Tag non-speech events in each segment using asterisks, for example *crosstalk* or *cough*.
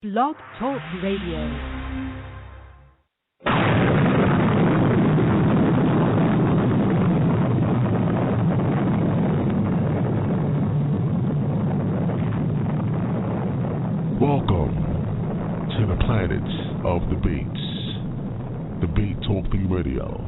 Blog Talk Radio. Welcome to the planets of the beats, the Beat Talking Radio.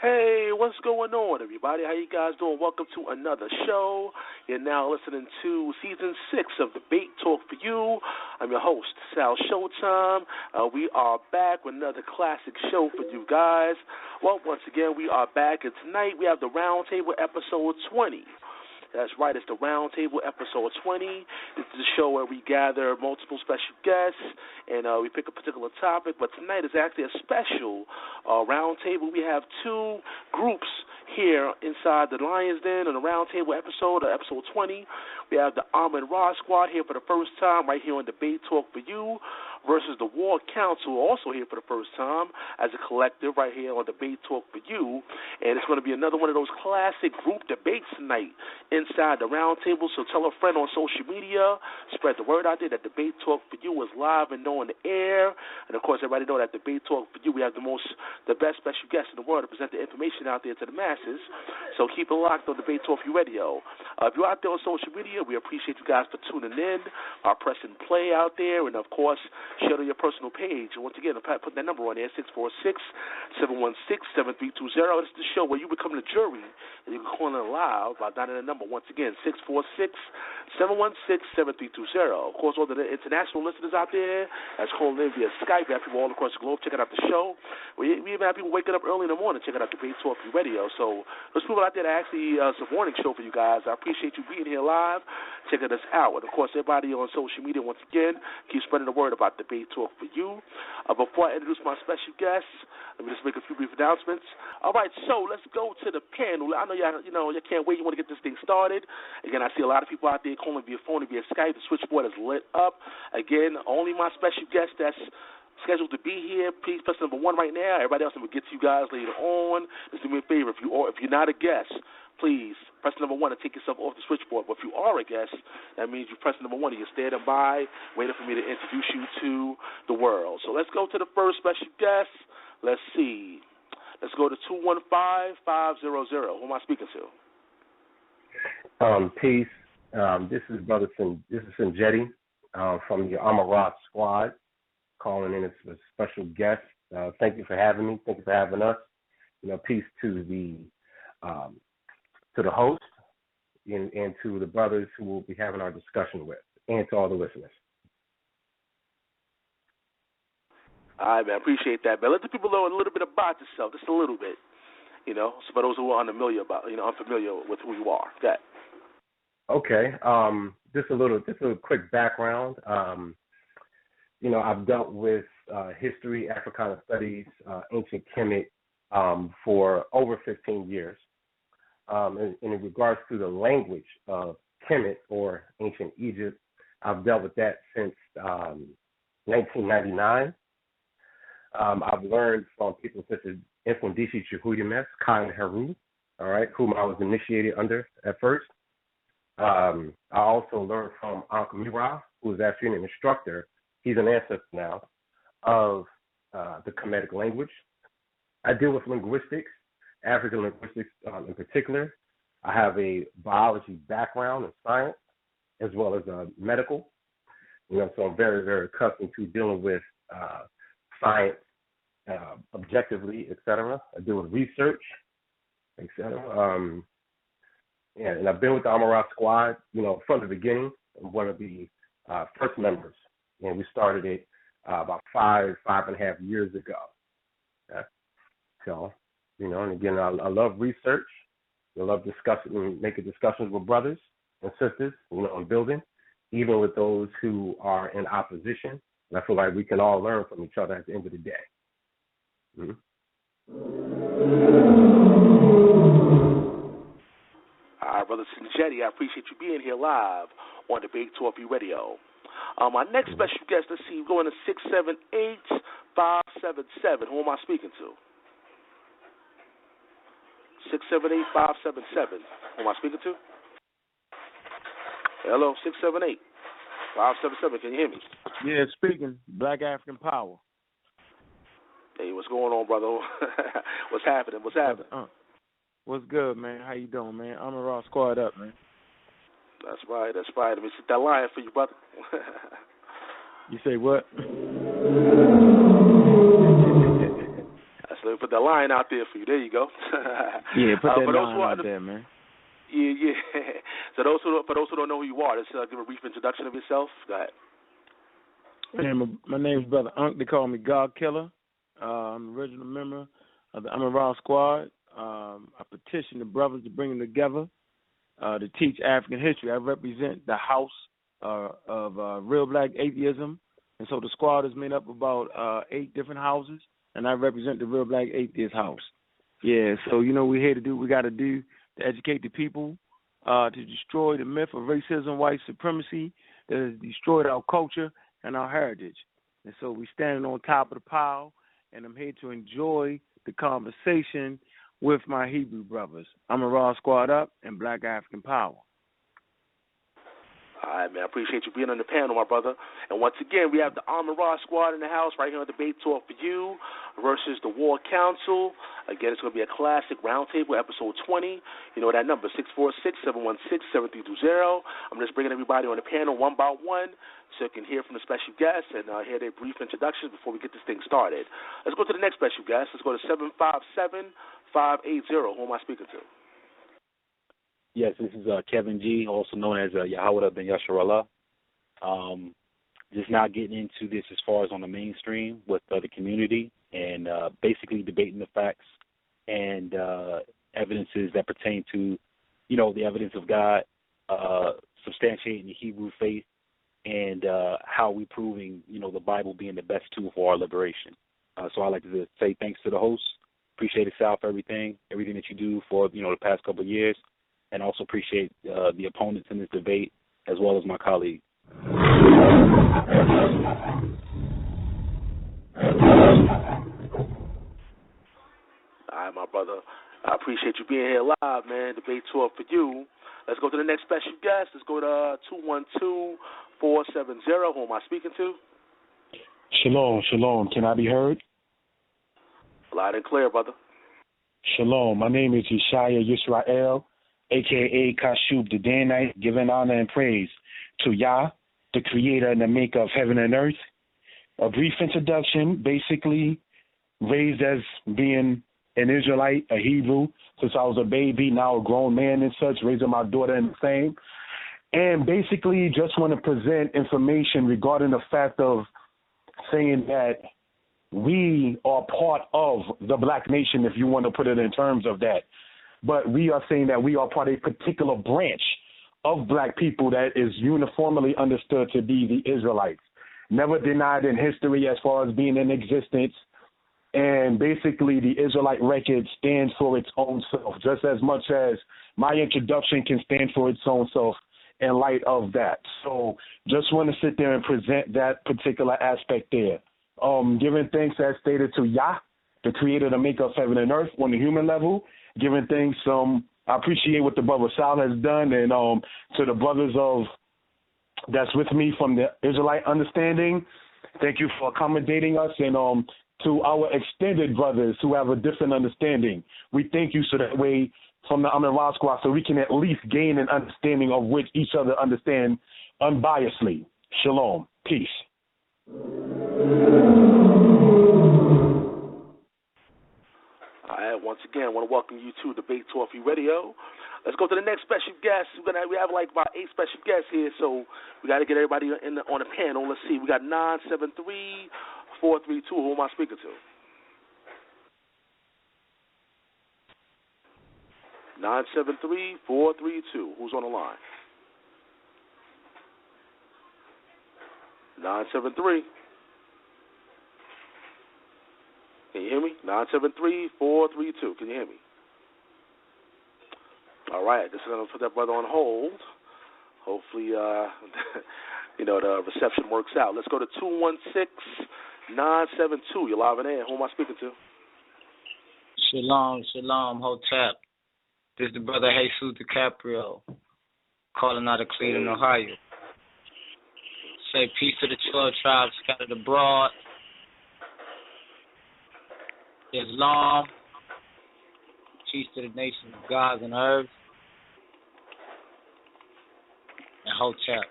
Hey, what's going on, everybody? How you guys doing? Welcome to another show. You're now listening to season six of Debate Talk for You. I'm your host, Sal Showtime. Uh, we are back with another classic show for you guys. Well, once again, we are back, and tonight we have the Roundtable episode 20. That's right, it's the Roundtable episode 20. This is a show where we gather multiple special guests and uh, we pick a particular topic. But tonight is actually a special uh, roundtable. We have two groups here inside the Lions Den on the Roundtable episode, uh, episode 20. We have the Amen Ra Squad here for the first time right here on Debate Talk for You versus the War Council, also here for the first time as a collective right here on Debate Talk for You. And it's going to be another one of those classic group debates tonight inside the roundtable. So tell a friend on social media, spread the word out there that Debate Talk for You is live and on the air. And of course, everybody know that Debate Talk for You, we have the most, the best special guests in the world to present the information out there to the masses. So keep it locked on Debate Talk for You Radio. Uh, if you're out there on social media, we appreciate you guys for tuning in, uh, pressing play out there, and of course, share it on your personal page. And once again, I'll put that number on there, 646-716-7320. This is the show where you become the jury, and you can call in live by dialing the number. Once again, 646-716-7320. Of course, all the international listeners out there that's calling in via Skype, we have people all across the globe checking out the show. We, we even have people waking up early in the morning checking out the Debate Talk Radio. So there's people out there that actually uh, it's a morning show for you guys. I appreciate you being here live, checking us out. And of course, everybody on social media, once again, keep spreading the word about Debate Talk for You. Uh, before I introduce my special guests, let me just make a few brief announcements. All right, so let's go to the panel. I know y'all, you know, you can't wait. You want to get this thing started. Again, I see a lot of people out there calling via phone and via Skype. The switchboard is lit up. Again, only my special guest that's scheduled to be here. Please press number one right now. Everybody else will get to you guys later on. Just do me a favor. If you or if you're not a guest, please press number one and take yourself off the switchboard. But if you are a guest, that means you press number one and you're standing by, waiting for me to introduce you to the world. So let's go to the first special guest. Let's see. Let's go to two one five five zero zero. Who am I speaking to? Um, peace. Um, this is Brother Sin, this is Sinjetti uh, from the Amen Ra Squad, calling in as a special guest. Uh, thank you for having me. Thank you for having us. You know, peace to the um, to the host and, and to the brothers who we'll be having our discussion with, and to all the listeners. All right, man. Appreciate that, man. Let the people know a little bit about yourself, just a little bit. You know, so for those who are unfamiliar about, you know, unfamiliar with who you are. Okay. Okay. Um, just a little, just a quick background. Um, you know, I've dealt with uh, history, Africana studies, uh, ancient Kemet um, for over 15 years. Um, and, and in regards to the language of Kemet or ancient Egypt, I've dealt with that since um, 1999. Um, I've learned from people such as Mfundisi Chukwuemeka, Khan Haru, all right, whom I was initiated under at first. Um, I also learned from Uncle Mira, who is actually an instructor. He's an ancestor now of uh, the Kemetic language. I deal with linguistics, African linguistics um, in particular. I have a biology background in science as well as uh, medical. You know, so I'm very, very accustomed to dealing with uh, science uh, objectively, et cetera. I deal with research, et cetera. Um, yeah, and I've been with the Amen Ra Squad, you know, from the beginning. I'm one of the uh, first members, and we started it uh, about five, five and a half years ago. So, you know, and again, I, I love research. I love discussing, making discussions with brothers and sisters, you know, in building, even with those who are in opposition. And I feel like we can all learn from each other at the end of the day. All right, Brother Sinjetti, I appreciate you being here live on the Big Talk Radio. Um, our next special guest, let's see, going to 678 577. Who am I speaking to? 678 577. Who am I speaking to? Hello, six seven eight five seven seven. Can you hear me? Yeah, speaking. Black African Power. Hey, what's going on, brother? *laughs* what's happening? What's happening? Uh, what's good, man? How you doing, man? I'm a raw squad up, man. That's right. That's right. Let me sit that line for you, brother. *laughs* you say what? *laughs* Let me put that line out there for you. There you go. *laughs* yeah, put uh, that line out there, man. Yeah, yeah. So those who for those who don't know who you are, let's uh, give a brief introduction of yourself. Go ahead. My name, my name's Brother Unc. They call me God Killer. Uh, I'm the original member of the Amen Ra Squad. Um, I petition the brothers to bring them together uh, to teach African history. I represent the house uh, of uh, real black atheism, and so the squad is made up of about uh, eight different houses, and I represent the real black atheist house. Yeah, so you know we're here to do what we got to do to educate the people, uh, to destroy the myth of racism, white supremacy that has destroyed our culture and our heritage. And so we're standing on top of the pile, and I'm here to enjoy the conversation with my Hebrew brothers. I'm a Raw Squad Up and Black African Power. All right, man. I appreciate you being on the panel, my brother. And once again, we have the Armor Squad in the house right here on Debate Talk for You versus the War Council. Again, it's going to be a classic roundtable, episode 20. You know that number, 646-716-7320. I'm just bringing everybody on the panel one by one so you can hear from the special guests and uh, hear their brief introductions before we get this thing started. Let's go to the next special guest. Let's go to 757-580. Who am I speaking to? Yes, this is uh, Kevin G, also known as uh, Yahweh ben Yasharallah. Um, just not getting into this as far as on the mainstream with uh, the community and uh, basically debating the facts and uh, evidences that pertain to, you know, the evidence of God, uh, substantiating the Hebrew faith, and uh, how we proving, you know, the Bible being the best tool for our liberation. Uh, so I'd like to say thanks to the host. Appreciate it, Sal, for everything, everything that you do for, you know, the past couple of years and also appreciate uh, the opponents in this debate as well as my colleague. All right, my brother. I appreciate you being here live, man. Debate Talk for You. Let's go to the next special guest. Let's go to uh, two one two four seven zero. Who am I speaking to? Shalom, shalom. Can I be heard? Loud and clear, brother. Shalom. My name is Yeshaya Yisrael aka Kashub the Danite, giving honor and praise to Yah, the creator and the maker of heaven and earth. A brief introduction, basically raised as being an Israelite, a Hebrew, since I was a baby, now a grown man and such, raising my daughter in the same. And basically just want to present information regarding the fact of saying that we are part of the black nation, if you want to put it in terms of that but we are saying that we are part of a particular branch of black people that is uniformly understood to be the Israelites. Never denied in history as far as being in existence. And basically, the Israelite record stands for its own self, just as much as my introduction can stand for its own self in light of that. So, just want to sit there and present that particular aspect there. Um, giving thanks as stated to Yah, the creator, the maker of heaven and earth on the human level, giving thanks. Um, I appreciate what the brother Sal has done, and um, to the brothers of that's with me from the Israelite understanding. Thank you for accommodating us, and um, to our extended brothers who have a different understanding. We thank you so that way from the Amin Squad, so we can at least gain an understanding of which each other understand unbiasedly. Shalom. Peace. Once again, I want to welcome you to Debate Talk Radio. Let's go to the next special guest. We're gonna we have like about eight special guests here, so we got to get everybody in the, on the panel. Let's see, we got nine seven three four three two. Who am I speaking to? Nine seven three four three two. Who's on the line? Nine seven three. Can you hear me? Nine seven three four three two. Can you hear me? All right. This is gonna put that brother on hold. Hopefully, uh, *laughs* you know the reception works out. Let's go to two one six nine seven two. You're live in air. Who am I speaking to? Shalom, shalom, Hotep. This is the brother Jesus DiCaprio, calling out of Cleveland, Ohio. Say peace to the 12 tribes scattered abroad. Islam. Peace to the nations of gods and earth. And Hotep.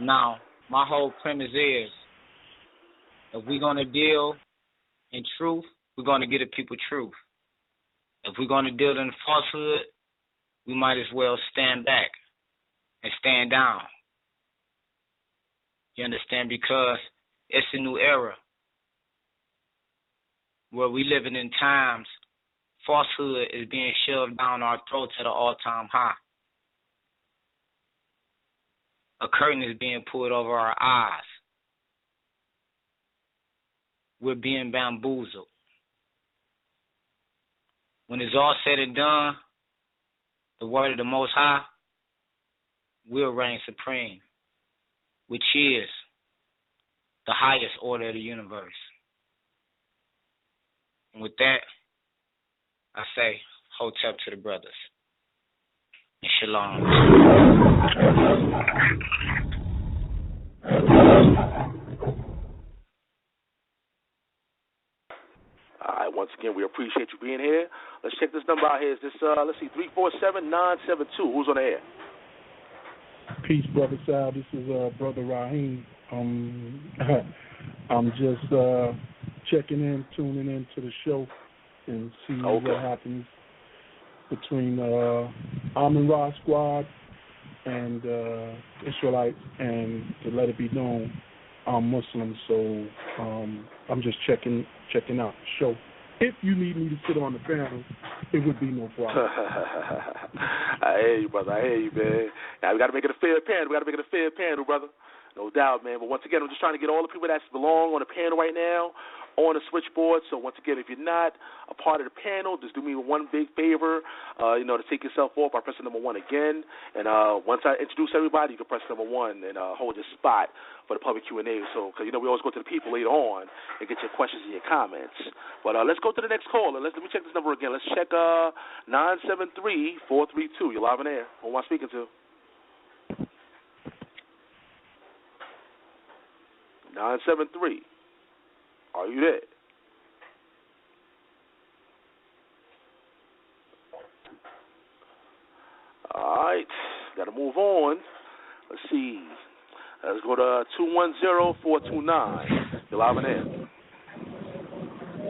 Now, my whole premise is if we're going to deal in truth, we're going to get the people truth. If we're going to deal in falsehood, we might as well stand back and stand down. You understand? Because it's a new era where we living in times falsehood is being shoved down our throats at an all-time high. A curtain is being pulled over our eyes. We're being bamboozled. When it's all said and done, the word of the Most High will reign supreme, which is the highest order of the universe. And with that, I say, "Hold Hotep to the brothers. And shalom. All right, once again, we appreciate you being here. Let's check this number out here. Is this, uh, let's see, 347 972. Who's on the air? Peace, brother Sal. This is uh, brother Raheem. Um, *laughs* I'm just uh, checking in, tuning in to the show, and see Okay. what happens between uh, Amen Ra Squad and uh, Israelites, and to let it be known, I'm Muslim, so um, I'm just checking checking out the show. If you need me to sit on the panel, it would be no problem. *laughs* I hear you, brother. I hear you, man. Now we got to make it a fair panel. We got to make it a fair panel, brother. No doubt, man. But once again, I'm just trying to get all the people that belong on the panel right now on the switchboard. So once again, if you're not a part of the panel, just do me one big favor, uh, you know, to take yourself off by pressing number one again. And uh, once I introduce everybody, you can press number one and uh, hold your spot for the public Q and A. So, because you know we always go to the people later on and get your questions and your comments. But uh, let's go to the next caller. Let's let me check this number again. Let's check uh nine seven three four three two. You're live in air. Who am I speaking to? Nine seven three. Are you there? All right, got to move on. Let's see. Let's go to two one zero four two nine. You're live in air.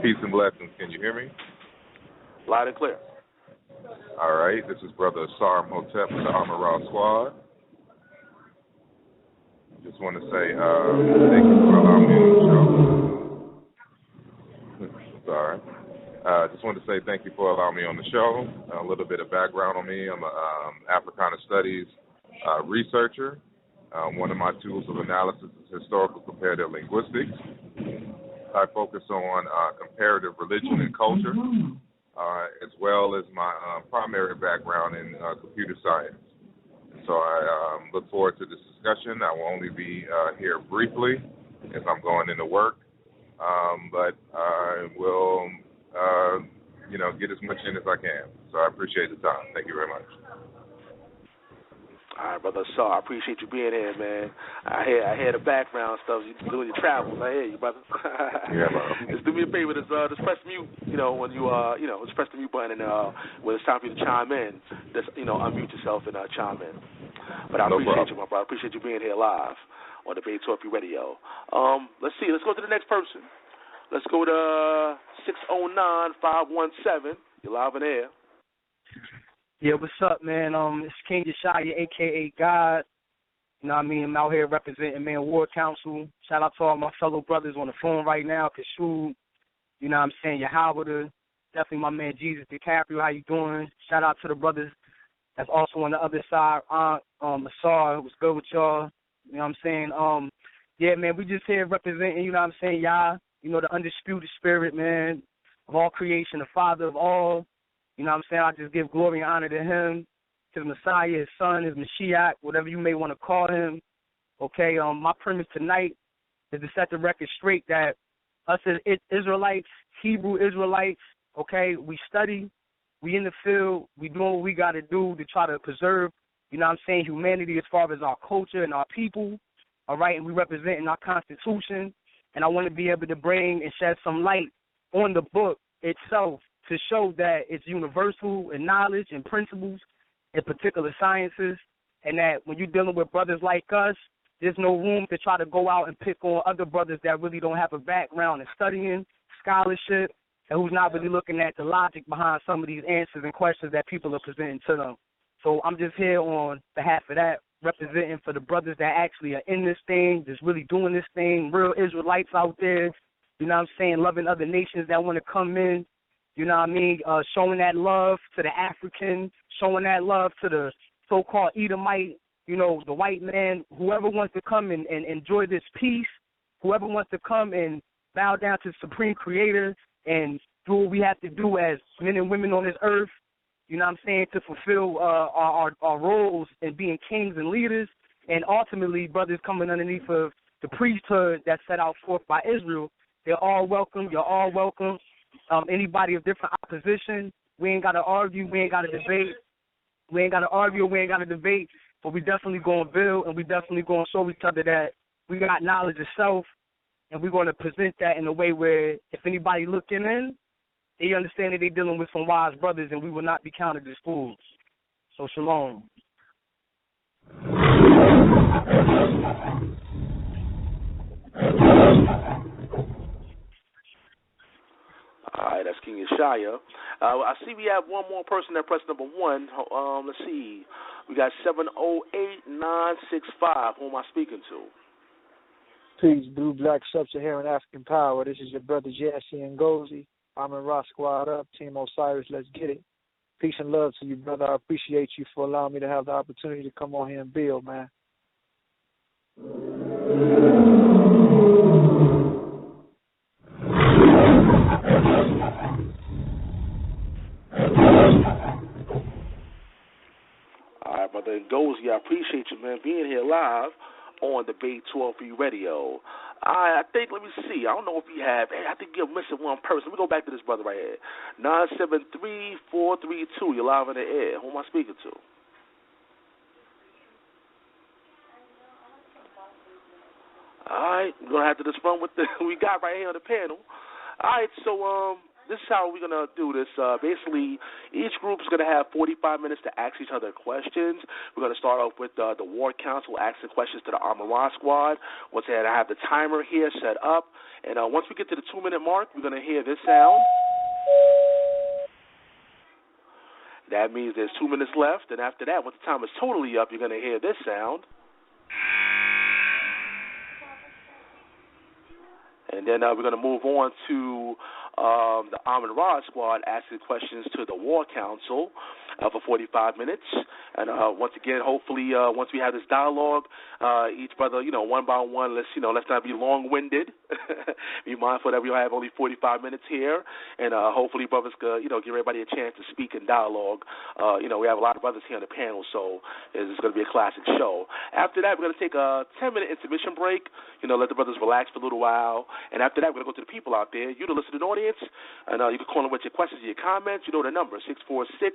Peace and blessings. Can you hear me? Loud and clear. All right. This is Brother Asar Imhotep with the Amen Ra Squad. Just want to say uh, thank you for allowing me on Sorry. Uh, just wanted to say thank you for allowing me on the show. A little bit of background on me. I'm an um, Africana Studies uh, researcher. Um, one of my tools of analysis is historical comparative linguistics. I focus on uh, comparative religion and culture, uh, as well as my uh, primary background in uh, computer science. So I um, look forward to this discussion. I will only be uh, here briefly as I'm going into work, um, but I will, uh, you know, get as much in as I can. So I appreciate the time. Thank you very much. All right, brother. So I appreciate you being here, man. I hear I hear the background stuff you doing your travels. I hear you, brother. *laughs* Yeah, man. just do me a favor. Just uh, just press mute. You know when you uh you know just press the mute button and uh when it's time for you to chime in, just you know unmute yourself and uh chime in. But I No appreciate problem. you, my brother. I appreciate you being here live on the Bay Talk Radio. Um, let's see. Let's go to the next person. Let's go to six zero nine five one seven. You're live in air. Yeah, what's up, man? Um, it's King Josiah, aka God. You know what I mean? I'm out here representing Man War Council. Shout out to all my fellow brothers on the phone right now, Kashu, you know what I'm saying, Yahweh, definitely my man Jesus DiCaprio, how you doing? Shout out to the brothers that's also on the other side, Aunt, um, Asar, what's good with y'all? You know what I'm saying? Um, yeah, man, we just here representing, you know what I'm saying, Yah, you know, the undisputed spirit, man, of all creation, the father of all. You know what I'm saying? I just give glory and honor to him, to the Messiah, his son, his Mashiach, whatever you may want to call him. Okay, um, my premise tonight is to set the record straight that us as Israelites, Hebrew Israelites, okay, we study, we in the field, we doing what we got to do to try to preserve you know what I'm saying, humanity as far as our culture and our people, all right, and we represent in our constitution. And I want to be able to bring and shed some light on the book itself to show that it's universal in knowledge and principles in particular sciences, and that when you're dealing with brothers like us, there's no room to try to go out and pick on other brothers that really don't have a background in studying, scholarship, and who's not really looking at the logic behind some of these answers and questions that people are presenting to them. So I'm just here on behalf of that, representing for the brothers that actually are in this thing, just really doing this thing, real Israelites out there, you know what I'm saying, loving other nations that want to come in, you know what I mean, uh, showing that love to the African, showing that love to the so-called Edomite, you know, the white man, whoever wants to come and, and enjoy this peace, whoever wants to come and bow down to the Supreme Creator and do what we have to do as men and women on this earth, you know what I'm saying, to fulfill uh, our, our, our roles and being kings and leaders, and ultimately brothers coming underneath of the priesthood that's set out forth by Israel. They're all welcome. You're all welcome. Um, anybody of different opposition, we ain't got to argue. We ain't got to debate. We ain't got to argue. We ain't got to debate. But we definitely going to build, and we definitely going to show each other that we got knowledge of self, and we're going to present that in a way where if anybody looking in, they understand that they're dealing with some wise brothers, and we will not be counted as fools. So shalom. All right, that's King Yeshaya. Uh, I see we have one more person that pressed number one. Um, let's see. We got 708965. Who am I speaking to? Peace, Blue Black Sub-Saharan African Power. This is your brother Jesse Ngozi. I'm in Rock Squad Up, Team Osiris. Let's get it. Peace and love to you, brother. I appreciate you for allowing me to have the opportunity to come on here and build, man. All right, brother Ngozi, I appreciate you, man, being here live on Debate 12 for you radio. I, I think, let me see. I don't know if we have, hey, I think you're missing one person. Let me go back to this brother right here. 973432, you're live in the air. Who am I speaking to? All right, we're gonna have to run with the we got right here on the panel. All right, so um, this is how we're gonna do this. Uh, basically, each group is gonna have 45 minutes to ask each other questions. We're gonna start off with uh, the War Council asking questions to the Armor Squad. Once again, I have the timer here set up, and uh, once we get to the two-minute mark, we're gonna hear this sound. That means there's two minutes left, and after that, once the time is totally up, you're gonna hear this sound. And then uh, we're going to move on to um, the Amen Ra Squad asking questions to the War Council uh, for 45 minutes. And uh, once again, hopefully, uh, once we have this dialogue, uh, each brother, you know, one by one, let's you know, let's not be long-winded. *laughs* be mindful that we have only 45 minutes here, and uh, hopefully, brothers, could, you know, give everybody a chance to speak in dialogue. Uh, you know, we have a lot of brothers here on the panel, so it's going to be a classic show. After that, we're going to take a 10-minute intermission break. You know, let the brothers relax for a little while, and after that, we're going to go to the people out there. You, the listening audience, and uh, you can call in with your questions, your comments. You know the number six four six.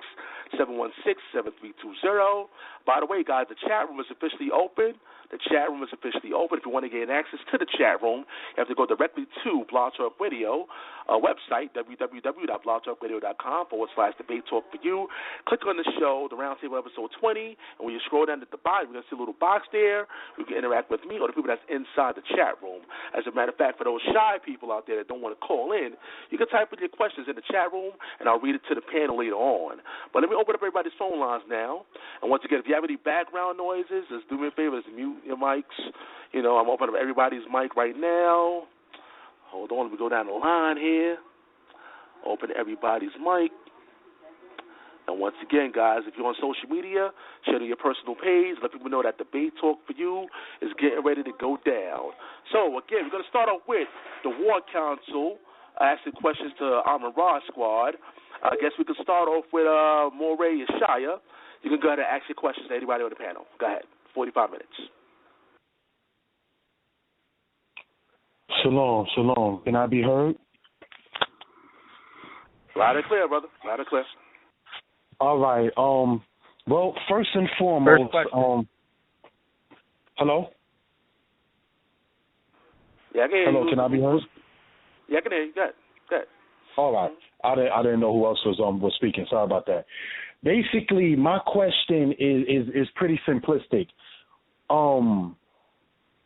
716-7320. By the way, guys, the chat room is officially open. The chat room is officially open. If you want to gain access to the chat room, you have to go directly to Blog Talk Radio uh, website, www.blogtalkradio.com forward slash debate talk for you. Click on the show, the Roundtable episode 20, and when you scroll down at the bottom, you're going to see a little box there. You can interact with me or the people that's inside the chat room. As a matter of fact, for those shy people out there that don't want to call in, you can type in your questions in the chat room, and I'll read it to the panel later on. But let me open up everybody's phone lines now. And once again, if you have any background noises, just do me a favor, just mute your mics. You know, I'm opening up everybody's mic right now. Hold on, let me go down the line here. Open everybody's mic. And once again, guys, if you're on social media, share to your personal page. Let people know that debate talk for you is getting ready to go down. So again, we're going to start off with the War Council asking questions to Amen Ra Squad. I guess we could start off with uh, Moray Yeshaya. You can go ahead and ask your questions to anybody on the panel. Go ahead. 45 minutes. Shalom, shalom. Can I be heard? Loud and clear, brother. Loud and clear. All right. Um, Well, first and foremost, First um, hello, Yeah, I can hear hello, you. can I be heard? Yeah, I can hear you. Good. Good. All right. I didn't I didn't know who else was um was speaking. Sorry about that. Basically, my question is is is pretty simplistic. Um,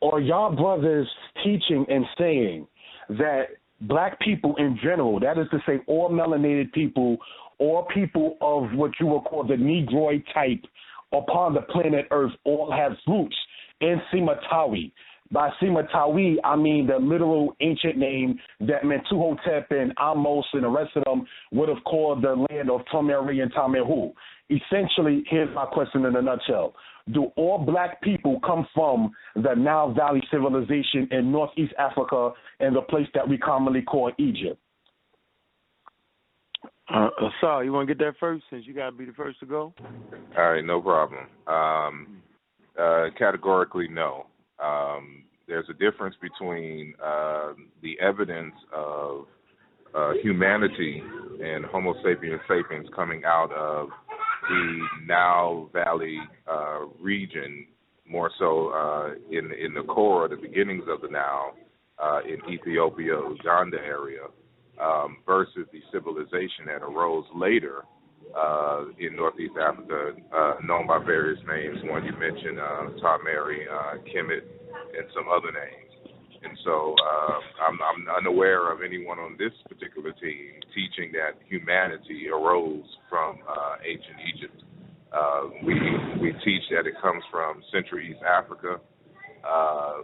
are y'all brothers teaching and saying that black people in general, that is to say, all melanated people or people of what you would call the Negroid type upon the planet Earth, all have roots in Simatawi. By Simatawi, I mean the literal ancient name that Mentuhotep and Ahmose and the rest of them would have called the land of Tomeri and Tamehu. Essentially, here's my question in a nutshell. Do all black people come from the Nile Valley civilization in Northeast Africa and the place that we commonly call Egypt? Uh, sorry, you want to get that first since you got to be the first to go? All right, no problem. Um, uh, categorically, no. Um, there's a difference between uh, the evidence of uh, humanity and Homo sapiens sapiens coming out of the Nile Valley uh, region, more so uh, in in the core, the beginnings of the Nile, uh, in Ethiopia, Uganda area, um, versus the civilization that arose later uh, in Northeast Africa, uh, known by various names. One you mentioned, uh, Mary, uh, Kemet, and some other names. And so uh, I'm, I'm unaware of anyone on this particular team teaching that humanity arose from uh, ancient Egypt. Uh, we we teach that it comes from Central East Africa. Uh,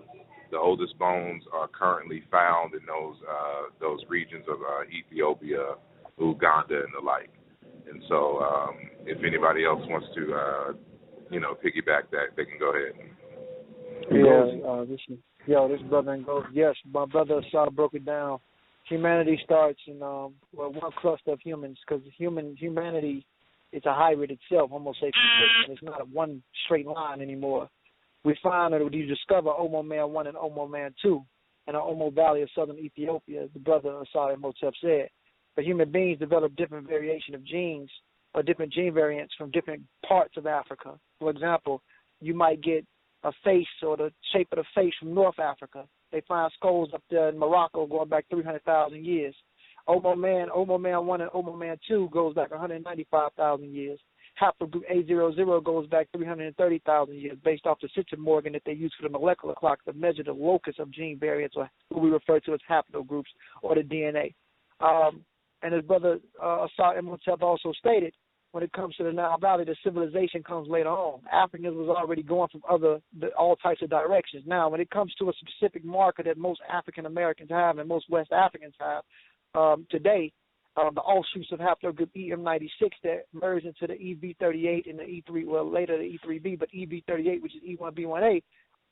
the oldest bones are currently found in those uh, those regions of uh, Ethiopia, Uganda, and the like. And so, um, if anybody else wants to, uh, you know, piggyback that, they can go ahead. Yeah, uh, this is, yo, this brother Ngozi. Yes, my brother Asar broke it down. Humanity starts in um, well, one cluster of humans because human humanity is a hybrid itself, Homo sapiens. It's not a one straight line anymore. We find that you discover Omo Man one and Omo Man two, in the Omo Valley of southern Ethiopia, the brother Asar Imhotep said, but human beings develop different variation of genes or different gene variants from different parts of Africa. For example, you might get a face or the shape of the face from North Africa. They find skulls up there in Morocco going back 300,000 years. Omo Man, Omo Man 1 and Omo Man 2 goes back 195,000 years. Haplogroup A00 goes back 330,000 years based off the centimorgan that they use for the molecular clock to measure the locus of gene variants or what we refer to as haplogroups or the DNA. Um, and his brother uh, Asar Imhotep also stated, when it comes to the Nile Valley, the civilization comes later on. Africans was already going from other all types of directions. Now, when it comes to a specific marker that most African Americans have and most West Africans have um, today, uh, the offshoots of haplogroup EM96 that merge into the EV38 and the E3, well, later the E3B, but EV38, which is E1B1A,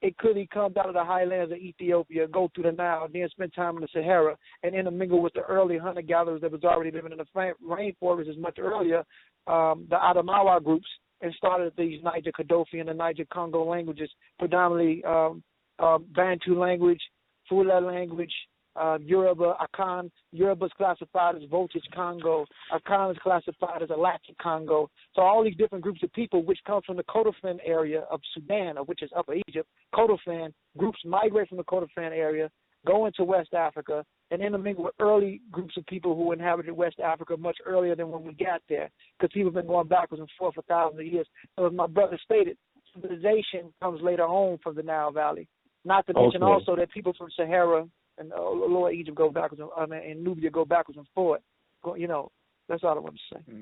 it clearly come out of the highlands of Ethiopia, go through the Nile, then spend time in the Sahara, and intermingle with the early hunter gatherers that was already living in the rainforests as much earlier, um, the Adamawa groups, and started these Niger Kadofi and the Niger Congo languages, predominantly um, uh, Bantu language, Fula language, uh, Yoruba, Akan. Yoruba is classified as Volta Congo. Akan is classified as Alachik Congo. So all these different groups of people, which come from the Kordofan area of Sudan, of which is Upper Egypt, Kordofan groups migrate from the Kordofan area, go into West Africa, and intermingle with early groups of people who inhabited West Africa much earlier than when we got there, because people have been going backwards and forth for thousands of years. So as my brother stated, civilization comes later on from the Nile Valley. Not to mention Okay. also that people from Sahara and uh, Lower Egypt go backwards, and, I mean, and Nubia go backwards and forward. Go, you know, that's all I want to say.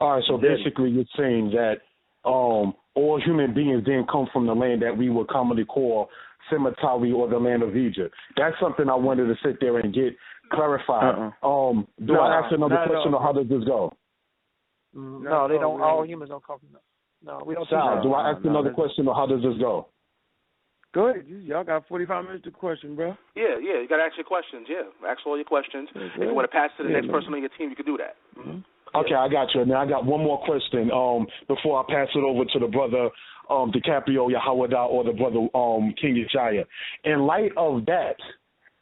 All right, so basically you're saying that um, all human beings didn't come from the land that we would commonly call Simatawi or the land of Egypt. That's something I wanted to sit there and get clarified. Um, do No, I ask another question or how does this go? Mm, No, they don't. All humans don't come from that. No, we don't. Sal, teach do. I ask another question or how does this go? Go ahead. You, y'all got 45 minutes to question, bro. Yeah, yeah. You got to ask your questions. Yeah, ask all your questions. If you want to pass to the Yeah, next man. person on your team, you can do that. Okay, I got you. Now I got one more question um, before I pass it over to the brother um, DiCaprio Yahawada or the brother um, King Yeshaya. In light of that,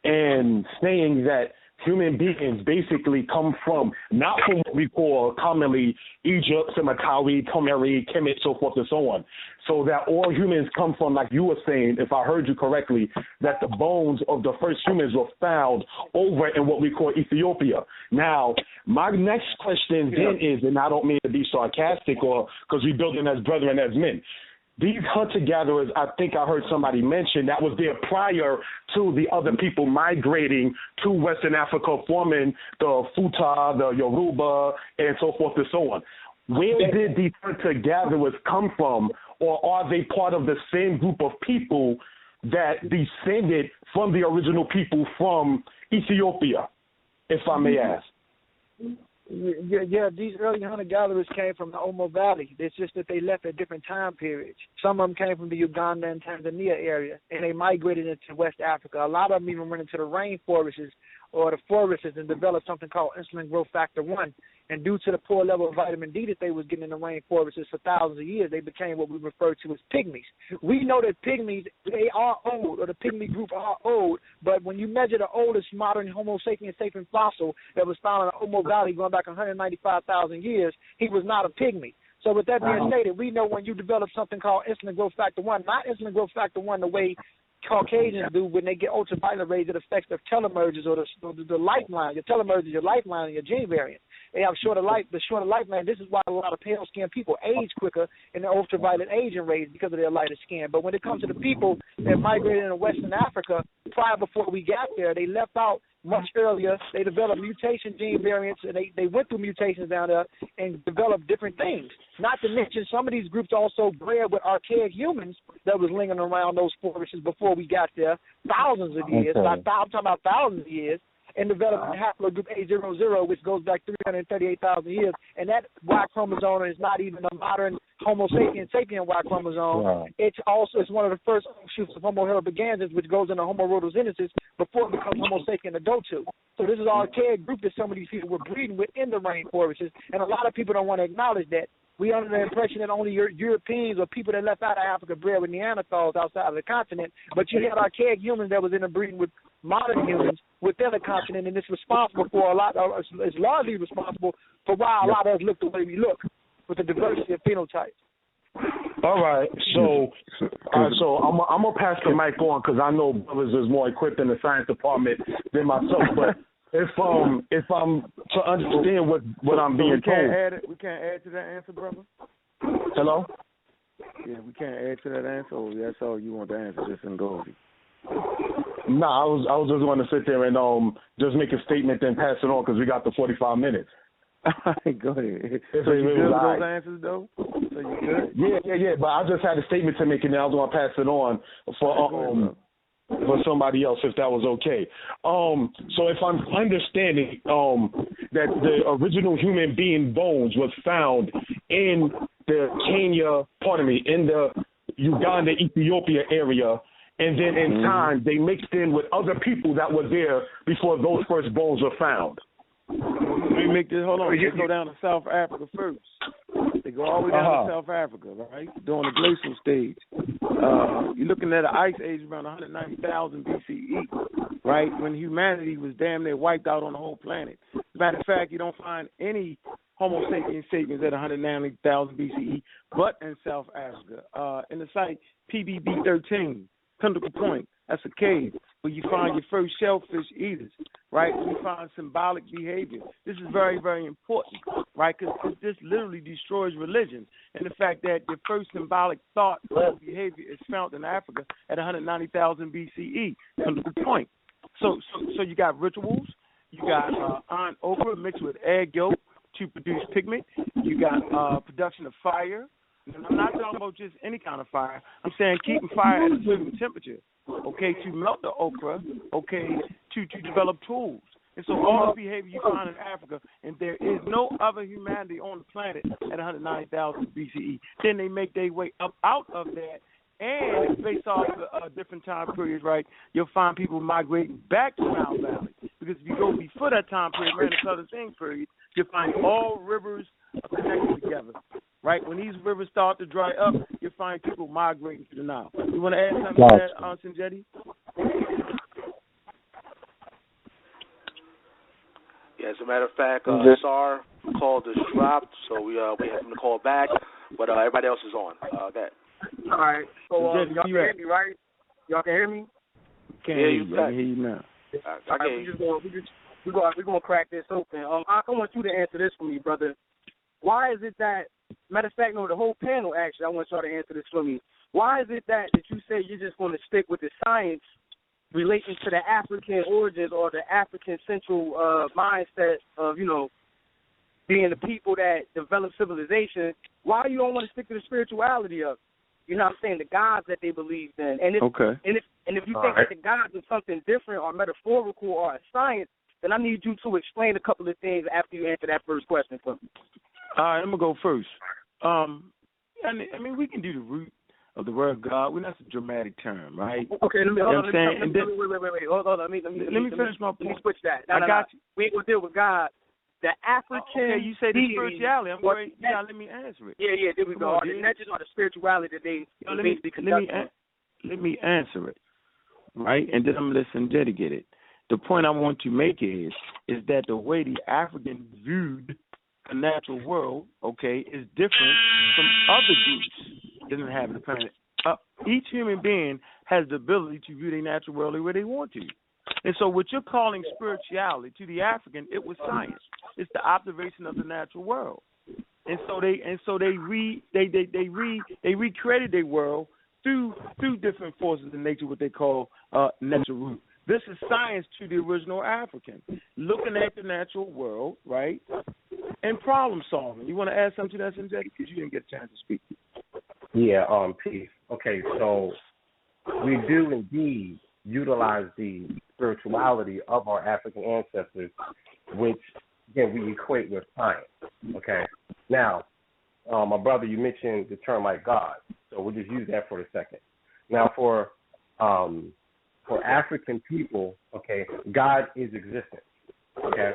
and saying that human beings basically come from, not from what we call commonly Egypt, Semitawi, Tomeri, Kemet, so forth and so on. So that all humans come from, like you were saying, if I heard you correctly, that the bones of the first humans were found over in what we call Ethiopia. Now, my next question then is, and I don't mean to be sarcastic or because we building as brethren as men these hunter gatherers, I think I heard somebody mention that was there prior to the other people migrating to Western Africa, forming the Futa, the Yoruba, and so forth and so on. Where did these hunter gatherers come from, or are they part of the same group of people that descended from the original people from Ethiopia, if I may mm-hmm. ask? Yeah, these early hunter gatherers came from the Omo Valley. It's just that they left at different time periods. Some of them came from the Uganda and Tanzania area, and they migrated into West Africa. A lot of them even went into the rainforests or the forests and developed something called insulin growth factor 1, and due to the poor level of vitamin D that they was getting in the rainforests for thousands of years, they became what we refer to as pygmies. We know that pygmies they are old, or the pygmy group are old, but when you measure the oldest modern Homo sapiens sapien fossil that was found in the Omo Valley going back 195,000 years, he was not a pygmy. So with that being stated, we know when you develop something called insulin growth factor one, not insulin growth factor one the way Caucasians do when they get ultraviolet rays, it affects their telomeres or the, the, the lifeline. Your telomeres is your lifeline and your gene variant. They have shorter life, the shorter lifeline. This is why a lot of pale skinned people age quicker in the ultraviolet aging rays because of their lighter skin. But when it comes to the people that migrated into Western Africa prior before we got there, they left out much earlier. They developed mutation gene variants, and they, they went through mutations down there and developed different things. Not to mention, some of these groups also bred with archaic humans that was lingering around those forests before we got there, thousands of years. Okay. I'm talking about thousands of years and developed uh-huh. haplogroup A00, which goes back 338,000 years. And that Y chromosome is not even a modern Homo sapien sapien Y chromosome. Wow. It's also it's one of the first shoots of Homo heidelbergensis, which goes into Homo rhodesiensis before it becomes Homo sapien idaltu. So this is our archaic group that some of these people were breeding with in the rainforests, and a lot of people don't want to acknowledge that we under the impression that only Europeans or people that left out of Africa bred with Neanderthals outside of the continent, but you had archaic humans that was interbreeding with modern humans within the continent, and it's responsible for a lot. Of, it's largely responsible for why a lot of us look the way we look with the diversity of phenotypes. All right, so uh, so I'm I'm gonna pass the mic on because I know brothers is more equipped in the science department than myself, but if um if I'm to understand what what I'm being we can't told. Add it, we can't add to that answer, brother. Hello. Yeah, we can't add to that answer. Or that's all you want to answer, just in Goldie. No, nah, I was I was just going to sit there and um just make a statement then pass it on because we got the 45 minutes. *laughs* Go ahead. So you good with those answers though? So you good? Yeah, yeah, yeah. But I just had a statement to make and I was going to pass it on for um for somebody else if that was okay. Um, so if I'm understanding um, that the original human being bones was found in the Kenya, pardon me, in the Uganda, Ethiopia area, and then in mm-hmm. time they mixed in with other people that were there before those first bones were found. We make this. Hold on. Let's go down to South Africa first. They go all the way down uh-huh. to South Africa, right? During the glacial stage. Uh, you're looking at an ice age around 190,000 BCE, right? When humanity was damn near wiped out on the whole planet. As a matter of fact, you don't find any Homo sapiens sapiens at 190,000 BCE, but in South Africa. Uh, in the site PBB 13, Pinnacle Point, that's a cave where you find your first shellfish eaters, right? You find symbolic behavior. This is very, very important, right? Because this literally destroys religion. And the fact that your first symbolic thought or behavior is found in Africa at 190,000 BCE. The point. So, so, so you got rituals. You got uh, iron ochre mixed with egg yolk to produce pigment. You got uh, production of fire. And I'm not talking about just any kind of fire. I'm saying keeping fire at a certain temperature okay, to melt the ochre, okay, to, to develop tools. And so all the behavior you find in Africa, and there is no other humanity on the planet at 190,000 BCE. Then they make their way up out of that, and based off the uh, different time periods, right, you'll find people migrating back to Nile Valley. Because if you go before that time period, man, the Southern Thing period, you'll find all rivers are connected together right? When these rivers start to dry up, you find people migrating to the Nile. You want to add something to that, uh, Sinjetti? Yeah, as a matter of fact, uh, Yes. Sar called us dropped, so we uh we have him to call back, but uh, everybody else is on. Uh, that. All right. So um, Jesse, y'all can hear me, right? Y'all can hear me? Can't Yeah, hear you you. I can hear you now. I, I All right, can we just going we just we going we going to crack this open. Um, I, I want you to answer this for me, brother. Why is it that matter of fact, no, the whole panel actually, I want y'all to answer this for me. Why is it that that you say you're just going to stick with the science relating to the African origins or the African central uh, mindset of you know being the people that develop civilization? Why you don't want to stick to the spirituality of? it? You know what I'm saying? The gods that they believed in, and if Okay. and if and if you All think right. that the gods is something different or metaphorical or a science, then I need you to explain a couple of things after you answer that first question for me. All right, I'm gonna go first. Um, I mean, I mean, we can do the root of the word God. Well, that's a dramatic term, right? Okay, let me You know hold on. Let me, let me, then- wait, wait, wait, wait. Hold on. Let me let me Let me finish my Let me switch that. No, I no, got no. We ain't gonna deal with God. The African. Okay, you say the spirituality. I'm. You gotta let me answer it. Yeah, yeah. There we Come go. on, the legends or the spirituality that they Yo, let me let me an- let me answer it, right? And then I'm gonna listen get it. The point I want to make is is that the way the African viewed the natural world, okay, is different from other groups that inhabit the planet. Uh, each human being has the ability to view their natural world the way they want to. And so, what you're calling spirituality to the African, it was science. It's the observation of the natural world. And so they and so they re they they they re they recreated their world through through different forces in nature, what they call uh, natural root. This is science to the original African, looking at the natural world, right, and problem solving. You want to add something to that, Sanjay? Because you didn't get a chance to speak. Yeah, um, peace. Okay, so we do indeed utilize the spirituality of our African ancestors, which again we equate with science. Okay. Now, um, my brother, you mentioned the term like God, so we'll just use that for a second. Now, for um, for African people, okay, God is existence. Okay,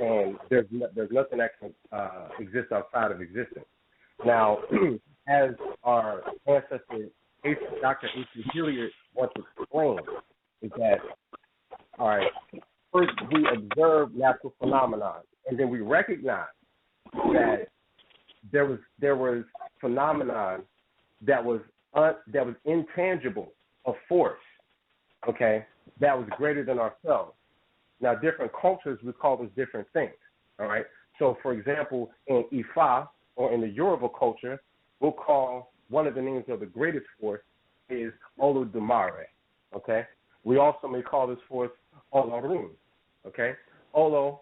and there's no, there's nothing that can uh, exist outside of existence. Now, *clears throat* as our ancestor Dr. H.C. Hilliard once to explain, is that all right. First, we observe natural phenomena, and then we recognize that there was there was phenomenon that was un, that was intangible, a force, okay, that was greater than ourselves. Now, different cultures would call those different things. All right. So, for example, in Ifa or in the Yoruba culture, we'll call one of the names of the greatest force is Olodumare. Okay. We also may call this force Olorun. Okay. Olo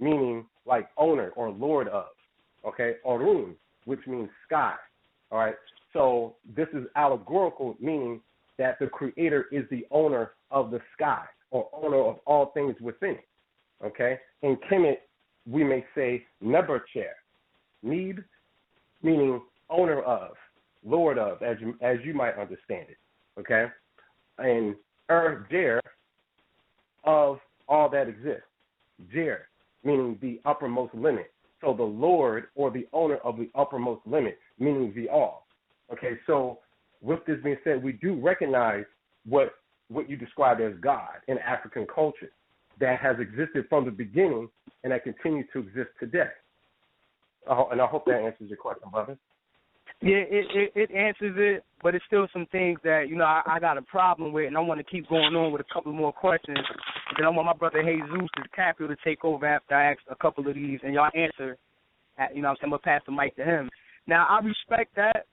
meaning like owner or lord of. Okay. Orun, which means sky. All right. So this is allegorical, meaning that the creator is the owner of the sky or owner of all things within it. Okay? In Kemet, we may say Nebercher, need, meaning owner of, lord of, as you, as you might understand it. Okay? And Er Jer, of all that exists. Jer, meaning the uppermost limit. So the lord or the owner of the uppermost limit, meaning the all. Okay, so with this being said, we do recognize what what you described as God in African culture that has existed from the beginning and that continues to exist today. And I hope that answers your question, brother. Yeah, it, it it answers it, but it's still some things that you know I, I got a problem with, and I want to keep going on with a couple more questions. And then I want my brother Jesus Capital to take over after I ask a couple of these, and y'all answer. At, you know, I'm saying I'm gonna pass the mic to him. Now I respect that,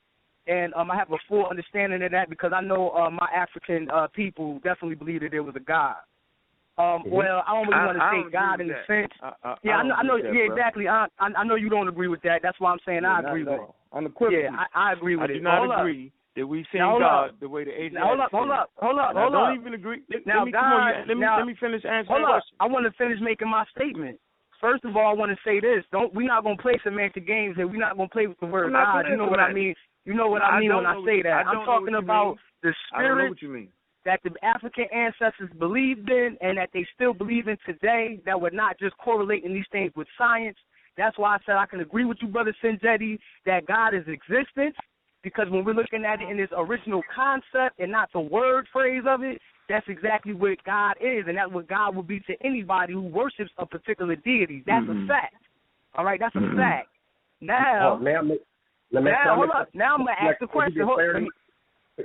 and um, I have a full understanding of that because I know uh, my African uh, people definitely believe that there was a God. Um, Mhm. Well, I don't really want to say God in the sense. I- I- yeah, I I know. I know. that, yeah, bro. exactly. I, I I know you don't agree with that. That's why I'm saying I agree with it. All. Unequivocally. Yeah, I, I agree with I it. do not hold agree Up. that we see Now, God up. the way the Asians. Now, hold up, hold up, hold up, now, hold don't up. even agree. Let, Now, let me God, come on. Let me now, let me finish answering hold up. question. I want to finish making my statement. First of all, I want to say this: don't we're not gonna play semantic games, and we're not gonna play with the word God. You know what I mean? You know what I mean don't when I say that. I don't I'm talking about mean. the don't spirit what you mean. that the African ancestors believed in and that they still believe in today that we're not just correlating these things with science. That's why I said I can agree with you, Brother Sinjetti, that God is existence because when we're looking at it in its original concept and not the word phrase of it, that's exactly what God is, and that's what God will be to anybody who worships a particular deity. That's Mhm. a fact. All right, that's a Mhm. fact. Now, Oh, may I make, let now, hold up. Now I'm gonna ask the question. get Hold, me,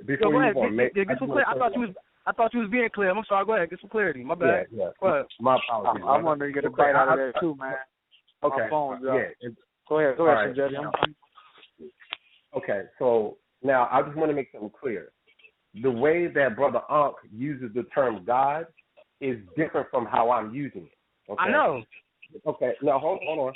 Before go you ahead. on, Get, may- get, get some just clear. I wanna thought you was. I thought you was being clear. I'm sorry. Go ahead. Get some clarity. My Yeah, bad. yeah. Go ahead. My apologies. I, I man. wanted to get a Okay, bite out of I- that too, man. Okay. My phone uh, yeah. Go ahead, go ahead, right. Judge. I'm, I'm Okay, so now I just want to make something clear. The way that Brother Unc uses the term God is different from how I'm using it. Okay? I know. Okay, now hold, hold on.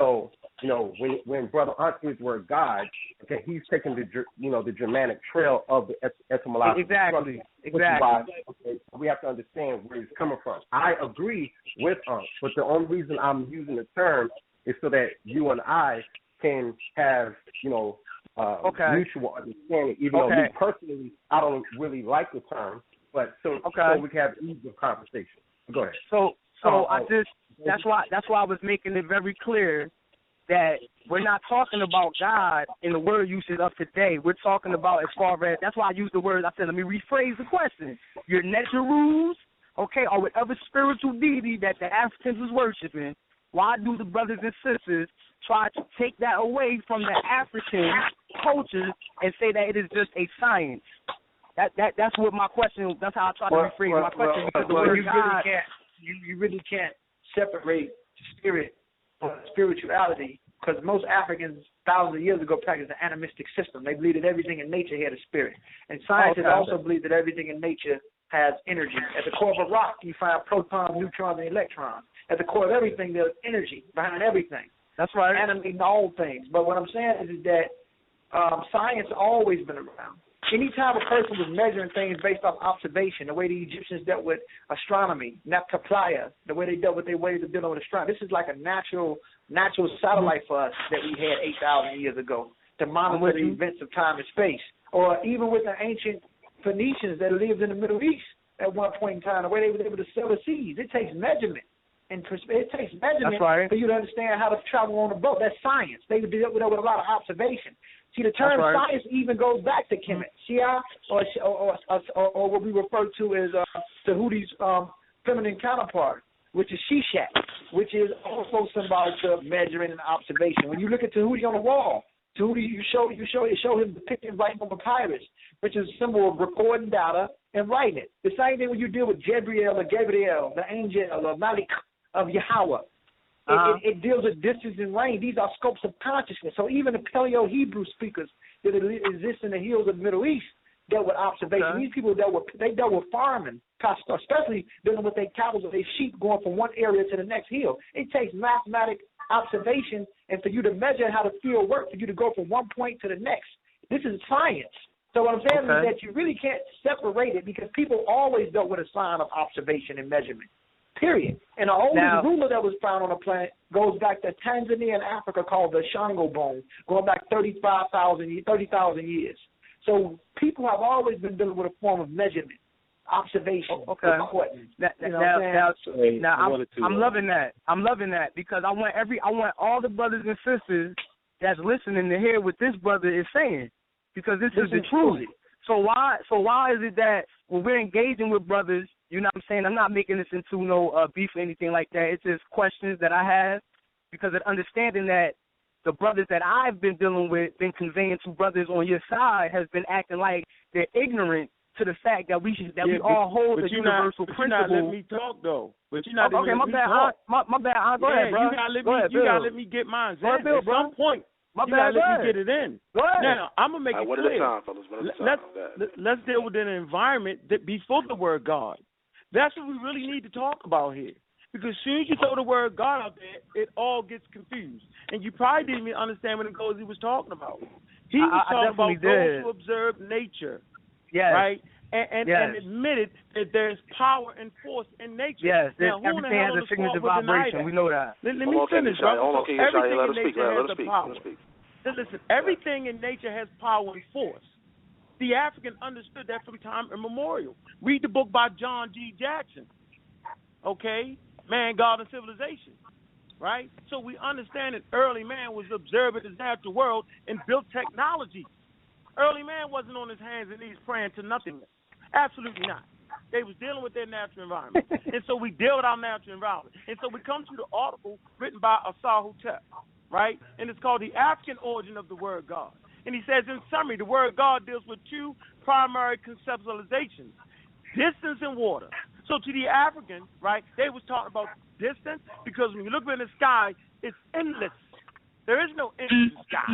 So, you know, when when Brother the word God, okay, he's taking the you know the Germanic trail of the et- etymological Exactly. structure, which is Exactly. why, okay, we have to understand where he's coming from. I agree with Unc, but the only reason I'm using the term is so that you and I can have, you know, uh, Okay. mutual understanding. Even though me personally, I don't really like the term, but so Okay. so we can have ease of conversation. Go ahead. So so Oh, I oh. just that's why that's why I was making it very clear that we're not talking about God in the word usage of today. We're talking about as far as that's why I used the word I said let me rephrase the question. Your natural rules, okay, or whatever spiritual deity that the Africans was worshiping, why do the brothers and sisters try to take that away from the African culture and say that it is just a science? That that that's what my question that's how I try to Well, rephrase well, my question well, because the word you God really can't you, you really can't separate spirit from spirituality because most Africans thousands of years ago practiced an animistic system. They believed that everything in nature had a spirit, and scientists Okay. also believe that everything in nature has energy. At the core of a rock, you find protons, neutrons, and electrons. At the core of everything, there's energy behind everything. That's right. Animating all things. But what I'm saying is, is that um, science always been around. Anytime a person was measuring things based off observation, the way the Egyptians dealt with astronomy, Nabta Playa, the way they dealt with their ways of dealing with astronomy, this is like a natural natural satellite for us that we had 8,000 years ago to monitor the events of time and space. Or even with the ancient Phoenicians that lived in the Middle East at one point in time, the way they were able to sail the seas. It takes measurement. And it takes measurement right. for you to understand how to travel on a boat. That's science. They would deal with that with a lot of observation. See, the term right. science even goes back to Kemet, Shia, or, or, or, or, or what we refer to as uh, Tahuti's um, feminine counterpart, which is Seshat, which is also symbolic of measuring and observation. When you look at Tahuti on the wall, Tahuti, you show you show you show him depicted writing on papyrus, which is a symbol of recording data and writing it. The same thing when you deal with Gabriel or Gabriel, the angel or Malik of Yahweh. It, Uh-huh. it, it deals with distance and range. These are scopes of consciousness. So even the Paleo Hebrew speakers that exist in the hills of the Middle East dealt with observation. Okay. These people dealt with they dealt with farming, pastor, especially dealing with their cattle or their sheep going from one area to the next hill. It takes mathematic observation and for you to measure how the field works, for you to go from one point to the next. This is science. So what I'm saying Okay. is that you really can't separate it because people always dealt with a sign of observation and measurement. Period. And the oldest Now- ruler that was found on the planet goes back to Tanzania and Africa called the Ishango bone, going back 35,000 ye- 30,000 years. So people have always been dealing with a form of measurement, observation, Okay. recording. Now, You know now, what I'm now, now I I'm, to, I'm uh, loving that. I'm loving that because I want every, I want all the brothers and sisters that's listening to hear what this brother is saying, because this, This is the truth. truth. So why, so why is it that when we're engaging with brothers, you know what I'm saying? I'm not making this into no uh, beef or anything like that. It's just questions that I have because of understanding that the brothers that I've been dealing with, been conveying to brothers on your side, has been acting like they're ignorant to the fact that we should, that Yeah, we but- all hold but the you're not- universal but principle. You're not letting me talk though. But you're not Oh, okay, my letting me bad. talk. I, my, my bad. I, go yeah, ahead, bro. You gotta let go me. ahead, you Bill. gotta let me get mine. Go ahead. Bill, At bro. some point, My you bad. gotta Go let me get it in. Go ahead. Now I'm gonna make All right, it one clear. at a time, fellas. One at Let- time. Let's Go ahead. let- let's deal with an environment that before the word God. That's what we really need to talk about here. Because as soon as you throw the word God out there, it all gets confused. And you probably didn't even understand what it goes he was talking about. He was I talking about did. those who observe nature, Yes. right? And and, Yes. and admitted that there's power and force in nature. Yes. Now, There's, who in the everything hell has a signature squad would deny vibration. We know that. Let, let me on, finish, Yeshaya. brother. Hold on, So King everything Let in us speak. nature Let, has let us speak. power. Let us speak. Listen, everything in nature has power and force. The African understood that from time immemorial. Read the book by John G. Jackson. Okay? Man, God, and Civilization. Right? So we understand that early man was observing his natural world and built technology. Early man wasn't on his hands and knees praying to nothingness. Absolutely not. They was dealing with their natural environment. *laughs* and so we deal with our natural environment. And so we come to the article written by Asar Imhotep, right? And it's called The African Origin of the Word God. And he says, in summary, the word God deals with two primary conceptualizations distance and water. So to the African, right, they was talking about distance because when you look in the sky, it's endless. There is no end to the sky.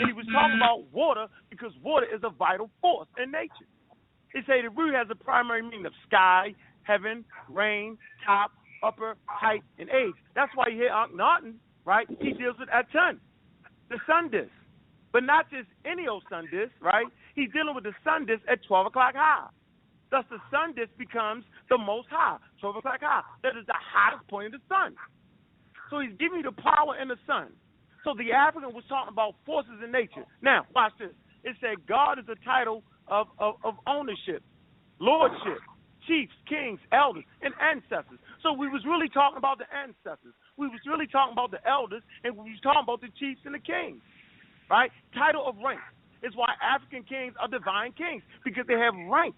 And he was talking about water because water is a vital force in nature. He said the root has a primary meaning of sky, heaven, rain, top, upper, height, and age. That's why you hear Akhenaten, right? He deals with Aten, the sun disk. But not just any old sun disk, right? He's dealing with the sun disk at 12 o'clock high. Thus, the sun disk becomes the most high, 12 o'clock high. That is the hottest point of the sun. So he's giving you the power in the sun. So the African was talking about forces in nature. Now, watch this. It said God is a title of, of, of ownership, lordship, chiefs, kings, elders, and ancestors. So we was really talking about the ancestors. We was really talking about the elders, and we was talking about the chiefs and the kings. Right? Title of rank is why African kings are divine kings because they have rank.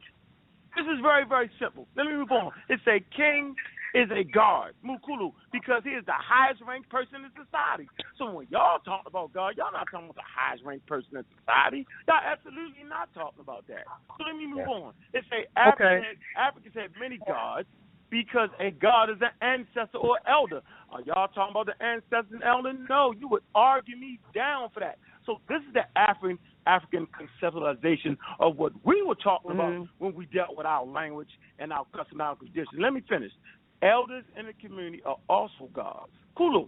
This is very, very simple. Let me move on. It's a king is a guard, Mukulu, because he is the highest ranked person in society. So when y'all talk about God, y'all not talking about the highest ranked person in society. Y'all absolutely not talking about that. So let me move on. It's a African, Okay. Africans have many gods because a god is an ancestor or elder. Are y'all talking about the ancestor and elder? No, you would argue me down for that. So this is the African African conceptualization of what we were talking about Mhm. when we dealt with our language and our custom our conditions. Let me finish. Elders in the community are also gods. Kulu.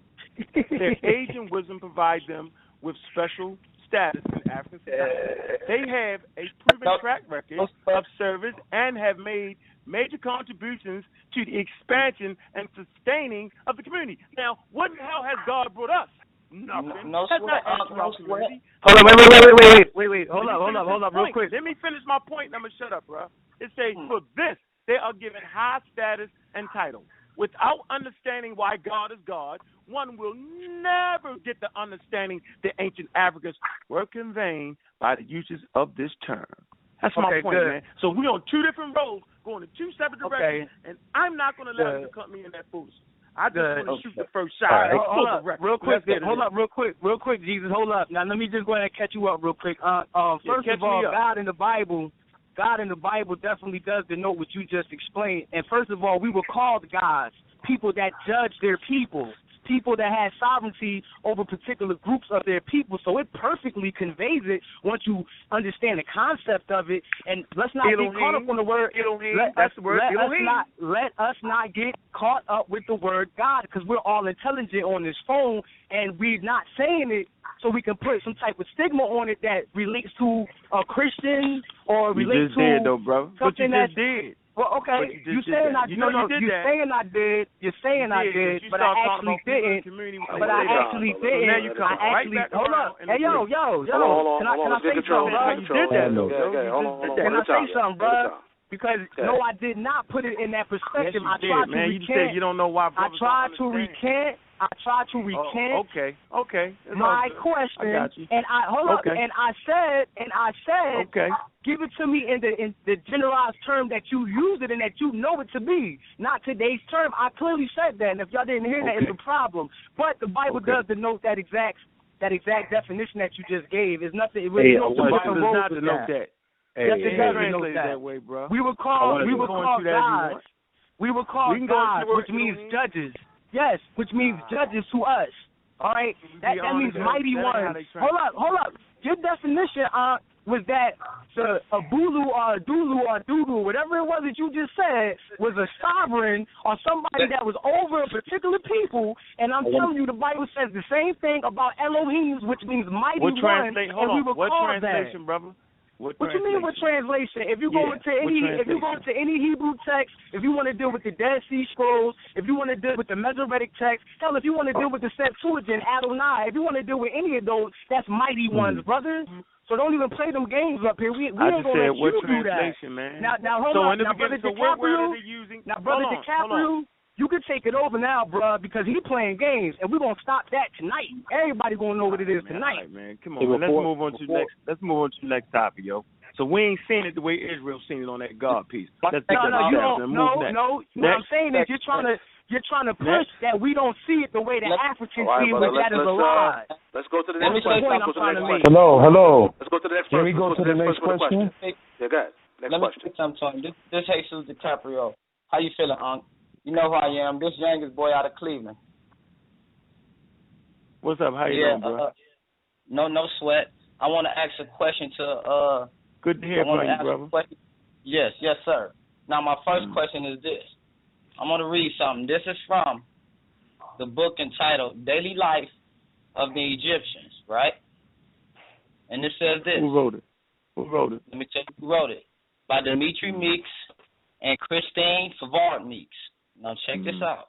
Their *laughs* age and wisdom provide them with special status in African society. They have a proven track record of service and have made major contributions to the expansion and sustaining of the community. Now, what in the hell has God brought us? Nothing. No That's sweat, not uh, no sweat. Hold on, wait, wait, wait, wait, wait, wait, wait, wait. Hold Let up, me hold up, hold this up, real quick. Let me finish my point and I'm going to shut up, bro. It says, for this, they are given high status and title. Without understanding why God is God, one will never get the understanding the ancient Africans were conveying by the uses of this term. That's my point, good. man. So we're on two different roads, going in two separate directions, and I'm not going to let you them cut me in that foolishness. I just want to shoot the first shot. right, Let's hold up, real quick. Let's get Hold up, real quick, real quick, Jesus. Hold up. Now let me just go ahead and catch you up real quick. Uh, uh, first catch of all. God in the Bible, God in the Bible definitely does denote what you just explained. And first of all, we were called gods, people that judge their people, people that had sovereignty over particular groups of their people. So it perfectly conveys it once you understand the concept of it. And let's not Elohim. get caught up on the word. Elohim, Let that's us, the word, Let us not let us not get caught up with the word God because we're all intelligent on this phone and we're not saying it so we can put some type of stigma on it that relates to a Christian or You relates just to did, though, bro. But you something just that's did. Well, okay, but you, you saying I you know no, you, did you that. saying I did. You're saying I did, but I actually didn't. But I actually didn't. I actually hold up. Hey yo, yo, yo. Can I can I say something, bro? You did that. Can I say something, bro? Because okay. no, I did not put it in that perspective. Yes, I tried did, to man. recant. You said you don't know why. I tried to recant, I tried to oh, recant Oh, okay, okay. It's my question, I got you. and I hold Okay. up, and I said, and I said, Okay. give it to me in the in the generalized term that you use it and that you know it to be, not today's term. I clearly said that, and if y'all didn't hear that, it's a problem. But the Bible Okay. does denote that exact that exact definition that you just gave. It's nothing. It really Hey, no I two wanna- The Bible does not denote that. that. Hey, Yes, It it hey, does denote that. that way, bro. We were called we were called that if you gods. We were called can go into gods, which means judges. Yes, which means Ah. judges to us. All right, that that means mighty ones. Hold up, hold up. Your definition uh, was that the a Bulu or a Dulu or Dudu, whatever it was that you just said, was a sovereign or somebody that was over a particular people. And I'm telling you, the Bible says the same thing about Elohims, which means mighty What ones, translation? Hold and we on. were What that. translation, brother? What, What you mean with translation? If you go Yeah, into any, if you go into any Hebrew text, if you want to deal with the Dead Sea Scrolls, if you want to deal with the Masoretic text, hell, if you want to deal with the Septuagint, Adonai, if you want to deal with any of those, that's mighty hmm. ones, brother. So don't even play them games up here. We we. I ain't gonna said let what you do that. translation, man. Now, now hold so on. in the Now, brother beginning, so what word DiCaprio, now brother hold on, hold on. DiCaprio, you can take it over now, bruh, because he playing games, and we're gonna stop that tonight. Everybody gonna know what it is man, tonight. all right, man. Come Hey, on, man. Let's move on to the before- next. Let's move on to next topic, yo. So we ain't seeing it the way Israel seen it on that God piece. Let's no, no, you don't. and No, move next. no. What I'm Next. saying is you're trying to you're trying to push Next. that we don't see it the way the Africans All right, see it, but that is a lie. uh, let's go to the next question. something Let's go to the I'm next trying to question. Hello, hello. Let's go to the next Can person. we go Let's to the next person for question? Yeah, go ahead. Next Let me question. say something to him. This, this Jesus DiCaprio. How you feeling, Unc? You know who I am. This youngest boy out of Cleveland. What's up? How you yeah, doing, bro? uh, no, no sweat. I want to ask a question to. uh Good to hear from you, brother. Yes, yes, sir. Now, my first Mm. question is this. I'm going to read something. This is from the book entitled Daily Life of the Egyptians, right? And it says this. Who wrote it? Who wrote it? Let me tell you who wrote it. By Dimitri Meeks and Christine Favard Meeks. Now check this Mhm. out.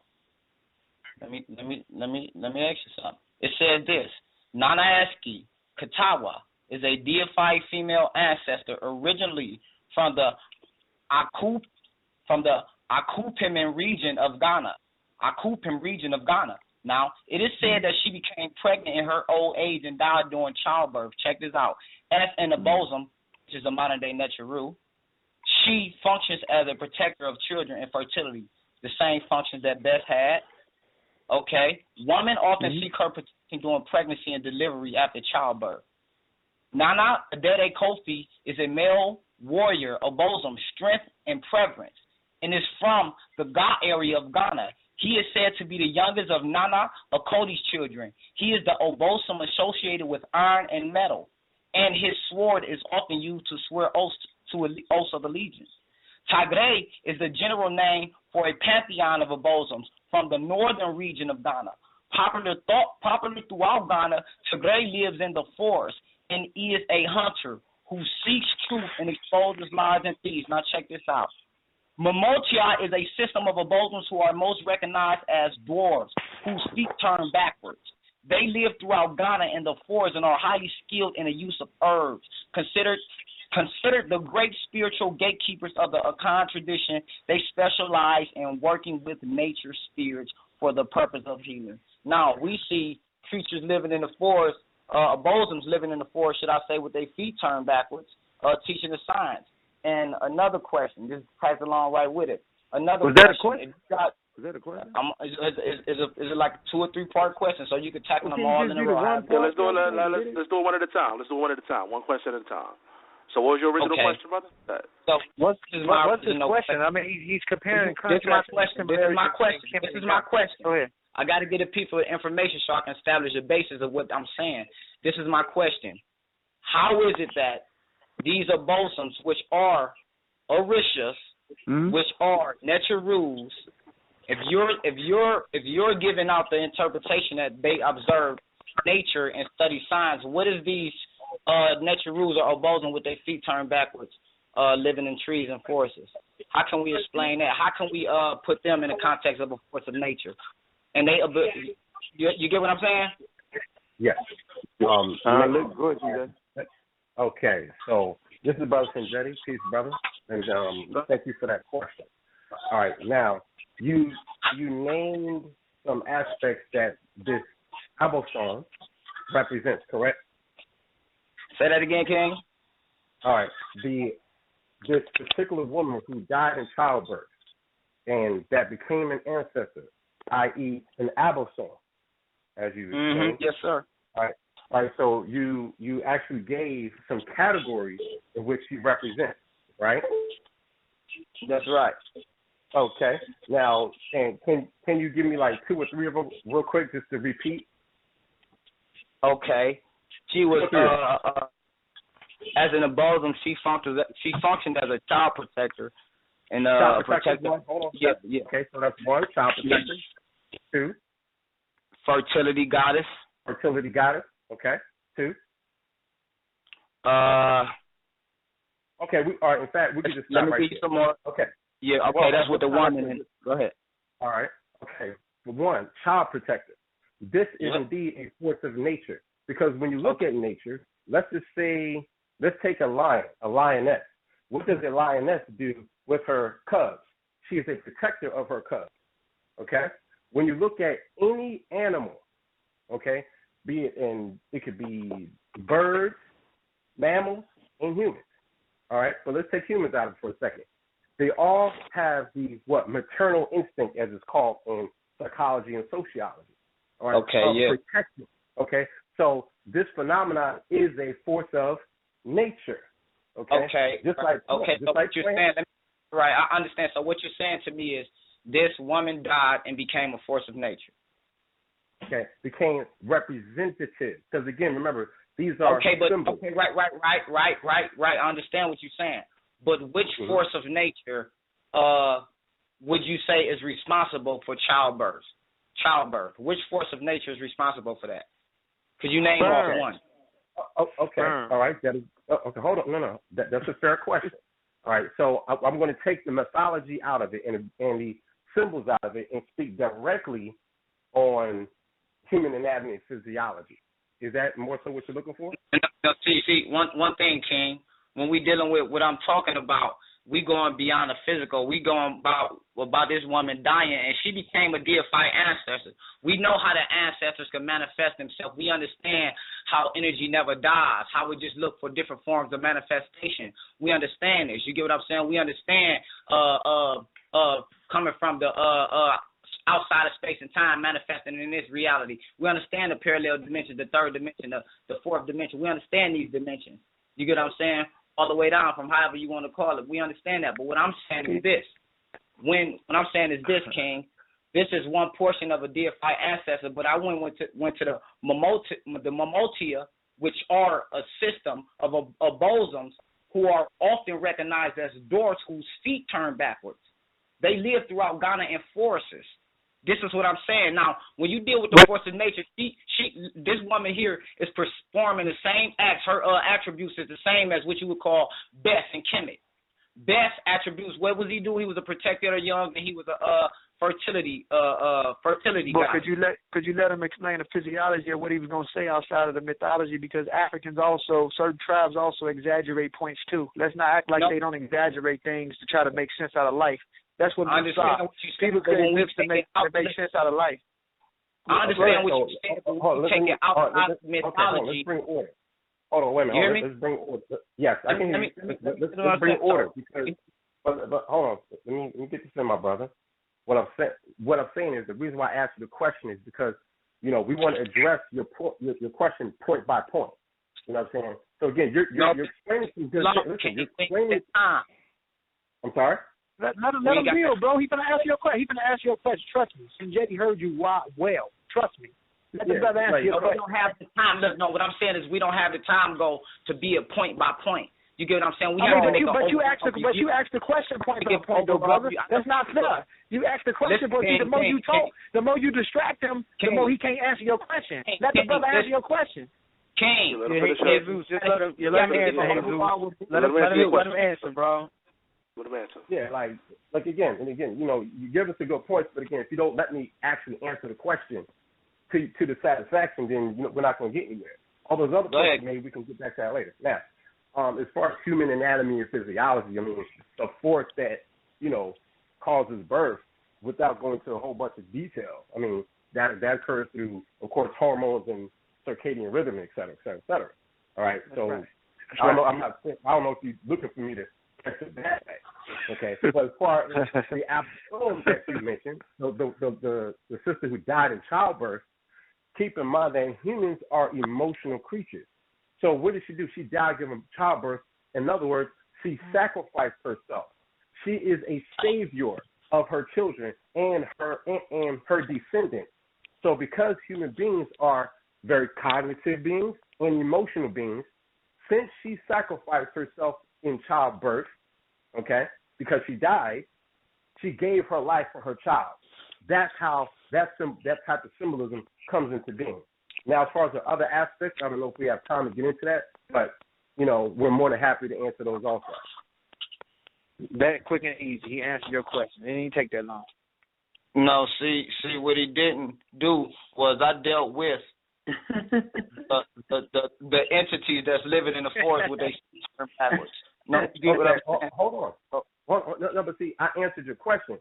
Let me let me let me let me ask you something. It says this. Nana Aski Katawa is a deified female ancestor originally from the Aku from the Akupim region of Ghana. Akupim region of Ghana. Now, it is said that she became pregnant in her old age and died during childbirth. Check this out. As in the bosom, which is a modern day Netcheru, she functions as a protector of children and fertility, the same functions that Bes had. Okay? Women often mm-hmm. seek her protection during pregnancy and delivery after childbirth. Nana Adede Kofi is a male warrior of bosom, strength, and preference, and is from the Ga area of Ghana. He is said to be the youngest of Nana Akodi's children. He is the obosom associated with iron and metal, and his sword is often used to swear oaths to oaths of allegiance. Tagre is the general name for a pantheon of obosoms from the northern region of Ghana. Popular thought, popular throughout Ghana, Tagre lives in the forest and is a hunter who seeks truth and exposes lies and thieves. Now check this out. Momotia is a system of abosoms who are most recognized as dwarves, whose feet turn backwards. They live throughout Ghana in the forest and are highly skilled in the use of herbs. Considered considered the great spiritual gatekeepers of the Akan tradition, they specialize in working with nature spirits for the purpose of healing. Now we see creatures living in the forest, uh, bosoms living in the forest, should I say, with their feet turned backwards, uh, teaching the science. And another question, this ties along right with it. Another Was that a question. Got, Is that a question? I'm, is, is, is, is, it like two or three part question so you can tackle Well, them all just in a row? one Yeah, let's do it. Let, let, let's, let's do it one at a time. Let's do it one at a time. One question at a time. So, what was your original Okay. question, brother? Uh, So What's this is my what's his original question? I mean, he, he's comparing This is my question. This is my question. This is my question. Go ahead. I got to get the people information so I can establish the basis of what I'm saying. This is my question. How is it that these are bosoms, which are orishas, Mhm. which are nature rules, if you're if you're if you're giving out the interpretation that they observe nature and study science, what is these uh nature rules or bosom with their feet turned backwards, uh living in trees and forests? How can we explain that? How can we uh put them in the context of a force of nature? And they abi- you, you get what I'm saying? Yes. Um, Uh, look good, you guys. Okay, so this is Brother Sinjetti. Peace, brother. And um, thank you for that question. All right, now you you named some aspects that this obosom represents, correct? Say that again, King. All right, the this particular woman who died in childbirth and that became an ancestor, i.e., an obosom, as you hmm explained. Yes, sir. All right. All right. So you you actually gave some categories in which he represents, right? That's right. Okay. Now, and can can you give me like two or three of them real quick, just to repeat? Okay. She was uh, uh as an bosom, she functioned she functioned as a child protector and uh child protector. One. Hold on. Yeah, yeah. Okay. So that's one child protector. Two, Fertility goddess. fertility goddess. Okay. Two. Uh Okay. We are. In fact, we can just let me right some more. Okay. Yeah, okay, Well, that's what the one start in Go ahead. All right. Okay. One, child protector. This is Yep. indeed a force of nature because when you look at nature, let's just say, let's take a lion, a lioness. What does mm-hmm. a lioness do with her cubs? She is a protector of her cubs. Okay. When you look at any animal, okay, be it in, it could be birds, mammals, and humans. All right, so let's take humans out of it for a second. They all have the what maternal instinct, as it's called in psychology and sociology. All right, Okay, yeah. protection. Okay, so this phenomenon is a force of nature. Okay, Okay. just like okay. just so like what you're saying, right? I understand. So what you're saying to me is this woman died and became a force of nature. okay, became representative. Because again, remember, these are Okay, but symbols. okay, right, right, right, right, right, right. I understand what you're saying. But which Mhm. force of nature uh would you say is responsible for childbirth? Childbirth. Which force of nature is responsible for that? Could you name off Burn. one? Oh, oh, okay, Burn. all right. That is oh, okay. Hold on, no, no, that, that's a fair question. All right, so I, I'm going to take the mythology out of it and and the symbols out of it and speak directly on human anatomy and physiology. Is that more so what you're looking for? No, no, see, see, one one thing, King. When we dealing with what I'm talking about, we going beyond the physical. We going about about this woman dying, and she became a deified ancestor. We know how the ancestors can manifest themselves. We understand how energy never dies. How we just look for different forms of manifestation. We understand this. You get what I'm saying? We understand uh uh uh coming from the uh uh outside of space and time manifesting in this reality. We understand the parallel dimension, the third dimension, the, the fourth dimension. We understand these dimensions. You get what I'm saying? All the way down from however you want to call it. We understand that. But what I'm saying is this. When what I'm saying is this, King. This is one portion of a deified ancestor, but I went went to went to the Mamoti, the Mamotia, which are a system of, of, who are often recognized as doors whose feet turn backwards. They live throughout Ghana in forests. This is what I'm saying. Now, when you deal with the force of nature, she, she, this woman here is performing the same acts. Her uh, attributes is the same as what you would call Bes and Kemet. Bes attributes. What was he do? He was a protector of the young, and he was a uh, fertility, uh, uh, fertility But guy. could you let could you let him explain the physiology of what he was going to say outside of the mythology? Because Africans also certain tribes also exaggerate points too. Let's not act like No. they don't exaggerate things to try to make sense out of life. That's what I understand are. what you're People but when create myths to make out to make sense out of life. I understand what you're saying, but hold when on, take it hold outside of okay, hold on, mythology. let's bring order. Hold on, wait a minute. You hear me? Let's bring order. Yes, I can hear you. let me- Let's, let me- let's, let me let's bring order because. But, but hold on. Let me let me get this in, my brother. What I'm saying, what I'm saying is the reason why I asked you the question is because you know we want to address your po- your, your question point by point. You know what I'm saying? So again, you're you're, No, you're explaining some good. Listen, you're explaining. take. I'm sorry. Let, let him let him got- deal, bro. He's gonna ask you a question. He's gonna ask you a question. Trust me. Sinjetti heard you wa- well. Trust me. Let the Yeah, brother answer like- your No, we don't have the time. Look, no, what I'm saying is we don't have the time go to be a point by point. You get what I'm saying? We I have mean, to but make you a but you asked the review. but you asked the question point by point though, brother. view. That's not fair. You asked the question, Listen, but the more you talk, the more you distract him, the more he can't answer your question. King, Let the brother answer your question. King. Let him Yeah, hey. Jesus, just let him, yeah, let him answer, get Jesus. the overall- Let him, Let him let answer your him, let him question. answer, bro. Answer. Yeah, like like again and again, you know, you give us a good points, but again, if you don't let me actually answer the question to to the satisfaction, then you know, we're not going to get anywhere. All those other Go points made, we can get back to that later. Now, um, as far as human anatomy and physiology, I mean, the force that you know causes birth, without going into a whole bunch of detail, I mean, that that occurs through, of course, hormones and circadian rhythm, et cetera, et cetera, et cetera. All right, so right. I don't know. I'm not. I don't know if you're looking for me to answer that way. Okay, but as far as the absolute that you mentioned, the the, the the the sister who died in childbirth, keep in mind that humans are emotional creatures. So what did she do? She died giving childbirth. In other words, she mm-hmm. sacrificed herself. She is a savior of her children and her and, and her descendants. So because human beings are very cognitive beings and emotional beings, since she sacrificed herself in childbirth, okay, because she died, she gave her life for her child. That's how that sim- that type of symbolism comes into being. Now, as far as the other aspects, I don't know if we have time to get into that, but you know, we're more than happy to answer those also. That quick and easy. He answered your question. It didn't take that long. No, see, see what he didn't do was I dealt with *laughs* the, the the the entities that's living in the forest with they turn *laughs* backwards. No, you get what Okay, I'm ho- saying? hold on. Ho- hold on. No, no, but see, I answered your question.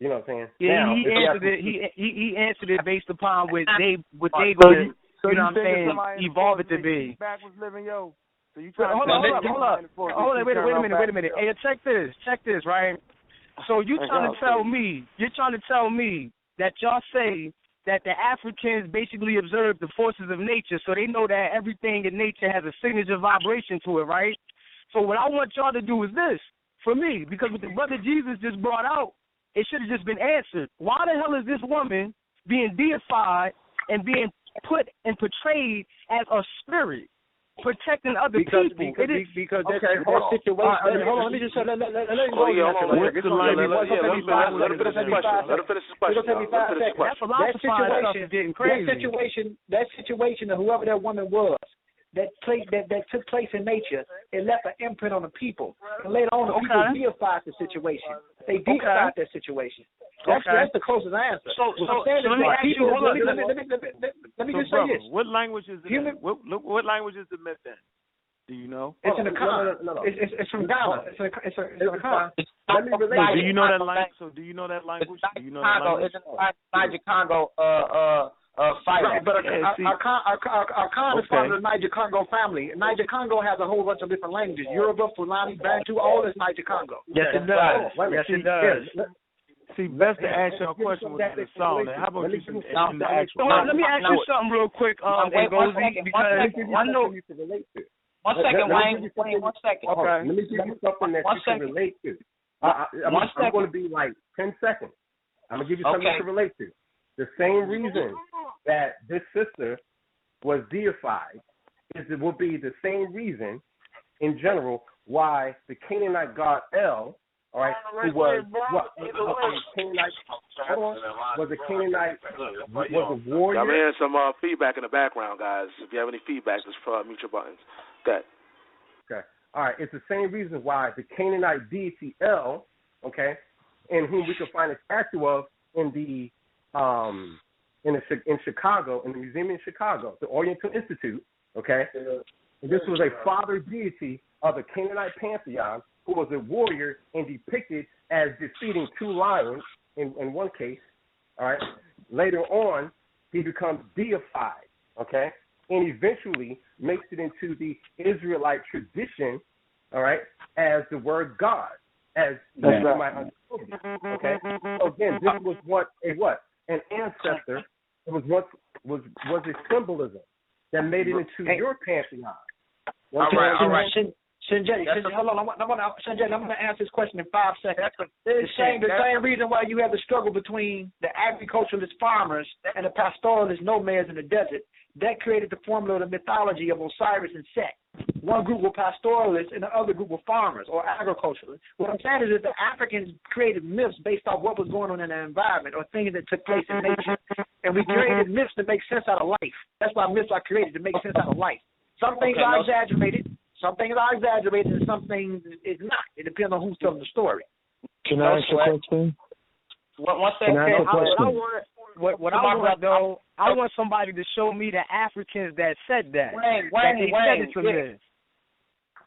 You know what I'm saying? Yeah, now, he, if he you answered it. He, he he answered it based upon what *laughs* they what they So gonna you, so you know what I'm saying somebody in the evolve it to with be. Backwards living, yo. So you But trying hold to on, tell hold me on, hold on, hold on, you wait, turn wait a minute, wait a minute. Hey, check this, check this, right? So you trying to tell me, you're trying to tell me that y'all say that the Africans basically observe the forces of nature, so they know that everything in nature has a signature vibration to it, right? So what I want y'all to do is this for me, because what the brother Jesus just brought out, it should have just been answered. Why the hell is this woman being deified and being put and portrayed as a spirit? Protecting other Because people. because, It is- because that's, Okay, that hold on. situation. All right, let, hold on, let me just say, let, let, let, let him Oh, go. yeah, hold on. answer What's that. the It's gonna line? take me- Let- it's gonna yeah, take me let- five let- let him seconds. finish It's his gonna take me question. five Let him finish his seconds. It's question, gonna take me y'all. Let him five finish his seconds. question. That philosophizer That stuff is getting situation, crazy. that situation, that situation of whoever that woman was, that place that, that took place in nature, it left an imprint on the people. And later on, the people deified the situation. They deified that situation. That's Okay. that's the closest answer. So- so- so let me ask you- hold on, let me- let me- let let me- let me- let me- let me So, just say this. What language is it? Human- in? What, look, what language is the myth in? Do you know? It's in the no, con. no, no, no. It's, it's, it's from Ghana. It's a, it's a, it's a con. Let me relate. Do you know that language? So do you know that language? Do you know that language? isn't Niger Congo uh uh uh fighter? Right, but Yeah, our, see- our, our, our, our, our is part of the Niger Congo family. Niger Congo has a whole bunch of different languages. Yoruba, Fulani, Bantu, all is Niger Congo. Yes, it does. on, wait a Yes, minute. it does. Yeah, See, best to Yeah, ask your give me question some was the song. How about you give you in the let me- actual? So, let me ask you something real quick, um, Wait, one because one Let me second. give you I know. something you can relate to. One Let- second, let- let me Wayne. Wayne, one second. Okay. Let me give you something that you can relate to. I, I, I'm, One I'm going to be like 10 seconds. I'm going to give you something Okay. you relate to. The same reason that this sister was deified is it will be the same reason in general why the Canaanite god El, all right, who was what was a Canaanite hold was a Canaanite was a I'm warrior. hearing some uh, feedback in the background, guys. If you have any feedback, just uh, mute your buttons. Good. Okay. All right. It's the same reason why the Canaanite deity El, okay, in whom we can find a statue of in the um in the in Chicago in the museum in Chicago, the Oriental Institute, okay. And this was a father deity of the Canaanite pantheon who was a warrior and depicted as defeating two lions in, in one case. All right. Later on, he becomes deified, okay, and eventually makes it into the Israelite tradition, all right, as the word God, as That's you right. might understand. Okay. So again, this was what a what an ancestor. It was what was was a symbolism that made it into your pantheon. All right, all right. Shin, Shinjay, Shinjay, hold on. I'm, I'm gonna, Shinjay, I'm going to answer this question in five seconds. That's a The same, the That's- same reason why you have the struggle between the agriculturalist farmers and the pastoralist nomads in the desert. That created the formula of the mythology of Osiris and Set. One group were pastoralists and the other group were farmers or agriculturalists. What I'm saying is that the Africans created myths based off what was going on in the environment or things that took place in nature. And we created myths to make sense out of life. That's why myths are created to make sense out of life. Some things Okay, are no- exaggerated. Some things are exaggerated, and some things is not. It depends on who's telling the story. Can No I ask a sweat. question? One, one Can second. I ask a I, what I question? want, what, what I want brother, though, I want somebody to show me the Africans that said that. Wayne, that they Wayne, said Wayne. it's a Yeah, myth.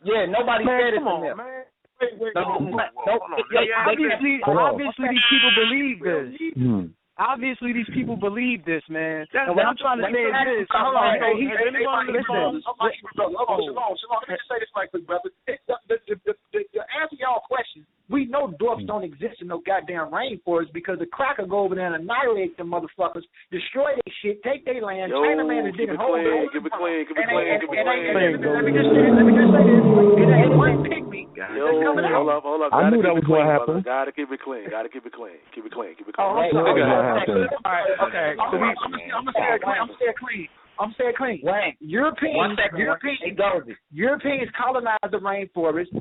yeah, nobody Man, said it's come on, myth. man. Wait, wait, No, no, no, whoa, hold on. they- Yeah, Obviously, obviously these people believe this. Hmm. Obviously these people believe this, man. That's- and what I'm trying to say is this. Hold on, Hey, hey, hey, hey, hey, listen, Hold on, Shalom, Shalom, Shalom. Let me just say this right quick, brother. It- The, the, the, the, the, to answer y'all question, we know dwarfs hmm. don't exist in no goddamn rainforest because the cracker go over there and annihilate them motherfuckers, destroy their shit, take their land, Yo, China man is keep digging it holes. clean, keep it clean, keep it clean, ain't- keep it clean. and Let me just say this. Let me just say this. It ain't one pygmy Yo, hold up, hold up. I knew that was gonna happen. Gotta keep it clean. Gotta keep it clean. Keep it clean. Keep it oh, clean. Oh, I'm sorry. gonna happen. All right, okay. I'm, gonna say it clean. I'm gonna say clean. I'm gonna say it clean. Wayne, Europeans, one second. Europeans, Hey, Europeans colonized the rainforest.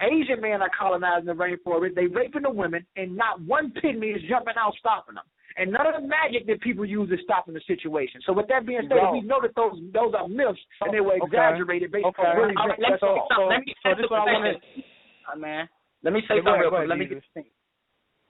Asian men are colonizing the rainforest. They raping the women, and not one pygmy is jumping out stopping them. And none of the magic that people use is stopping the situation. So with that being said, Go. we know that those those are myths and they were Okay. exaggerated based Okay. on real All right, events. let me That's say Let me so say this what I something. Uh, man, let me say Yeah, something real quick. Let me Jesus. get this.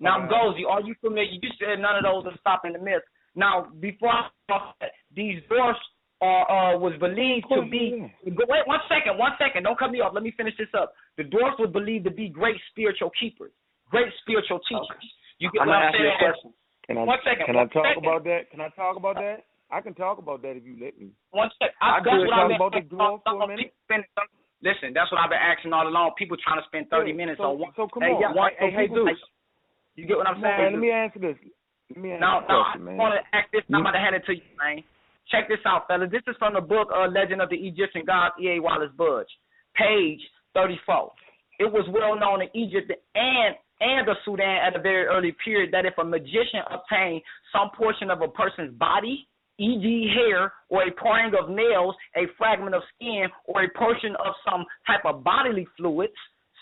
Now, Okay. Ngozi, are you familiar? You said none of those are stopping the myth. Now, before I start these dwarfs uh, was believed to be. Wait one second, one second. Don't cut me off. Let me finish this up. The dwarfs were believed to be great spiritual keepers, great spiritual teachers. You get I'm what I'm ask you a saying? question. Can I, One second, Can one I talk second. about that? Can I talk about that? I can talk about that if you let me. One second. I I, that's what talk I meant. about the Some- for a minute. people finish- some- Listen, that's what I've been asking all along. People trying to spend thirty Yeah, minutes so, on one. So come hey, on. one, so hey, hey, people-. You get what I'm Man, saying? let me answer this. Let me answer No, this no, I man. want to ask this. I'm about to hand it to you, man. Check this out, fellas. This is from the book uh, Legend of the Egyptian Gods, E.A. Wallis Budge, page 34. It was well known in Egypt and and the Sudan at a very early period that if a magician obtained some portion of a person's body, e.g., hair, or a paring of nails, a fragment of skin, or a portion of some type of bodily fluids,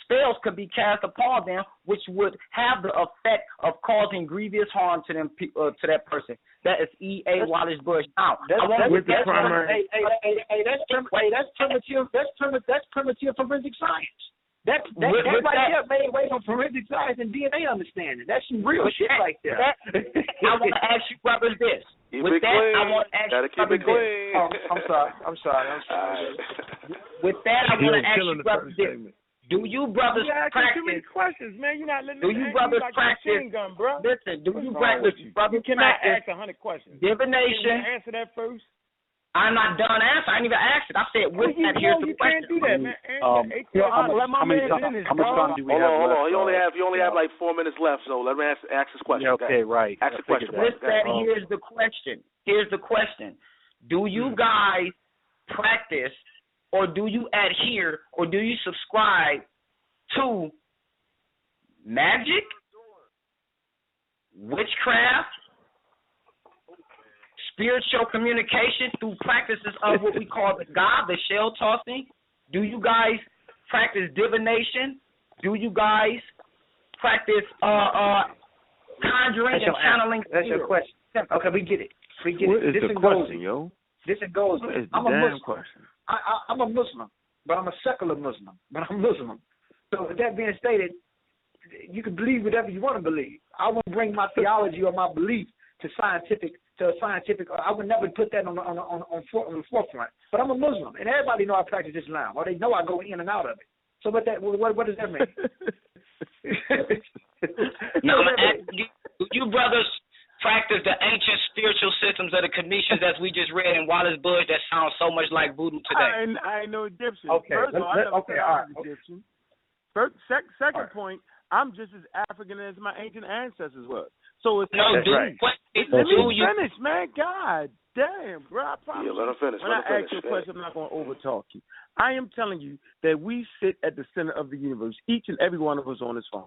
spells could be cast upon them, which would have the effect of causing grievous harm to them uh, to that person. That is E. A. Wallis Budge. Now, That's, I want that's, with the primary. hey, hey, hey, hey, that's prim- hey, that's primitive. That's primitive. That's primitive forensic science. That that, With- that with right that- there made way on forensic science and DNA understanding. That's some real shit that- right there. that- I want to ask you brothers this. Keep with that, clean. I want to ask Gotta you keep brothers it this. Oh, I'm sorry. I'm sorry. I'm sorry. With that, I want to ask you brothers this. Segment. Do you brothers You asking too many practice? questions, man. You're not letting Do me you brothers like practice? gun, bro. Listen, do What's you wrong practice? you? Brothers You cannot practice ask a hundred questions. divination. You answer that first? I'm not done answering. I ain't even asked it. I said, with you that, know here's the you can't question. do that, man. Answer Um, eight yeah, how much- Let my how man time- finish, how much time do we hold have on, hold on. You only uh, have you only have like four minutes left, so let me ask ask this question. Yeah, okay, right. Ask the question. figured With that. Here's the question. Here's the question. Do you guys practice or do you adhere or do you subscribe to magic, witchcraft, spiritual communication through practices of what we call the God, the shell tossing? Do you guys practice divination? Do you guys practice uh uh conjuring and channeling? answer. That's your question. Okay, we get it. We get What it. is this the and question, goes. yo? This and goes. What is the I'm a damn Muslim. question? I, I, I'm a Muslim, but I'm a secular Muslim, but I'm Muslim. So with that being stated, you can believe whatever you want to believe. I won't bring my theology or my belief to scientific to a scientific. I would never put that on the, on the, on on, for, on the forefront. But I'm a Muslim, and everybody know I practice Islam, or they know I go in and out of it. So what that what what does that mean? *laughs* *laughs* no, and you, you brothers practice the ancient spiritual systems of the Canisians as we just read in Wallis Budge that sounds so much like voodoo today. I, ain't- I ain't no Egyptian. Okay, First of all, let- I okay, said all I right. Egyptian. First, sec, second All right. point, I'm just as African as my ancient ancestors were. So it's No, not- do right. what, Let me do you finish, man. God damn, bro. I promise Yeah, let him finish. when Let I ask you a question, I'm not going to overtalk you. I am telling you that we sit at the center of the universe, each and every one of us on this phone,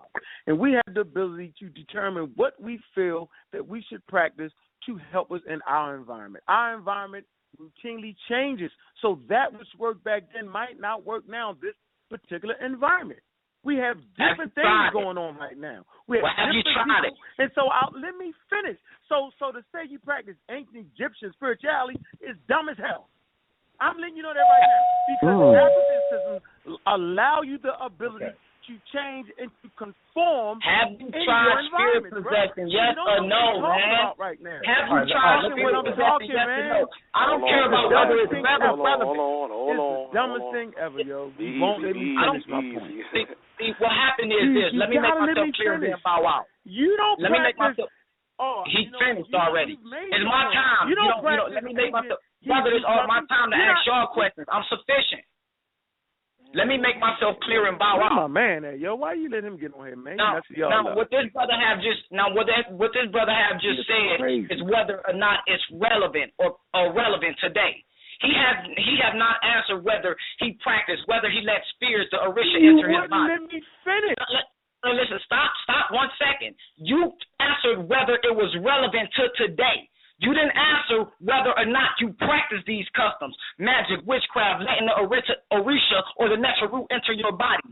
and we have the ability to determine what we feel that we should practice to help us in our environment. Our environment routinely changes, so that which worked back then might not work now. This particular environment. We have different Have things going on right now. We have Well, have you different tried people. And so I'll, let me finish. So so to say you practice ancient Egyptian spirituality is dumb as hell. I'm letting you know that right now because Hmm. African systems allow you the ability to change and to conform Have you in tried your spirit possession? You Yes don't or know no, what you're talking man? right now. Have you All right, tried all right, spirit when I'm possession? talking, Yes or man. no? I don't Hold care on, about hold on. whether it's Hold relevant. Hold on, hold on, hold it's on. the dumbest hold on. thing ever, yo. You Easy, won't let me easy, finish my easy. See, what happened is You- this. you Let me make myself me clear and then finish. bow out. You don't Let me make myself. Oh, He you know, finished already. It's my time. You don't you practice let me make myself. Brother, it's all my time to ask y'all questions. I'm sufficient. Let me make myself clear and bow out. my man at, yo? Why you let him get on here, man? Now, now what this brother have just now what that what this brother have just It's said crazy. is whether or not it's relevant or, or relevant today. He have he have not answered whether he practiced, whether he let spirits, the Orisha You enter his body. let me finish. Let- listen, stop, stop one second. You answered whether it was relevant to today. You didn't answer whether or not you practice these customs, magic, witchcraft, letting the Orisha, Orisha or the natural root enter your body.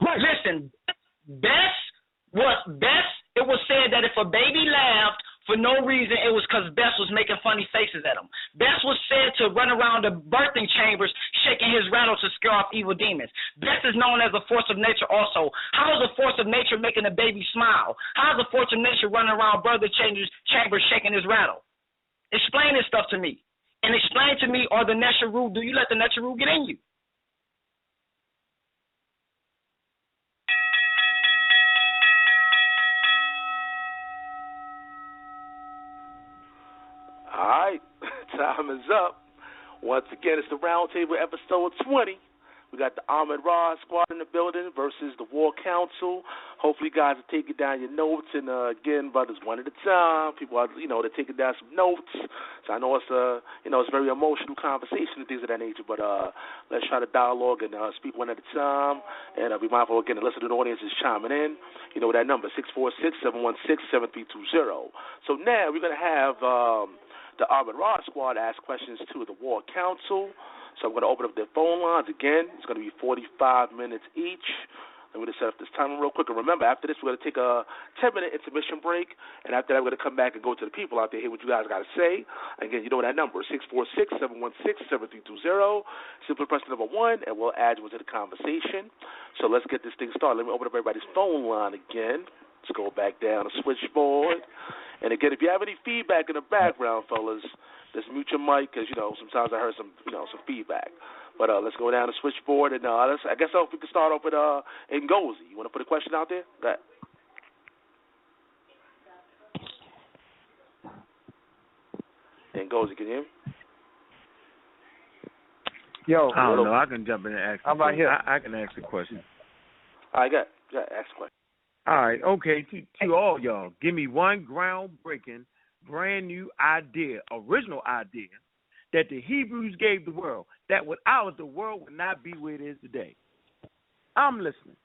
Right. Listen, best was best. It was said that if a baby laughed for no reason, it was because Bes was making funny faces at him. Bes was said to run around the birthing chambers shaking his rattle to scare off evil demons. Bes is known as a force of nature also. How is a force of nature making a baby smile? How is a force of nature running around birthing chambers, chambers shaking his rattle? Explain this stuff to me. And explain to me, are the Nesharu, do you let the Nesharu get in you? All right, *laughs* time is up. Once again, it's the Roundtable episode 20. We got the Amen Ra squad in the building versus the War Council. Hopefully, you guys are taking down your notes. And uh, again, brothers, one at a time. People are, you know, they're taking down some notes. So I know it's a, you know, it's a very emotional conversation and things of that nature. But uh, let's try to dialogue and uh, speak one at a time. And uh, be mindful again the audience is chiming in. You know that number six four six seven one six seven three two zero. So now we're gonna have um, the Amen Ra squad ask questions to the War Council. So I'm going to open up their phone lines again. It's going to be 45 minutes each. I'm going to set up this time real quick. And remember, after this, we're going to take a 10 minute intermission break. And after that, we're going to come back and go to the people out there, hear what you guys got to say. Again, you know that number, 646 716 7320. Simply press the number one, and we'll add you into the conversation. So let's get this thing started. Let me open up everybody's phone line again. Let's go back down the switchboard. And again, if you have any feedback in the background, fellas, just mute your mic because you know sometimes I heard some you know some feedback. But uh, let's go down the switchboard and uh, let's I guess uh, we can start off with uh Ngozi. You want to put a question out there? Go ahead. Ngozi, can you hear me? Yo, I don't know. I can jump in and ask. I'm right here. I, I can ask the question. I got, ahead. Go ahead. Ask the question. All right, okay. To, to all y'all, give me one groundbreaking, brand new idea, original idea that the Hebrews gave the world. That without it, the world would not be where it is today. I'm listening.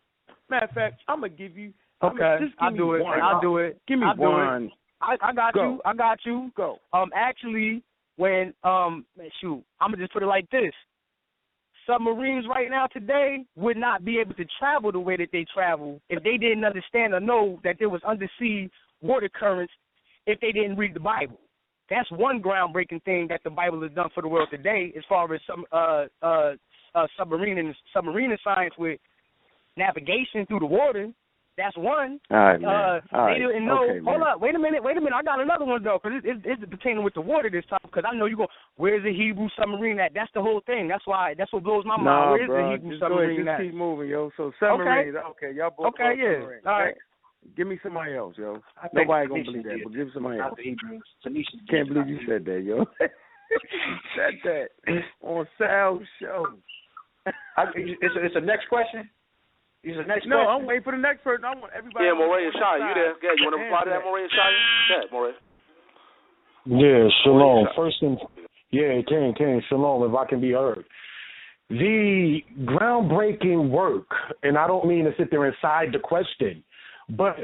Matter of fact, I'm gonna give you. Okay, gonna- give I'll me do it. one. I'll do it. Give me I'll one. I, I got Go. you. I got you. Go. Um, actually, when um, shoot, I'm gonna just put it like this: submarines right now today would not be able to travel the way that they travel if they didn't understand or know that there was undersea water currents if they didn't read the Bible. That's one groundbreaking thing that the Bible has done for the world today, as far as some uh uh, uh submarine and submarine science with navigation through the water. That's one. All right, man. Uh, All right. they didn't. Okay, hold man. up, wait a minute, wait a minute. I got another one though, because it's, it's, it's pertaining with the water this time. Because I know you go, where's the Hebrew submarine at? That's the whole thing. That's why. That's what blows my mind. Nah, Where's bro. the Hebrew just submarine ahead. at? Just keep moving, yo. So submarines. Okay, okay y'all both. Okay, love yeah. submarines. All right. Give me somebody else, yo. I Nobody gonna Phoenicians believe that, did. but give somebody else. the Hebrews. Phoenicians Can't believe you said that, yo. *laughs* you said that on Sal's show. I, it's, a, it's a next question. It's a next No, question. I'm waiting for the next person. I want everybody. Yeah, on Moray and the Shia, you there? Yeah, you want to reply to that, answer Moray and Shia? Go ahead, Moray. Yeah, shalom. First and yeah, King, King, shalom. If I can be heard, the groundbreaking work, and I don't mean to sit there inside the question, but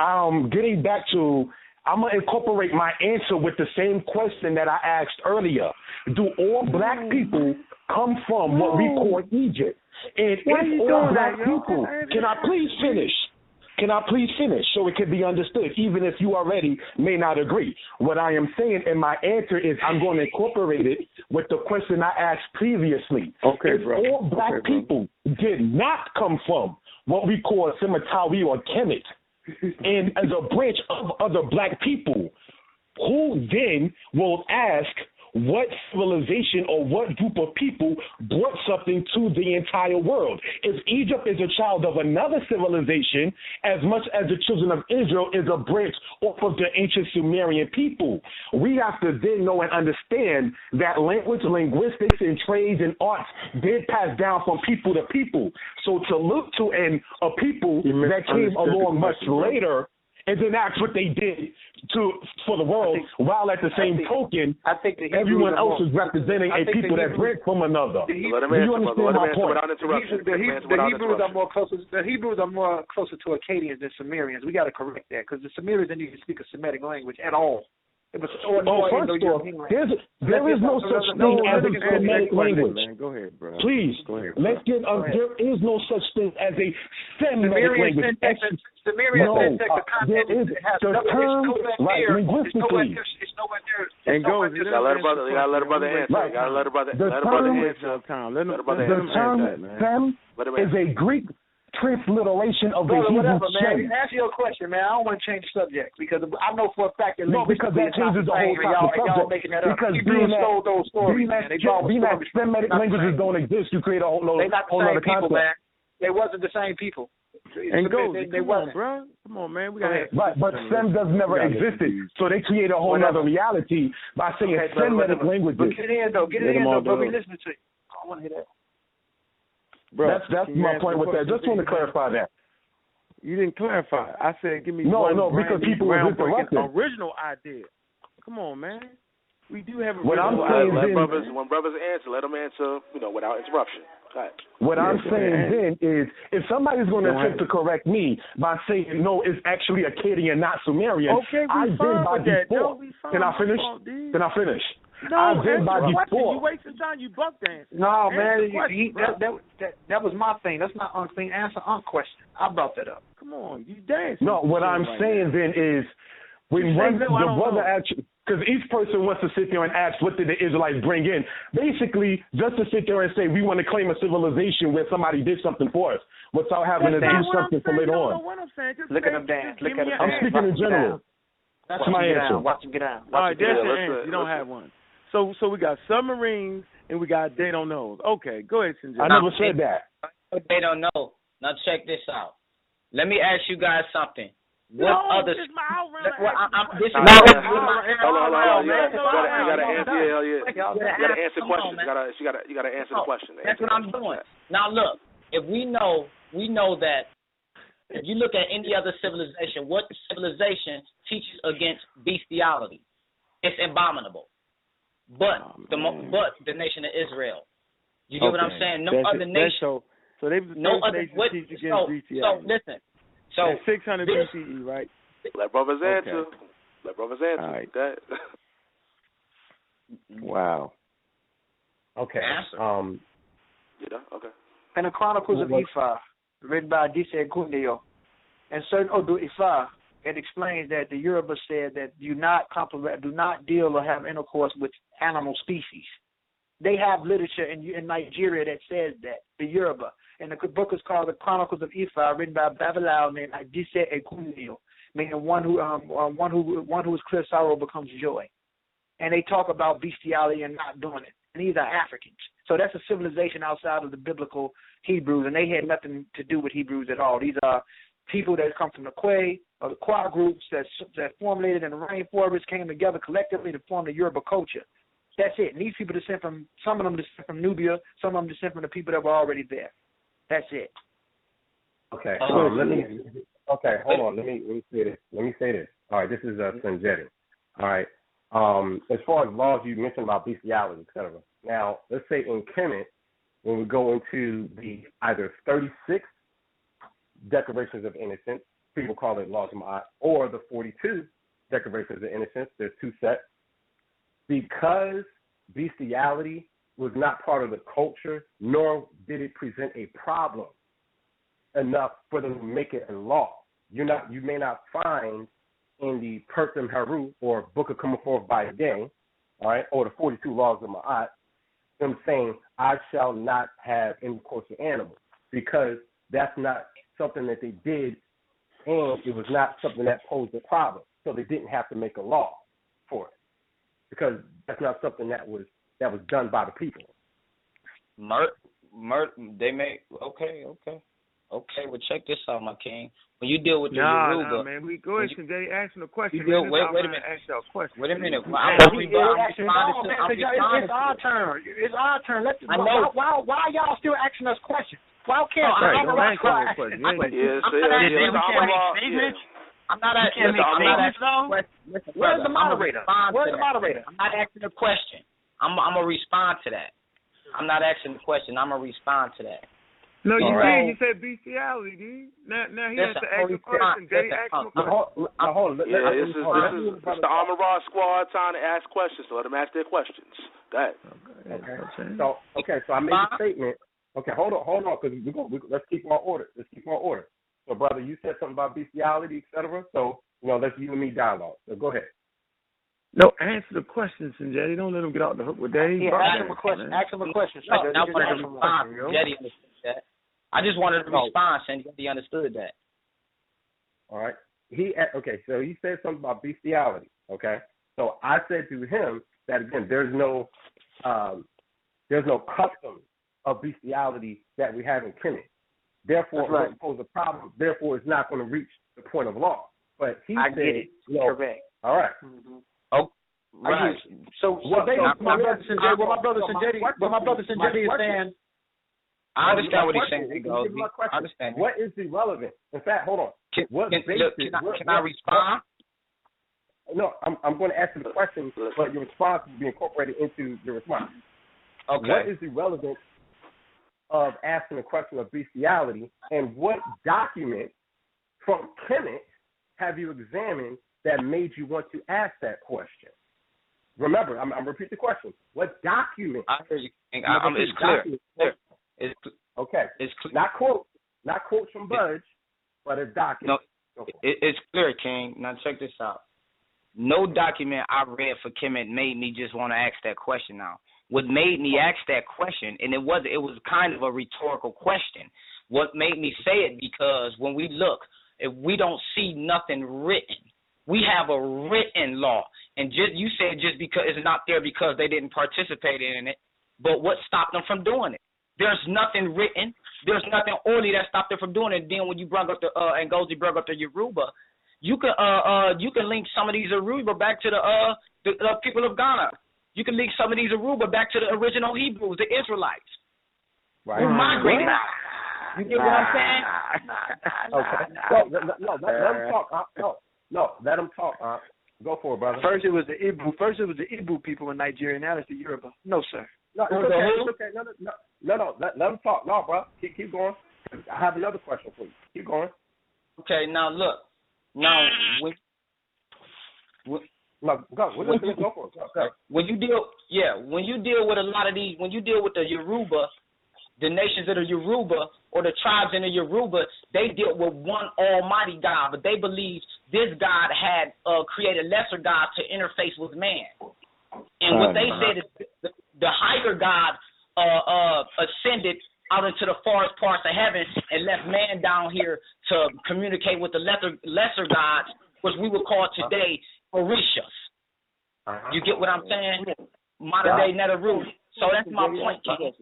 um, getting back to, I'm gonna incorporate my answer with the same question that I asked earlier. Do all black mm. people come from what we mm. call Egypt? And Why if all black that, people, Can I- please finish? Can I please finish so it can be understood, even if you already may not agree? What I am saying in my answer is I'm going to incorporate it with the question I asked previously. Okay, if bro. all black Okay, bro. people did not come from what we call Simatawi or Kemet, and as a branch of other black people, who then will ask what civilization or what group of people brought something to the entire world? If Egypt is a child of another civilization, as much as the children of Israel is a branch off of the ancient Sumerian people, we have to then know and understand that language, linguistics, and trades and arts did pass down from people to people. So to look to and a people that came along much later and then that's what they did to for the world, while at the same think- token, I think the everyone else is representing a think the people that Hebrews- break from another. the He- Do you answer, brother. understand my point? without The, the, Let him Hebrew, answer the Hebrews are more closer. The Hebrews are more closer to Akkadians than Sumerians. We got to correct that because the Sumerians didn't even speak a Semitic language at all. It was or, Oh, first off, Indo-European language. there's, there is no such No, thing as a him Semitic language. Man. Go ahead, bro. Please, Go ahead. let's get. Go there is no such thing as a Semitic language. syntax, Ex- Sumerian no, syntax, the uh, content there is it has the no, it's term, nowhere right, near. It's nowhere linguistically. It's nowhere near. It's nowhere goes, near. You gotta let a brother. You gotta let a brother answer. Right. You gotta let a brother. The Let a brother answer. Let him, brother let The term answer "sem" is a Greek transliteration of the Brother, Hebrew whatever, man. "shem." Answer your question, man. I don't want to change the subject because I know for a fact that No, because that changes the whole y'all, topic y'all subject. making that up. Because Hebrews being that, stole those stories, being man. that, They being that. Semitic languages don't exist, you create a whole nother, They not the whole same people, man. They wasn't the same people. And They- goes, they, they, come wasn't. on, bro. Come on, man. We got ahead. Right, but STEM does never We gotta get existed. So they create a whole Whatever. other reality by saying Okay, brother, Semitic whatever. languages. But get it in though. Get it in though. all Bro, do we listening to you. I want to hear that. Bro, that's that's my point with that. question, Just want to clarify that. You didn't clarify. I said, give me No, one no, brand because new people was groundbreaking interrupting. original idea. Come on, man. We do have a What I'm saying let then- brothers when brothers answer, let them answer, you know, without interruption. Go ahead. What I'm saying then is, if somebody's going to attempt to correct me by saying no, it's actually Akkadian, not Sumerian, Okay, we I fine then by with that. No, default. we fine. Can I finish? Can I finish? No, I then answer by the question. default. You wasting time. You buck dancing. No, Answer man, the you- question, he, that, that that that was my thing. That's not unclean. Answer unc question. I brought that up. Come on, you dance. No, what I'm right saying then is when one, the no, I don't brother actually, because each person wants to sit there and ask, what did the Israelites bring in? Basically, just to sit there and say we want to claim a civilization where somebody did something for us, without having to do not what I'm something for saying. later No, on. no, what I'm saying. Just Look at say- him dance. Look at me him an I'm speaking in Watch general. down. That's Watch my answer. down. Watch him get down. Watch All right, him get there's down. your answer. You don't have one. So, so we got submarines and we got they don't know. Okay, go ahead, Sinjay. I never said that. They don't know. Now check this out. Let me ask you guys something. What no, other? it's my outround. Well, I, I'm, this is my, nah, this nah. is Hold on, hold on, hold on. You man. gotta, you gotta, you gotta answer. Yeah, hell yeah. Y'all You gotta gotta answer come on, questions. man. You gotta, you gotta, you gotta answer the Oh, question. That's what I'm doing. Now look, if we know, we know that if you look at any other civilization, what civilization teaches against bestiality? It's abominable. But Oh, the but the nation of Israel. You get what I'm saying? No That's other it. nation. So, so they was the no other. nation What, against so, so listen. So That's 600 this- BCE, right? Let brothers Okay. answer. Let brothers answer. All right. Go *laughs* ahead. Wow. Okay. Answer. Um, You know? Okay. In the Chronicles of What- Ifa, written by Dise Kundio, and certain Odu Ifa, it explains that the Yoruba said that do not compliment, do not deal or have intercourse with animal species. They have literature in, in Nigeria that says that the Yoruba, and the book is called the Chronicles of Ifa, written by a Babalawo named Adise Ekundio, meaning one who um, um, one who one who is clear sorrow becomes joy. And they talk about bestiality and not doing it. And these are Africans. So that's a civilization outside of the biblical Hebrews, and they had nothing to do with Hebrews at all. These are people that come from the Quay or the Kwa groups that that formulated in the rainforest, came together collectively to form the Yoruba culture. That's it. And these people descend from some of them descend from Nubia, some of them descend from the people that were already there. That's it. okay. Oh, Um, let me. Okay, hold on. Let me let me say this. Let me say this. All right, this is uh, Sanjetti. All right. Um, as far as laws you mentioned about bestiality, et cetera. Now, let's say in Kemet, when we go into the either 36 declarations of innocence, people call it laws of Ma'at, or the 42 declarations of innocence. There's two sets. Because bestiality was not part of the culture, nor did it present a problem enough for them to make it a law. You're not, you may not find in the Pert Em Heru or Book of Coming Forth by Day, all right, or the 42 Laws of Ma'at, them saying, I shall not have intercourse with animals, because that's not something that they did, and it was not something that posed a problem. So they didn't have to make a law for it, because that's not something that was that was done by the people. Mur, mur, they may. Okay, okay, okay. Well, check this out, my king. When you deal with the Nah, Yoruba, nah, man. We go ahead, When Sinjay. Asking a question. you deal- man. wait- wait a minute. Ask y'all a question. wait a minute. I'm, I'm, I'm, I'm responding to. I'm it's, it's our turn. It's our turn. Let's, I why, know. why, why y'all still asking us questions? Why can't Right, I'm don't not ask no asking- question. I'm- Yeah, Yeah, I'm so, not yeah, asking- yeah, we Mr. can't make Amara, statements. yeah. I'm not asking. can't Listen, I'm not asking. though. Listen, listen, Where's the moderator? I'm gonna respond Where's the moderator? I'm not asking a question. I'm I'm gonna respond to that. I'm not asking the question. I'm gonna respond to that. No, you All did. You said bestiality, dude. Now, now he has to ask a question. respond. Jay, Listen, ask him a I'm- Now, question. hold, now, hold on. Yeah, this is this is this is the Armor Squad time to ask questions. So let them ask their questions. Go ahead. Okay. So okay, so I made a statement. Okay, hold on, hold on, because we go. We, let's keep our order. Let's keep our order. So, brother, you said something about bestiality, etc. So, you know, let's you and me dialogue. So, go ahead. No, answer the question, Sinjay. Don't let him get out the hook with that. He's Yeah, ask him a question. Ask him a question. No, Just I ask wanted him to a respond. question, yo. Jetty understood that. I just wanted to No. respond, and Jetty understood that. All right. He okay. So he said something about bestiality. Okay. So I said to him that again, there's no, um, there's no custom of bestiality that we have in Kemet. Therefore, right. it doesn't pose a problem. Therefore, it's not going to reach the point of law. But he I said, get it. you know, Correct. all right. Mm-hmm. Oh, right. So, so What- basically, so my my- brother Sanjay, what my brother my what my brother is- my Sanjay is saying, I understand what he's saying. give Goldie. me my question. I understand. What is the relevance? In fact, hold on. Can, what can, basis? can, I, what- can I respond? No, I'm I'm going to ask you the question, but your response will be incorporated into your response. Okay. What is the relevance of asking the question of bestiality, and what document from Kemet have you examined that made you want to ask that question? Remember, I'm, I'm repeat the question. What document? I hear you. King. I, I'm, it's clear. Document. clear. It's, Okay. it's clear. Not quote, not quotes from Budge, but a document. No, it, it's clear, King. Now check this out. No document I read for Kemet made me just want to ask that question. Now, what made me ask that question, and it was it was kind of a rhetorical question. What made me say it because when we look, if we don't see nothing written, we have a written law, and just you said just because it's not there because they didn't participate in it. But what stopped them from doing it? There's nothing written. There's nothing orally that stopped them from doing it. Then when you brought up the uh, and Goldie brought up the Yoruba, you can uh uh you can link some of these Yoruba back to the uh the uh, people of Ghana. You can link some of these Yoruba back to the original Hebrews, the Israelites, Right. who migrated. You get what I'm saying? Okay. No, no, no, no, let, let him talk. Uh, no, no, let him talk. Uh, go for it, brother. First it was the Ibo. First it was the Ibo people in Nigeria. Now it's the Yoruba. No, sir. No, it's okay. It's okay. No, no, no, no, no. Let, let him talk. No, bro. Keep, keep going. I have another question for you. Keep going. Okay, now look. Now when, when No, go. We're When you- go for it. Go, go. when you deal yeah, when you deal with a lot of these when you deal with the Yoruba, the nations of the Yoruba or the tribes in the Yoruba, they deal with one almighty God, but they believe this God had uh created lesser God to interface with man. And what they said is the, the higher God uh uh ascended out into the farthest parts of heaven and left man down here to communicate with the lesser lesser gods, which we would call today Orishas. Uh-huh. You get what I'm saying? Modern day Netaru. So that's my point, King.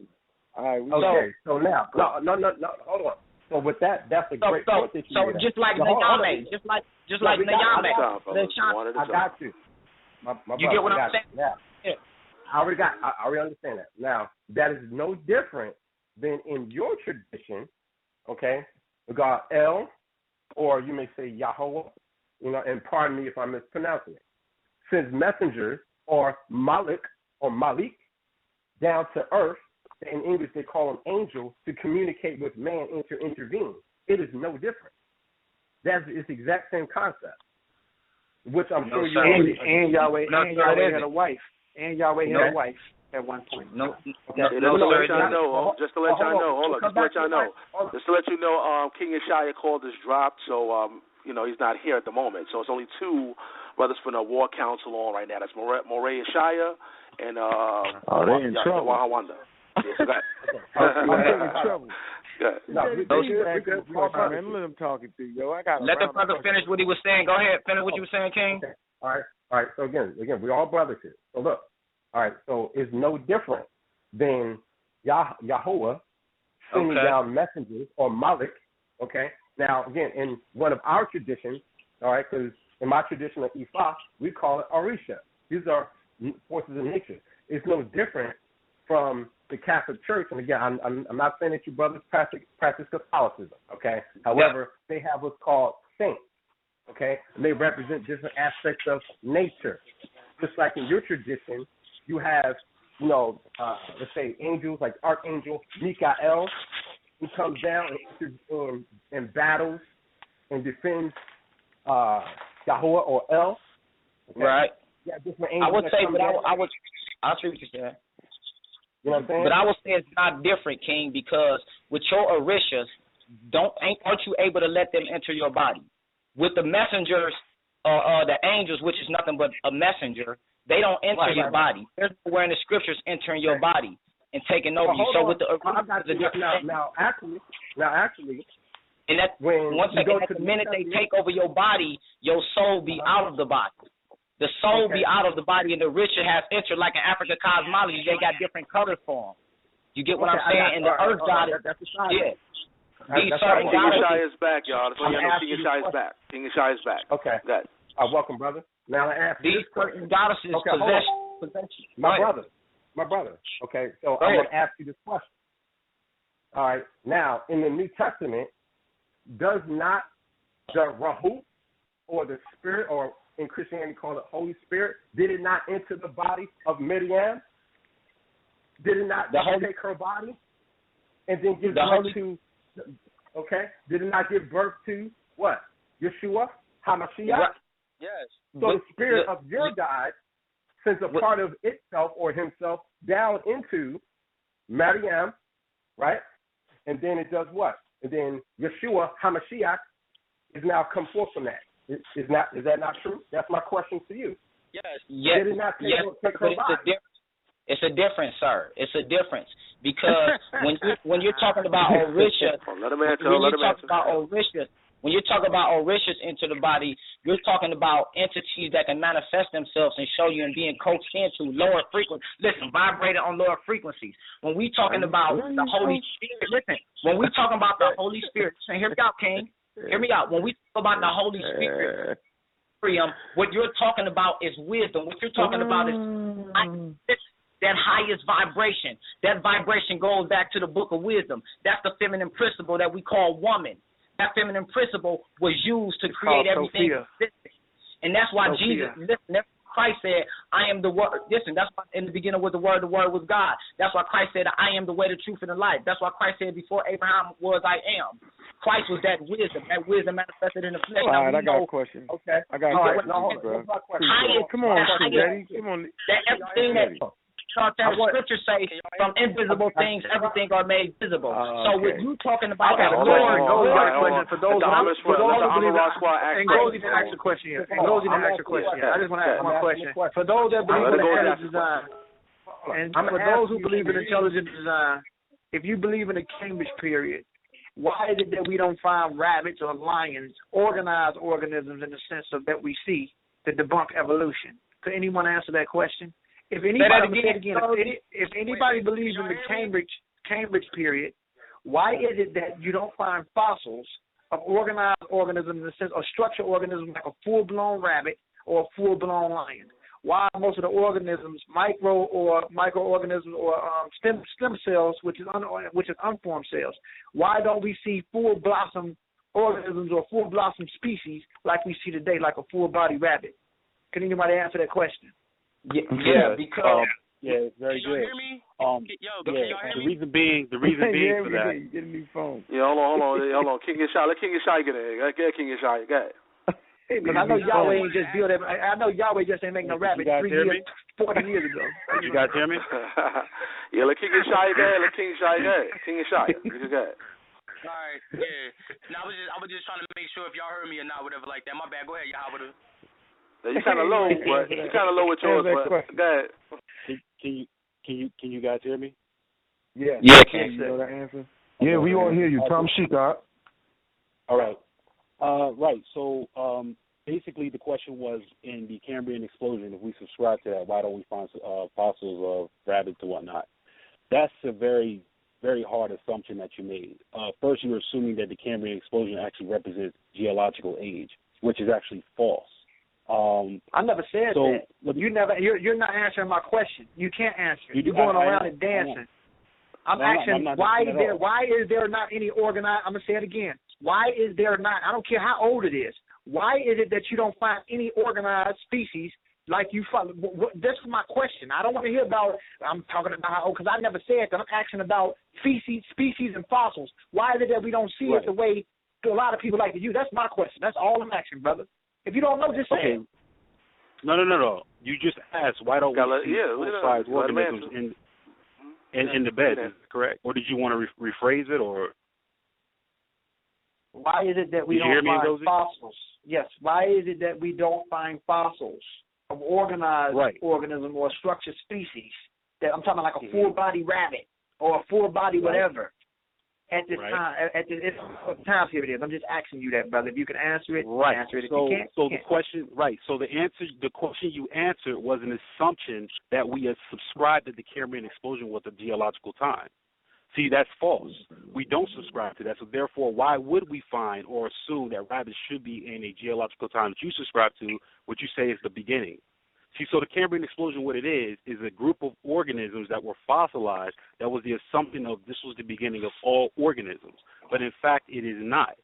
All right. Okay. So now, no, no, no, no. Hold on. So with that, that's a So, great so, point that you so made. just like No, hold on, hold on. Nyame, just like just No, like we Nyame, I the China- I got you. My, my You brother, get what I I'm saying? Now, Yeah. I already got. I already understand that. Now, that is no different than in your tradition. Okay, the God El, or you may say Yahweh. You know, and pardon me if I'm mispronouncing it. Sends messengers or Malik or Malik down to earth. In English, they call them angels to communicate with man and to intervene. It is no different. That's it's the exact same concept, which I'm No, sure you sir. and, and Yahweh No, and sir, Yahweh had a wife. And Yahweh had No. a wife at one point. No, Okay. no, Yeah, no, just to let y'all know, just to let y'all know, hold We'll on, just to let y'all to know, that. Hold just to let you know, um, King Yeshaya called this dropped, so um, you know he's not here at the moment. So it's only two brothers from the War Council on right now. That's Moray, Moray Yeshaya and uh, Oh, they in Yah- trouble. Wahawanda. Yeah, so that, *laughs* I'm *laughs* in trouble. Good. No, we- Those- we good, we good. We Come good. on, man, let him talk it through, yo. I got. Let the brother finish what he was saying. Go ahead, finish what you were saying, King. Okay. All right. All right. So again, again, we're all brothers here. So look. All right. So it's no different than Yah- Yahweh sending Okay. down messengers or Malik. Okay. Now again, in one of our traditions, all right, because in my tradition of Ifa, we call it Orisha. These are forces of nature. It's no different from the Catholic Church. And again, I'm, I'm, I'm not saying that you brothers practice, practice Catholicism. Okay. However, they have what's called saints. Okay, and they represent different aspects of nature. Just like in your tradition, you have, you know, uh, let's say angels like Archangel Michael, who comes down and, and, and battles and defends uh, Yahweh or El. Okay? Right. Yeah, I would say, but I, would- I would, I see what you're. You know what I'm saying? But I would say it's not different, King, because with your Orishas, don't ain't aren't you able to let them enter your body? With the messengers, uh, uh, the angels, which is nothing but a messenger, they don't enter Right, your right, right. body. There's nowhere in the scriptures entering your body and taking over Well, you. So on. with the I Orishas, got it's a you. now, now, actually, now actually, And that when once you go at to the the minute they New take over your body, your soul be out of the body. The soul Okay. be out of the body, and the richer has entered like in African cosmology. They got different colors for them. You get what Okay, I'm saying? got- and the all right, earth all right, god, that- that's a side yeah. note. These That's certain not King goddesses. Is back, y'all. That's what I'm you know. asking King you Yeshaya is a back. King Yeshaya is back. Okay. Good. Uh, welcome, brother. Now I ask you These this question. certain goddesses Okay, possess, on. My brother. My brother. Okay, so I'm going to ask you this question. All right. Now, in the New Testament, does not the Ruach or the Spirit, or in Christianity called the Holy Spirit, did it not enter the body of Miriam? Did it not The Holy- take her body and then give The birth Holy- to? Okay. Did it not give birth to what? Yeshua, Hamashiach. Right. Yes. So But- the spirit but- of your God sends a What- part of itself or himself down into Maryam, right? And then it does what? And then Yeshua Hamashiach is now come forth from that. Is, is not is that not true? That's my question to you. Yes. Yes. Did it not take, yes. take but it's a body? difference. It's a difference, sir. It's a difference because *laughs* when you when you're talking about Orisha, let him answer. when Let you him talk answer. about Orishas, when you talk about Orishas into the body, you're talking about entities that can manifest themselves and show you and being coaxed into lower frequencies. Listen, vibrating on lower frequencies. When we talking about the Holy oh. Spirit, listen. When we talking about the Holy Spirit, listen, hear me out, King. Hear me out. When we talk about the Holy Spirit, Miriam, what you're talking about is wisdom. What you're talking about is mm. that highest vibration. That vibration goes back to the book of wisdom. That's the feminine principle that we call woman. That feminine principle was used to create everything. Sophia. And that's why Sophia. Jesus, listen, Christ said, I am the word. Listen, that's why in the beginning was the word, the word was God. That's why Christ said, I am the way, the truth, and the life. That's why Christ said, before Abraham was, I am. Christ was that wisdom. That wisdom manifested in the flesh. All right, I got know a question. Okay. I got a All right, question, hold on. bro. What's my question? Highest- Come on, that Sugar highest- Daddy. Come on. that everything that Start I that want- scripture say from invisible things, everything are made visible. Uh, so okay. what you talking about? Okay, is but hold Lord, on, go hold on, hold question on. for those Let the who- Amish for those the who believe Amish in- squad ask And questions. Goldie didn't ask a question yet. And Goldie didn't ask a question yet. I just want to ask I'm one question. For those that believe in it go and intelligent design, and for those who believe in intelligent design, if you believe in the Cambridge period, why is it that we don't find rabbits or lions, organized organisms in the sense of that we see to debunk evolution? Could anyone answer that question? If anybody, that I'm gonna say it again. again, if, any, if anybody believes in the Cambridge Cambridge period, why is it that you don't find fossils of organized organisms in the sense of structured organisms like a full blown rabbit or a full blown lion? Why most of the organisms micro or microorganisms or um, stem stem cells, which is un, which is unformed cells? Why don't we see full blossom organisms or full blossom species like we see today, like a full body rabbit? Can anybody answer that question? Yeah, Yeah, yeah because um, yeah, it's very Can y'all good. hear me? Um, Yo, yeah, can y'all hear the me? reason being, the reason *laughs* being yeah, for that. get- Get a new phone. Yeah, hold on, hold on, hold on. King and Shy, let King and Shy get in. Get King and Shy. Go ahead. Because *laughs* I know Yahweh ain't just build every, I I know Yahweh just ain't make no You rabbit three hear years, forty years ago. *laughs* You guys hear me? yeah, let King and Shy go ahead. Let King and Shy go ahead. King and Shy. You go ahead. All right, yeah. Now I was just I was just trying to make sure if y'all heard me or not, whatever like that. My bad. Go ahead, Yahweh. Now, you kind of low, *laughs* but you kind of low with yours, Answer but question. go ahead. Can, can you can you can you guys hear me? Yeah. Yeah, Can you know that answer? Yeah, we all hear you. Tom Shikot. All right. Uh, right. So um, basically, the question was in the Cambrian explosion. If we subscribe to that, why don't we find uh, fossils of rabbits and whatnot? That's a very, very hard assumption that you made. Uh, first, you're assuming that the Cambrian explosion actually represents geological age, which is actually false. Um, I never said So, that. You never. You're you're not answering my question. You can't answer. You're going I- around and I know. dancing. I'm I'm not- asking I'm not why is there why is there not any organized? I'm gonna say it again. Why is there not? I don't care how old it is. Why is it that you don't find any organized species like you wh- This is my question. I don't want to hear about. I'm talking about how old because I never said that. I'm asking about species, species and fossils. Why is it that we don't see Right. it the way a lot of people like to use? That's my question. That's all I'm asking, brother. If you don't know, just say okay. it. No, no, no, no. You just asked why don't Gotta we see yeah, let- full-size organisms answer. in in, in the bed? Is correct? Or did you want to re- rephrase it? Or Why is it that we Did don't find Dozy? fossils? Yes. Why is it that we don't find fossils of organized Right. organism or structured species? That I'm talking like a full body rabbit or a full body Right. whatever. At this Right. time, at, at this what time period it is. I'm just asking you that, brother. If you can answer it, right. answer it. If so you can't, so you the can't. question right. So the answer the question you answered was an assumption that we had subscribed that the Cambrian explosion was a geological time. See, that's false. We don't subscribe to that. So therefore, why would we find or assume that rabbits should be in a geological time that you subscribe to, which you say is the beginning? See, so the Cambrian explosion, what it is, is a group of organisms that were fossilized. That was the assumption of this was the beginning of all organisms, but in fact, it is not.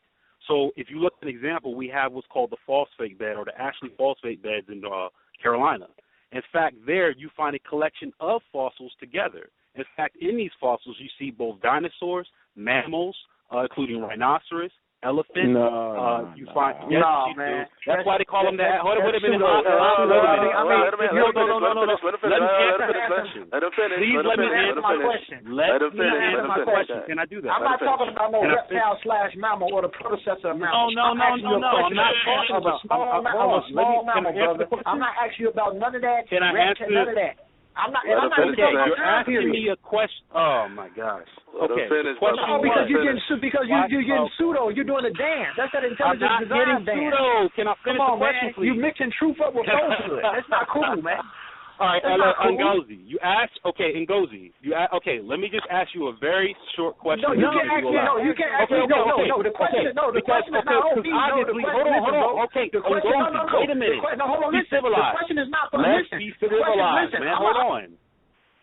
So, if you look at an example, we have what's called the phosphate bed or the Ashley phosphate beds in uh, Carolina. In fact, there you find a collection of fossils together. In fact, in these fossils, you see both dinosaurs, mammals, uh, including rhinoceros, elephant. No, uh, you no, find yes, no, you man. Do. That's, that's why they call him that. Hold on, wait a minute. Hold on, wait a minute. I mean, wait a minute. No, no, no, no, no. Let him answer. Let him finish. Please let me answer my question. Let me answer my question. Can I do that? I'm not talking about no reptile slash mammal or the predecessor of mammal. Oh no, no, no, no. I'm not talking about small mammal. I'm not asking you about none of that. Can I answer none of that? I'm not. I'm not okay, you're asking me a question. Oh my gosh. Okay. Question because you're getting sued. Because you, you're getting oh. pseudo. You're doing a dance. That's that intelligent I'm not design getting dance. Pseudo. Can I finish Come on, the question, man. Please? You're mixing truth up with *laughs* falsehood. That's not cool, man. All right, Ella cool. Ngozi, you asked. Okay, Ngozi, you asked, okay. Let me just ask you a very short question. No, you can't ask me. No, you can't ask okay, me. Okay, no, okay, no, no. The question. Okay. No, the because, question is not on me. Obviously, no, hold on, hold on. Okay, the question, Ngozi, no, no, no. wait a minute. The, no, hold on. Be civilized. The question is not for Let's listen. be civilized, question, man. Hold on.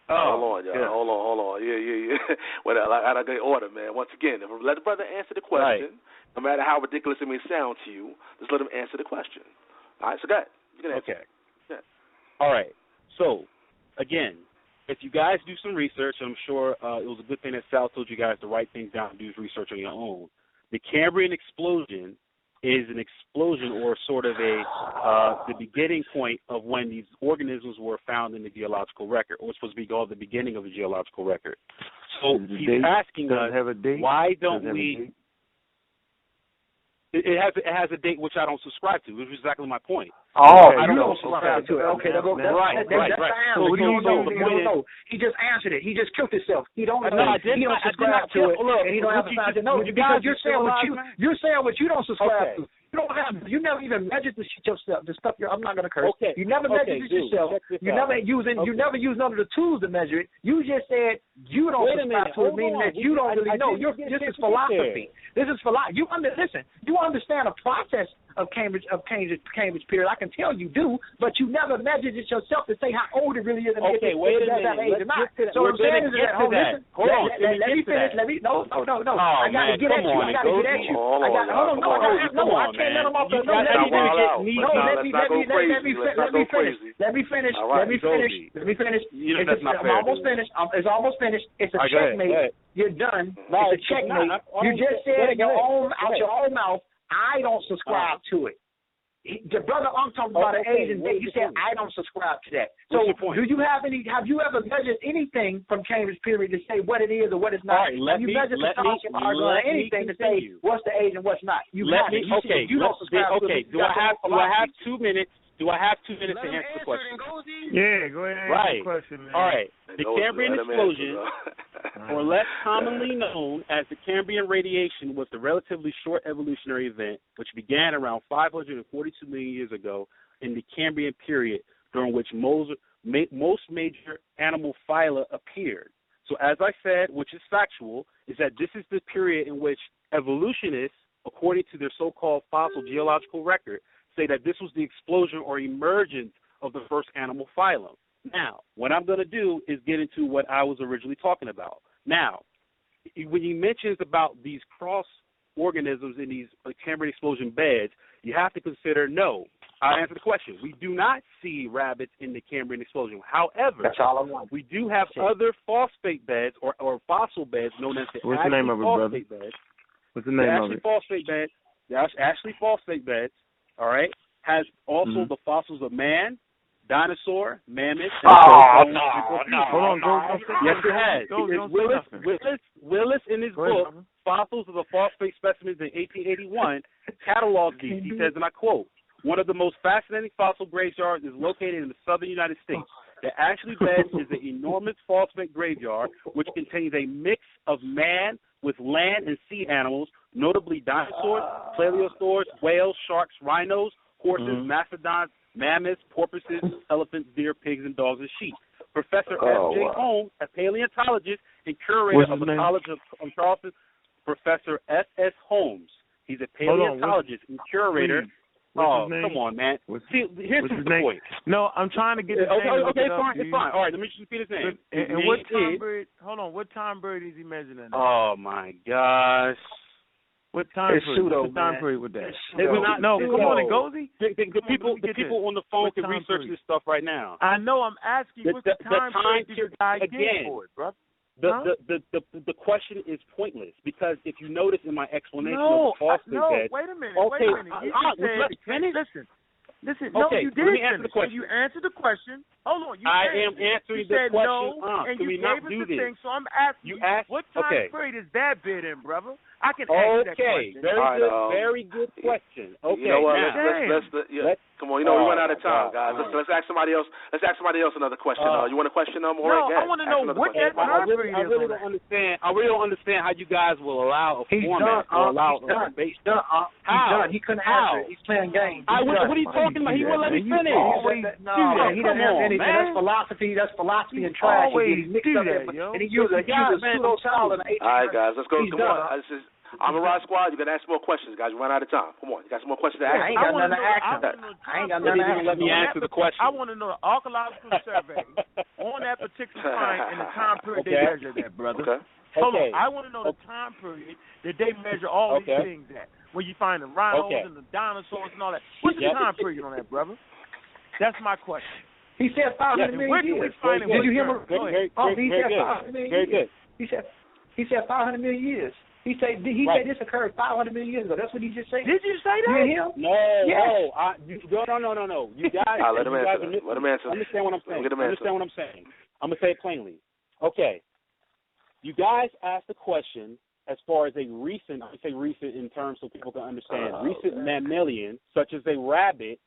Oh, oh hold on, y'all. Yeah. Hold on, hold on. Yeah, yeah, yeah. *laughs* well, I gotta get order, man. Once again, if, let the brother answer the question. Right. No matter how ridiculous it may sound to you, just let him answer the question. All right, so that you can answer. Okay. Yeah. All right. So, again, if you guys do some research, I'm sure uh, it was a good thing that Sal told you guys to write things down and do research on your own. The Cambrian explosion is an explosion or sort of a uh, the beginning point of when these organisms were found in the geological record, or supposed to be called the beginning of the geological record. So he's asking us, why don't we? It, has it has a date which I don't subscribe to, which is exactly my point. Oh, I don't know, subscribe to it. Okay, that's, that's, right, that's, right, that's right. So do. You know. He just answered it. He just killed himself. He don't know. He don't subscribe not to it, look, and he don't have the to know you because you're saying what you you're saying what you don't subscribe to. You don't have. You never even measured the shit yourself. The stuff. You're, I'm not gonna curse. Okay. You never okay, measured dude, yourself. You never using. Okay. You never use none of the tools to measure it. You just said you don't subscribe to it, meaning that you don't really know. You're this is philosophy. This is for life. You under listen. You understand a process of Cambridge of Cambridge Cambridge period. I can tell you do, but you never measured it yourself to say how old it really is. Okay, wait a minute. Let's get to that. So We're I'm saying is that, hold. Oh, listen, hold on, let, let, let, let me finish. Let me no no no no. Oh, I gotta get at you. I gotta get at you. I got hold on no I got no I can't let him off the no let me. No let me let me let me let me finish. Let me finish. Let me finish. Let me finish. I'm almost finished. It's almost finished. It's a checkmate. You're done. It's a checkmate. You just said in your own out your own mouth I don't subscribe uh, to it. The brother I'm talking about oh, okay, an Asian thing. You said I don't subscribe to that. So do you have any? Have you ever measured anything from Cambridge period to say what it is or what it's not? Right, have you me, measured the scholarship or anything to say what's the age and what's not? You let me. Okay, you don't subscribe me, okay. do I have do I have two minutes? Do I have two minutes let to answer the question? Yeah, go ahead and right. question, man. All right. The Cambrian explosion, *laughs* or less commonly known as the Cambrian radiation, was the relatively short evolutionary event which began around 542 million years ago in the Cambrian period, during which most major animal phyla appeared. So, as I said, which is factual, is that this is the period in which evolutionists, according to their so called fossil geological record, say that this was the explosion or emergence of the first animal phylum. Now, what I'm going to do is get into what I was originally talking about. Now, when he mentions about these cross organisms in these uh, Cambrian explosion beds, you have to consider no. I answer the question. We do not see rabbits in the Cambrian explosion. However, we do have Shit. other phosphate beds or, or fossil beds known as the What's Ashley the name of it, phosphate brother? beds. What's the name the of Ashley phosphate beds. The Ashley phosphate beds all right, has also mm-hmm. the fossils of man, dinosaur, mammoth. And oh, no, no, Hold on, Yes, it has. Willis, Willis, Willis, in his book, Fossils of the Phosphate Specimens in 1881, *laughs* cataloged these. He says, and I quote, one of the most fascinating fossil graveyards is located in the southern United States. The Ashley Bed is an enormous phosphate graveyard which contains a mix of man with land and sea animals notably dinosaurs, plesiosaurs, whales, sharks, rhinos, horses, mm-hmm. mastodons, mammoths, porpoises, elephants, deer, pigs, and dogs and sheep. Professor oh, S. J. Wow. Holmes, a paleontologist and curator of the name? College of um, Charleston, Professor S. S. Holmes. He's a paleontologist and curator. What's oh, come on, man. What's, See, here's his name? point. No, I'm trying to get his okay, name. Okay, fine, it's fine. All right, let me just repeat his name. And, and what Tom Bird? Hold on, what Tom Bird is he measuring? Oh my gosh. What time it's period? Pseudo, time man. period with that? Not, no, come on, Ngozi. The, the, the people, the people on the phone can research period? this stuff right now. I know. I'm asking. The, the, the time, time period, again, for it, bro? The, huh? the, the the the question is pointless because if you notice in my explanation no, of the Foster no, that, wait a minute, okay, wait a minute. I, I, said, listen, Listen, okay, no, you didn't let me answer the question. You answered the question. Hold on. You I answered. am answering you the said question. No, uh, and you gave us the this? thing, so I'm asking you. Asked, what time okay. period is that bid in, brother? I can okay. answer that question. Okay. Um, very good. Very good question. Okay. You know what? Now, let's, let's, let's, yeah, let's Come on, you know oh, we went out of time, God. guys. Let's, oh. let's, ask somebody else. Let's ask somebody else another question. Uh, uh, you want a question, um, more? no? I want to know what that I really, I really don't understand. I really don't understand how you guys will allow a he's format done, or uh, allow he's done. He's done. Uh, he's? Done. He couldn't how? answer. He's playing games. He's I, what, what are you talking about? He won't let me finish. Always, no, man, he doesn't have anything. That's philosophy. That's philosophy and trash. He's mixed up and he uses a pseudo solid. All right, guys, let's go. Come on. Amen Ra Squad, you can ask more questions, guys. We run out of time. Come on, you got some more questions to ask? I ain't got nothing to ask. I ain't got nothing to ask. Let me answer the question. I want to know the archaeological survey on that particular *laughs* find and the time period okay. they measured that, brother. Okay. Hold okay. on, I want to know the time period that they measure all okay. these things at. When you find the rhinos okay. and the dinosaurs and all that, what's yep. the time period on that, brother? That's my question. He said five hundred yeah, million years. Did you hear him? Very, oh, he said five hundred million. Good. He said he said five hundred million years. He said he right. said this occurred 500 million years ago. That's what he just said. Did you say that? You him? No, yes. no, I, you, no, no, no, no, no. You *laughs* guys, right, let him you guys answer. Let him answer. Understand what I'm saying. Let him. Understand what I'm saying. I'm gonna say it plainly. Okay, you guys asked a question as far as a recent. I say recent in terms so people can understand. Oh, recent okay. mammalian, such as a rabbit,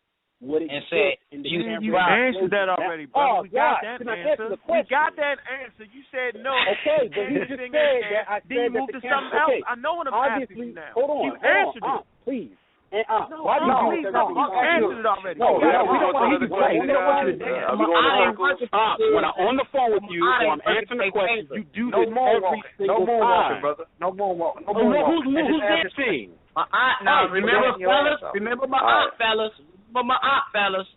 what it and said, you, you answered that already, bro. Oh, we God, got that answer. answer we got that answer. You said no. Okay, but you just said that. I said then you moved to something else. I know what I'm asking you now. Hold on, you answered uh, it. Please. And, uh, no, why no, you please, no, answered it already. No, we don't, we don't want to play. We don't want to. Stop. When I'm on the phone with you, I'm answering the question. You do this every single time. No more walking, brother. No more oh, walking. Who's dancing? My aunt. Now remember, fellas. Remember my aunt, fellas. Remember my aunt, fellas.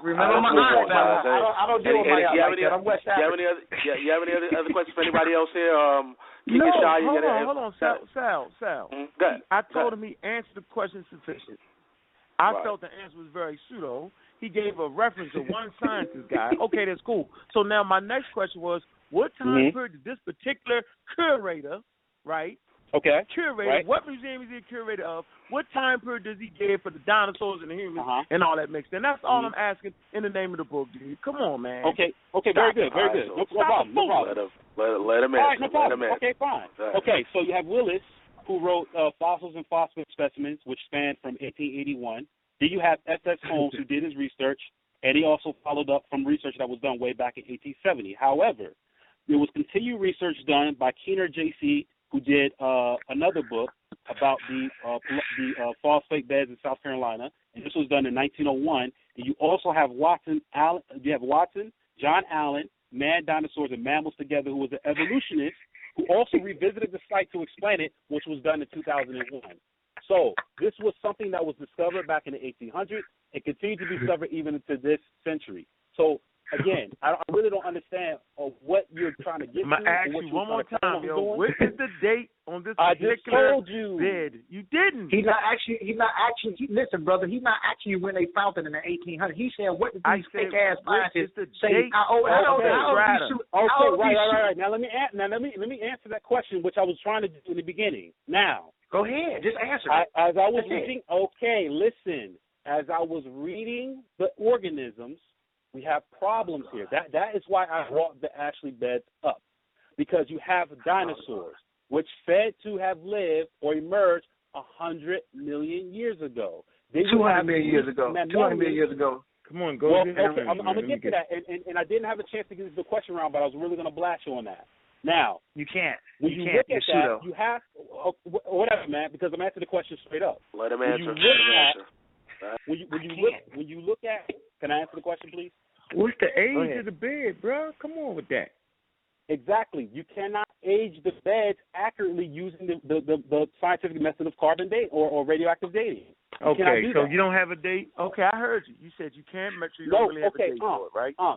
Remember my aunt, fellas. I don't, I don't deal with my aunt. I'm West you have any other, other *laughs* questions for anybody else here? Um, keep no, shy, hold, on, hold on, Sal, Sal, Sal. Mm, go ahead, I told him he answered the question sufficient. I right. felt the answer was very pseudo. He gave a reference to one scientist guy. Okay, that's cool. So now my next question was, what time mm-hmm. period did this particular curator, right, Okay. Curated. Right. What museum is he a curator of? What time period does he give for the dinosaurs and the humans uh-huh. and all that mixed? And that's all mm-hmm. I'm asking in the name of the book, dude. Come on, man. Okay. Okay. Very good. Very good. No, no problem. No problem. Let him, let, let him in. All right, no problem. Let him in. Okay. Fine. Okay. So you have Willis, who wrote uh, Fossils and Fossil Specimens, which spanned from 1881. Then you have S.S. Holmes, who did his research, and he also followed up from research that was done way back in 1870. However, there was continued research done by Keener J.C who did uh, another book about the uh, the uh, phosphate beds in South Carolina, and this was done in 1901. And you also have Watson, Allen, you have Watson, John Allen, Mad Dinosaurs and Mammals Together, who was an evolutionist who also revisited the site to explain it, which was done in 2001. So this was something that was discovered back in the 1800s and continued to be discovered even into this century. So again, I, I really don't understand uh, what you're trying to get. I'm gonna ask you one more time, yo. What is the *laughs* date on this I just told you. bid? You didn't. He's not actually. He's not actually. He, listen, brother. He's not actually when they found it in the 1800s. He said, "What did these thick ass scientists say?" I owe, okay, right, okay, right, right, right. Now let me now let me let me answer that question, which I was trying to do in the beginning. Now, go ahead, just answer. I, as I was reading, okay, listen. As I was reading the organisms we have problems here. That that is why I brought the Ashley beds up, because you have dinosaurs which fed to have lived or emerged a hundred million years ago. Two hundred million years ago. Two hundred million years ago. Come on, go. Well, okay, I'm, I'm, gonna get, get to that, and, and, and I didn't have a chance to get the question round, but I was really gonna blast you on that. Now you can't. When you, you can't. look at that, you have oh, whatever, man, because I'm answering the question straight up. Let him answer. When you look at, when you, when you look when you look at, can I answer the question, please? What's the age of the bed, bro? Come on with that. Exactly. You cannot age the beds accurately using the, the, the, the scientific method of carbon date or, or radioactive dating. You okay, so that. you don't have a date. Okay, I heard you. You said you can't measure. You no, don't really okay, have a date uh, for it, right? Uh,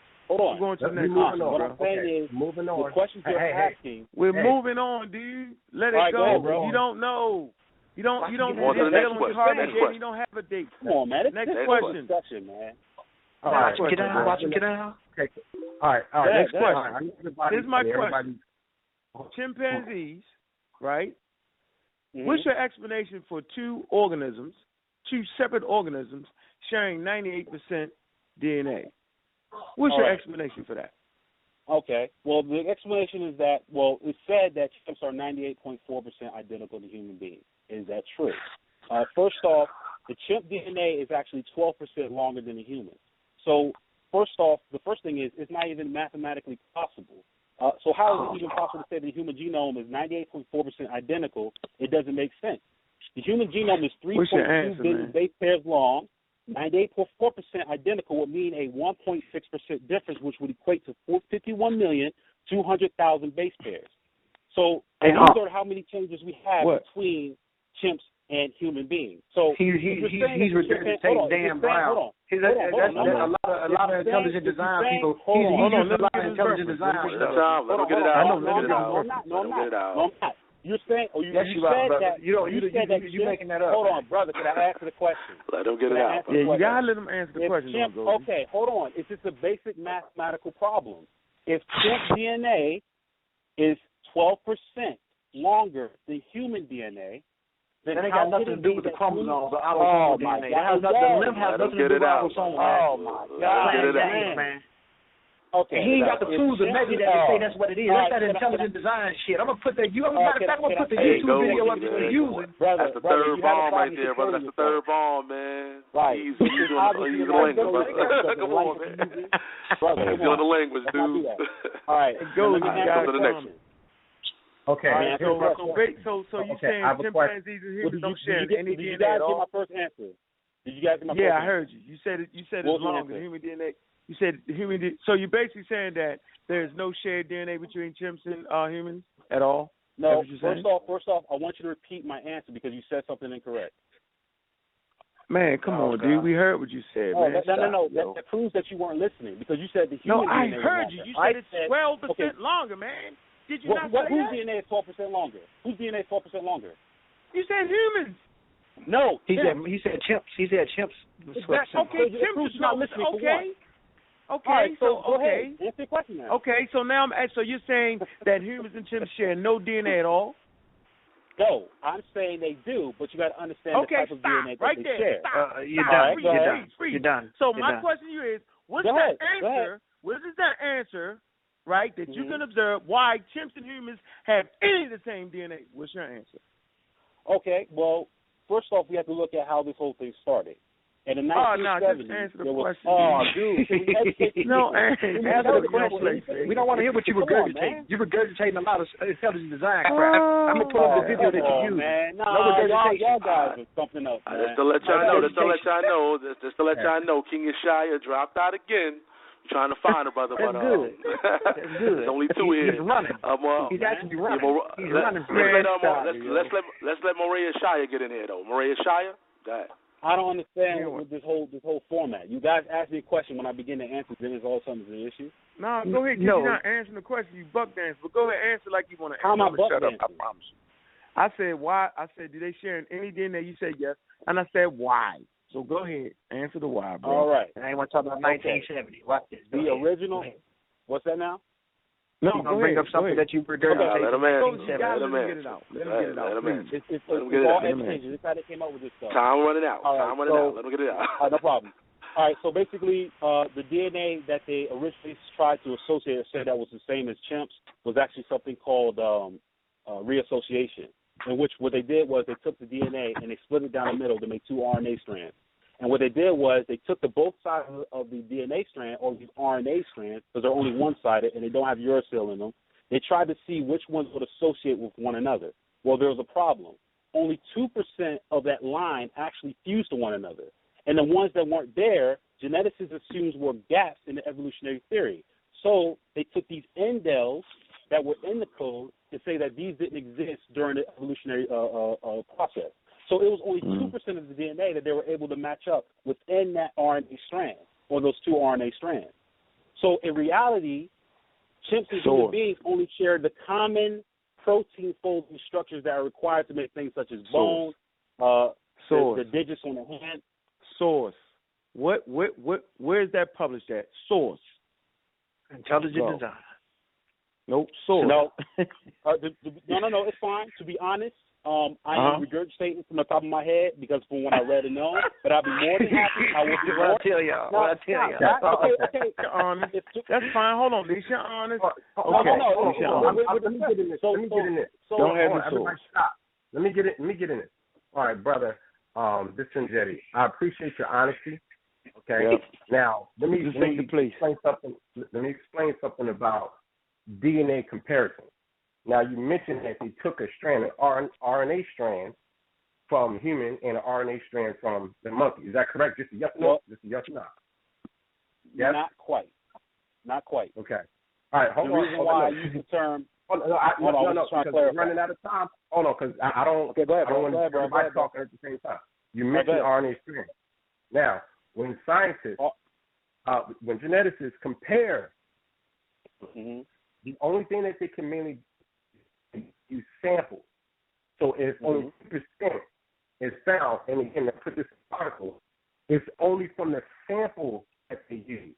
on. We're going to Let's the next. What I'm saying okay. is, moving on. the questions you're hey, asking. Hey. We're moving on, dude. Let right, it go. bro. You don't know. You don't. You don't. You, don't, you don't have a date. Come on, man. Next next question. Question, man. All right. Get out. Watch it. Get out. Okay. All right. All right. Yeah, next question. All right. Everybody, my question. Chimpanzees, right? Mm-hmm. What's your explanation for two organisms, two separate organisms, sharing 98% DNA? What's your right. explanation for that? Okay. Well, the explanation is that well, it's said that chimps are 98.4% identical to human beings. Is that true? Uh, first off, the chimp DNA is actually 12% longer than the human. So first off, the first thing is it's not even mathematically possible. Uh, so how is it even possible to say the human genome is 98.4% identical? It doesn't make sense. The human genome is 3.2 billion base pairs long. 98.4% identical would mean a 1.6% difference, which would equate to 51 million 200,000 base pairs. So hey, uh, these are how many changes we have what? between chimps and human beings. So he, he, he, he's referring to Tate Dan Brown. Hold on, hold on, that's, that's, a lot of a lot of intelligent design saying, people. Hold he's, on, he's hold on, a lot of intelligent design. Let him get it out. Let him get it out. No, I'm not. You're saying, oh, you, yes, you, you said that. You, don't, you, you, said you, that you're making that up. Hold on, brother. Can I answer the question? *laughs* let him get can it out. Yeah, you gotta let him answer the if question. Chimp, okay, hold on. It's just a basic mathematical problem. If chimp *sighs* DNA is 12 percent longer than human DNA, then that ain't got nothing to do with the chromosomes or our oh DNA. God. That has nothing. The limb has nothing to do with our chromosomes. Oh my God! Get it out, man. Okay. He ain't got the tools to measure that and say that's what it is. That's that intelligent design shit. I'm gonna put that. You, I'm gonna, matter of fact, I'm gonna put the YouTube video up that you're using. That's the third bomb right there, brother. That's the third bomb, man. Right. He's, he's doing, the language. Come on, man. *laughs* Brother, he's doing the language, dude. *laughs* All right, go to the next one. Okay. Right, so, so, so, so you okay, saying chimpanzees and humans don't share did you, did you, did you guys? Get my first answer. Did you guys get my yeah, first I heard you. You said it. You said it's long. Human DNA. You said human. De- so you're basically saying that there's no shared DNA between chimps and uh, humans at all. No. First off, first off, I want you to repeat my answer because you said something incorrect. Man, come oh, on, God. dude. We heard what you said, oh, man. That, Stop, no, no, no. That, that, proves that you weren't listening because you said the human. No, I heard you. You said I it's twelve percent okay. longer, man. Did you what, not what, say whose that? DNA is twelve percent longer? Whose DNA is twelve percent longer? You said humans. No, he chimps. said he said chimps. He said chimps. That, okay, chimps is not listening. Okay, Okay, right, so, so, okay. Answer your question now. Okay, so now I'm so you're saying *laughs* that humans and chimps share no DNA at all? No, I'm saying they do, but you got to understand okay, the type stop, of DNA that right they there. share. Stop, uh, you're, stop, done. You're, done. You're done. So you're my done. question to you is, what is that answer? What is that answer? Right, that mm-hmm. you can observe why chimps and humans have any of the same DNA. What's your answer? Okay, well, first off, we have to look at how this whole thing started. And in oh, no, just answer the was, question. Oh, dude. *laughs* No, answer, the question. We don't want to hear what you regurgitating. You're regurgitating a lot of intelligent design crap. Oh, I'm going to pull up the video that you used. Man. No regurgitation. Y'all, y'all guys are something else, uh, man. Just to let y'all know, just to let y'all know, just to let y'all know, King Ishaya dropped out again trying to find a brother. That's but, uh, good. Uh, That's good. *laughs* There's only two he, here. He's running. Um, uh, he's actually running. Yeah, Mar- he's let, running. Let's, let, um, uh, let's, let's, let, let's let Maria Shire get in here, though. Maria Shire, go ahead. I don't understand this whole this whole format. You guys ask me a question when I begin to answer, then it's all of a sudden an issue. No, go ahead. No. You're not answering the question. You buck dance, but go ahead answer like you want to. How am I buck shut up, I promise you. I said why. I said, do they share any that You said yes, and I said why. So go ahead, answer the why, bro. All right. And I want to talk about 1970. Watch this. Go the ahead. original. What's that now? No, go gonna bring ahead, up something that you regurgitated. Okay, let him in. 1970. Let him Let him get it out. Let him Let- get it out, let him answer. It's, it's, Let him get it all out. education. It's how they came up with this stuff. Time running out. All right, Time running so- out. Let him get it out. All right, no problem. *laughs* All right, so basically, uh, the DNA that they originally tried to associate or say that was the same as chimps was actually something called um, uh, reassociation, in which what they did was they took the DNA and they split it down the middle to make two RNA strands. And what they did was they took the both sides of, the DNA strand or these RNA strands because they're only one sided and they don't have uracil in them. They tried to see which ones would associate with one another. Well, there was a problem. Only 2% of that line actually fused to one another. And the ones that weren't there, geneticists assumed were gaps in the evolutionary theory. So they took these indels that were in the code to say that these didn't exist during the evolutionary uh, uh, uh, process. So it was only two percent of the DNA that they were able to match up within that RNA strand or those two RNA strands. So in reality, chimps and Sure. human beings only share the common protein folding structures that are required to make things such as bone, uh, the, Source. the digits on the hand. Source. What what what where is that published at? Source. Intelligent Go. design. Nope. Source. No, *laughs* uh, the, the, no, no, no. It's fine. To be honest, um, I Uh-huh. am regurgitating from the top of my head because from when I read it known, but I'll be more than happy. I will be What I more. tell y'all, No, what I tell stop, y'all. stop. Okay, okay. You're honest. That's fine. Hold on, Lisa. You're honest. No, Okay. no, no. Lisa, no, honest. no, let me get in this. So- let me get in this. so- Don't have Hold the on, everybody source. stop. Let me get it. Let me get in it. All right, brother. Um, this is Jetty. I appreciate your honesty. Okay. Yep. Now let me Just let me explain something. Let me explain something about DNA comparison. Now you mentioned that they took a strand, an RNA strand from human and an RNA strand from the monkey. Is that correct? Just a yes or no? Well- Just a yes or no? Yes. Not quite. Not quite. Okay. All right. Hold the on. reason hold why on. I use the term. Hold on, no, I, Hold no, on, no, I'm no, just trying to because we're running out of time. Hold on, because I, I don't. Okay, go ahead, I don't bro. want Go ahead, bro. Go everybody ahead, bro. talking at the same time. You mentioned. RNA strand. Now, when scientists, Oh. uh, when geneticists compare, Mhm. the only thing that they can mainly use samples. So if only Mm-hmm. two percent is found, and again, to put this article, it's only from the sample that they use,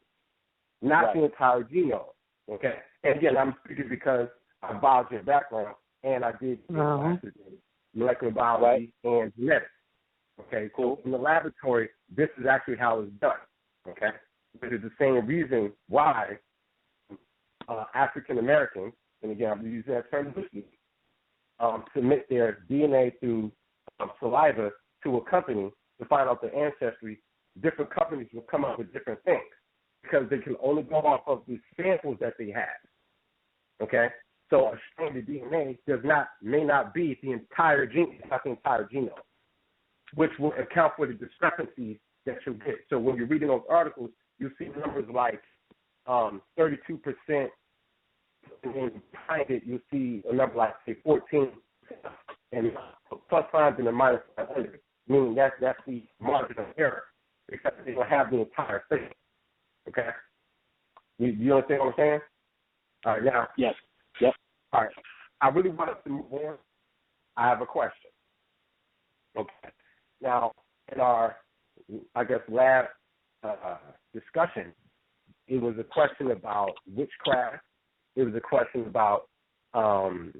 not Right. the entire genome. Okay. And again, I'm speaking because I biology background and I did Uh-huh. molecular biology and genetics. Okay, cool. In the laboratory, this is actually how it's done. Okay, this is the same reason why uh, African Americans, and again, I'm using that term loosely, um, submit their DNA through um, saliva to a company to find out their ancestry. Different companies will come up with different things because they can only go off of the samples that they have. Okay, so a strand of DNA does not may not be the entire gene, it's not the entire genome, which will account for the discrepancies that you'll get. So when you're reading those articles, you'll see numbers like um, 32%, and then behind it you'll see a number like say 14, and plus signs and a minus 500, meaning that's that's the margin of error, except they don't have the entire thing. Okay, you, you understand what I'm saying? All right, now. Yes. Yep. All right. I really want us to move on. I have a question. Okay. Now, in our, I guess, last uh, discussion, it was a question about witchcraft. It was a question about um,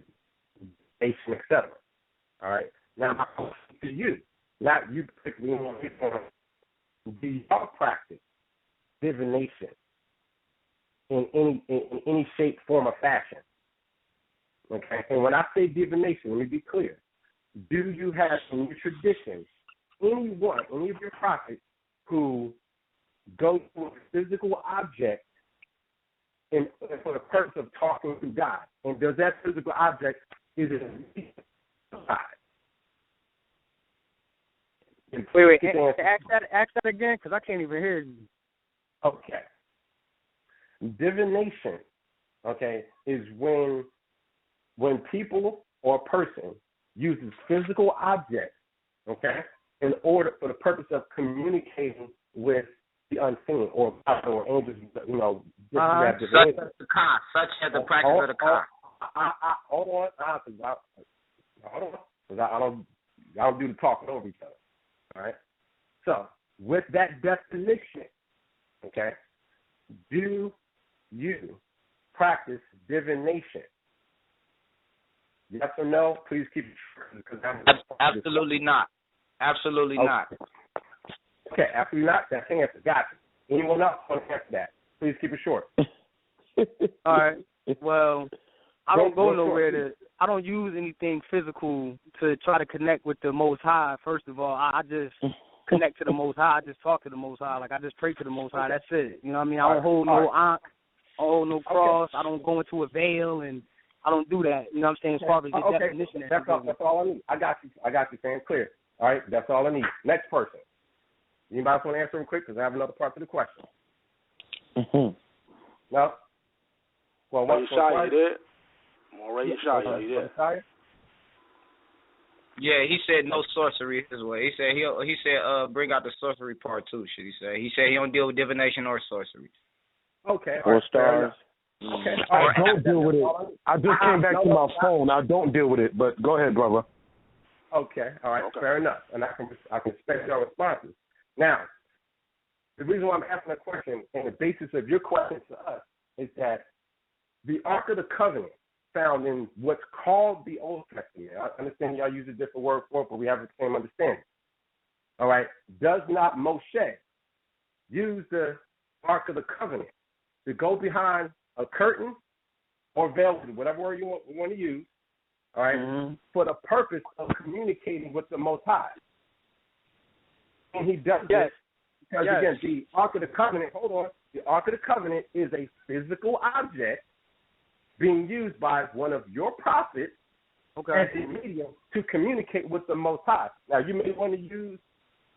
nation, etc. All right. Now, my question to you, not you particularly, do y'all practice divination in any in, in any shape, form, or fashion? Okay. And when I say divination, let me be clear. Do you have in your tradition anyone, any of your prophets who go to a physical object in, for the purpose of talking to God? And does that physical object is it God? Wait, wait. A- Ask that. Ask that again, because I can't even hear you. Okay. Divination, okay, is when when people or a person uses physical objects, okay, in order for the purpose of communicating with the unseen or God or angels, you know, Uh, such as the car, such as the practice of the car. hold- I, I, hold on, I, 'cause I, hold on, 'cause I, I don't, I don't do the talking over each other. All right. So with that definition, okay, do you practice divination? Yes or no? Please keep it short, because I'm Absolutely not. Absolutely Okay. not. Okay, absolutely not. That's the answer. Got you. Anyone else want to answer that? Please keep it short. *laughs* All right. Well, I don't Go- nowhere to. I don't use anything physical to try to connect with the Most High. First of all, I, I just *laughs* connect to the Most High. I just talk to the Most High. Like I just pray to the Most High. That's it. You know what I mean? I don't hold no ankh. I don't hold no cross. I don't go into a veil and I don't do that. You know what I'm saying? As far as the okay. definition. that That's all, that's all I need. I got you. I got you, Sam. Clear. All right. That's all I need. Next person. Anybody else want to answer them quick? Because I have another part to the question. Mm-hmm. No. Well, Ray what? Shia, you there? Well, Ray Shia, uh, you there? Yeah, he said no sorcery his way. He said he he said uh bring out the sorcery part too. Should he say? He said he don't deal with divination or sorcery. Okay. Four all right, fair stars. Okay. I don't deal with it. I just came back to my phone. I don't deal with it, but go ahead, brother. Okay, all right, fair enough, and I can I can respect your responses. Now, the reason why I'm asking that question and the basis of your question to us is that the Ark of the Covenant found in what's called the Old Testament. I understand y'all use a different word for it, but we have the same understanding. All right, does not Moshe use the Ark of the Covenant to go behind a curtain or veil, whatever word you want, you want to use, all right, mm-hmm. for the purpose of communicating with the Most High. And he does Yes. because, Yes. again, the Ark of the Covenant, hold on, the Ark of the Covenant is a physical object being used by one of your prophets Okay. as a medium to communicate with the Most High. Now, you may want to use,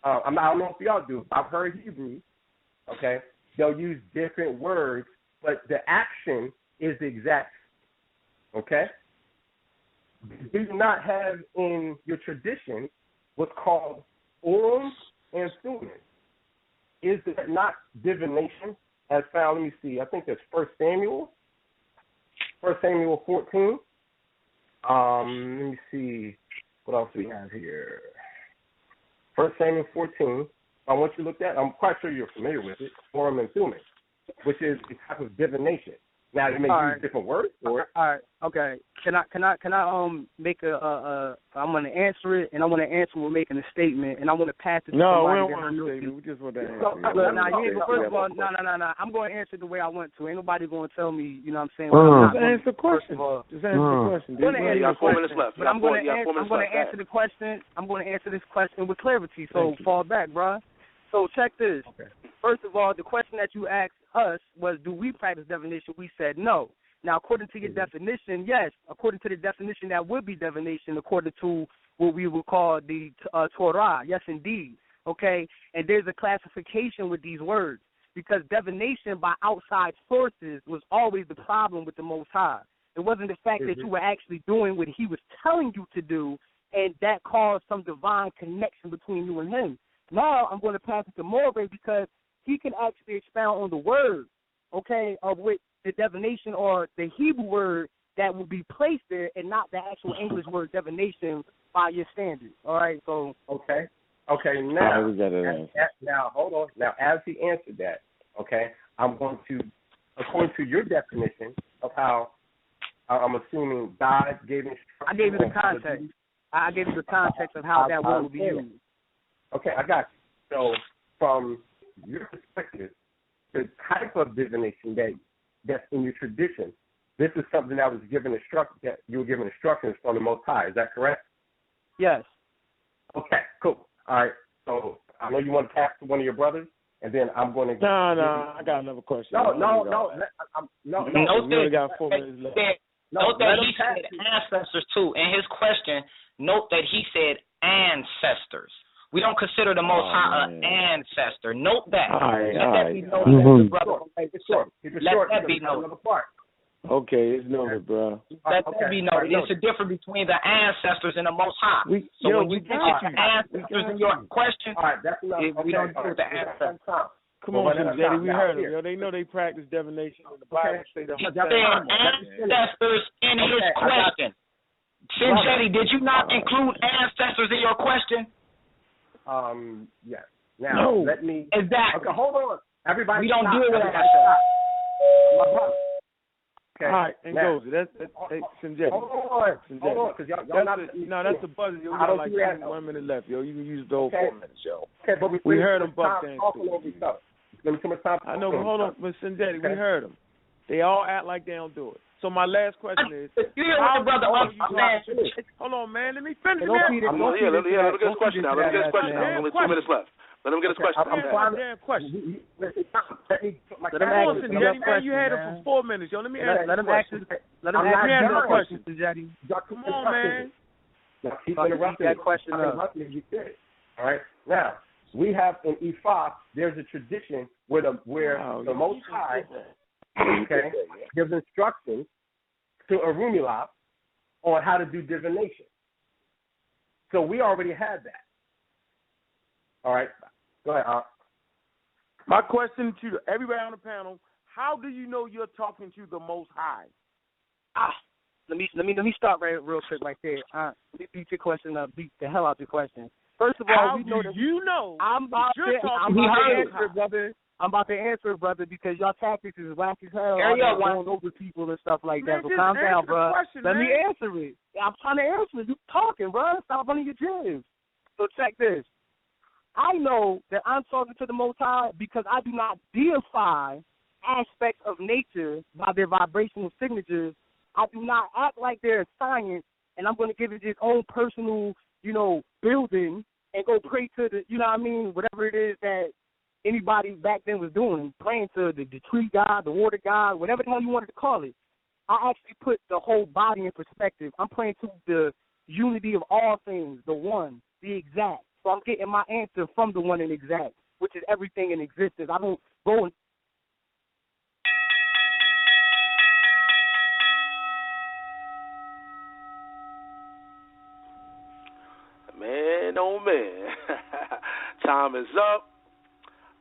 uh, I don't know if y'all do, I've heard Hebrew, okay? They'll use different words, but the action is the exact, okay? Do you not have in your tradition what's called Urim and? Is that not divination as found? Let me see. I think that's First Samuel, First Samuel 14. Um, let me see what else we have here. First Samuel 14. I want you to look at. I'm quite sure you're familiar with it. Urim and Thummim, which is a type of divination. Now you may All use right. different words for it. All right. Okay. Can I can I can I um make a uh uh I'm gonna answer it and I want to answer with making a statement and I want to pass it to No, we don't want to can- We just want that So, answer. look, now, you ain't, first of all, no, no, no, no. I'm going to answer the way I want to. Ain't nobody going to tell me, you know what I'm saying? Uh. not Just gonna answer the question. First of all. Just answer the question. I'm going to dude. answer You got the four question, minutes left. But got I'm gonna answer. I'm minutes going to answer the question. I'm going to answer this question with clarity. So Thank you. fall back, bruh. So check this. First of all, the question that you asked us was, do we practice divination? We said no. Now, according to your definition, yes. According to the definition, that would be divination, according to what we would call the uh, Torah. Yes, indeed. Okay, and there's a classification with these words because divination by outside sources was always the problem with the Most High. It wasn't the fact that Mhm. you were actually doing what He was telling you to do, and that caused some divine connection between you and Him. Now I'm going to pass it to Morgan because he can actually expound on the word, okay, of which the divination or the Hebrew word that will be placed there, and not the actual English word divination by your standards. All right, so Okay. Okay. All Now, right, we got it. as- as- now hold on. Now, as he answered that, okay, I'm going to, according to your definition of how I- I'm assuming God gave instructions. I gave you the on how to do- context. I gave you the context of how I- that word will be used. Okay, I got you. So, from your perspective, the type of divination that that's in your tradition, this is something that was given instruct that you were given instructions from the Most High. Is that correct? Yes. Okay, cool. All right. So I know you want to pass to one of your brothers, and then I'm going to. No, no, I got another question. No, no, no, need let- I'm- no, Note no. We only got four minutes left. that- No, note that he said ancestors too. In his question, note that he said ancestors. We don't consider the Most Oh, High an ancestor. Note that. All right, Let all that right, be all noted, mm-hmm. right. brother. Hey, it's short. Keep Let short. that be noted. Okay, it's noted, bro. Let Okay. that be All right, noted. It's a difference between the ancestors and the Most High. We, so yo, when we you mention your you. ancestors in your question, All right, that's enough. okay, we don't deal with the right. Ancestors. Come Well, on, let us Jim Jetty, we heard them. Yo, they know they practice divination. In the Bible say the He whole said ancestors in his Okay, I got- question. Sinjetti, did you not include ancestors in your question? Um, yes. Now No. let me. Exactly. Okay, hold on. Everybody, We don't stop. deal with Everybody that. stop. My brother. Okay. All right, and now, goes. That's that's hey, Sinjetti. Hold on. Sinjetti. Hold on, because y'all, y'all That's not. the- no, that's the buzzer. Yo, we I got don't like that. two- one minute left. Yo, you can use the whole Okay. four minutes, yo. Okay, but we, We heard too them buck time dance talking too. over each other. Spending too much time. I know, but hold on, but Sinjetti, Okay. we heard them. They all act like they don't do it. So my last question is, *laughs* You hear what the brother do I'm you? Hold on, man. Let me finish. Don't man. feed it- I'm, don't yeah, feed let, yeah, uh, let me get that- this question don't now. Let me get to this question that now. Only two minutes left. Let him get his Okay, question. I'm- I'm out. fine. Damn question. Let me put my Let him camera listen, on. Jetty, man. You had him for four minutes, yo. Let me ask Let you him a ask question. his- let him I'm ask not his done. done question. Mr. Jetty. Y'all keep Come on, interrupting man. me. Y'all keep Fucking interrupting beat that me. question I'm up. interrupting you. You finish. All right. Now we have in Ifa. There's a tradition where the where Wow, the you- Most you High did that. Okay gives instructions to Orunmila on how to do divination. So we already had that. All right. Go ahead. Uh, My question to everybody on the panel: How do you know you're talking to the Most High? Ah, let me let me let me start right real quick right there. Uh, let me beat your question up. Beat the hell out of your question. First of all, How we know do that you know I'm about you're to talking I'm to about the to Most answer, High? brother. I'm about to answer, it, brother, because y'all tactics is whack as hell. Area Y'all going over people and stuff like Man, that. So calm down, bro. question, Let me answer it. I'm trying to answer it. You talking, bro? Stop running your jibs. So check this. I know that I'm talking to the Most High because I do not deify aspects of nature by their vibrational signatures. I do not act like they're a science, and I'm going to give it its own personal, you know, building and go pray to the, you know what I mean, whatever it is that anybody back then was doing, praying to the, the tree god, the water god, whatever the hell you wanted to call it. I actually put the whole body in perspective. I'm praying to the unity of all things, the one, the exact. So I'm getting my answer from the one and exact, which is everything in existence. I don't go and Man, oh man. *laughs* Time is up.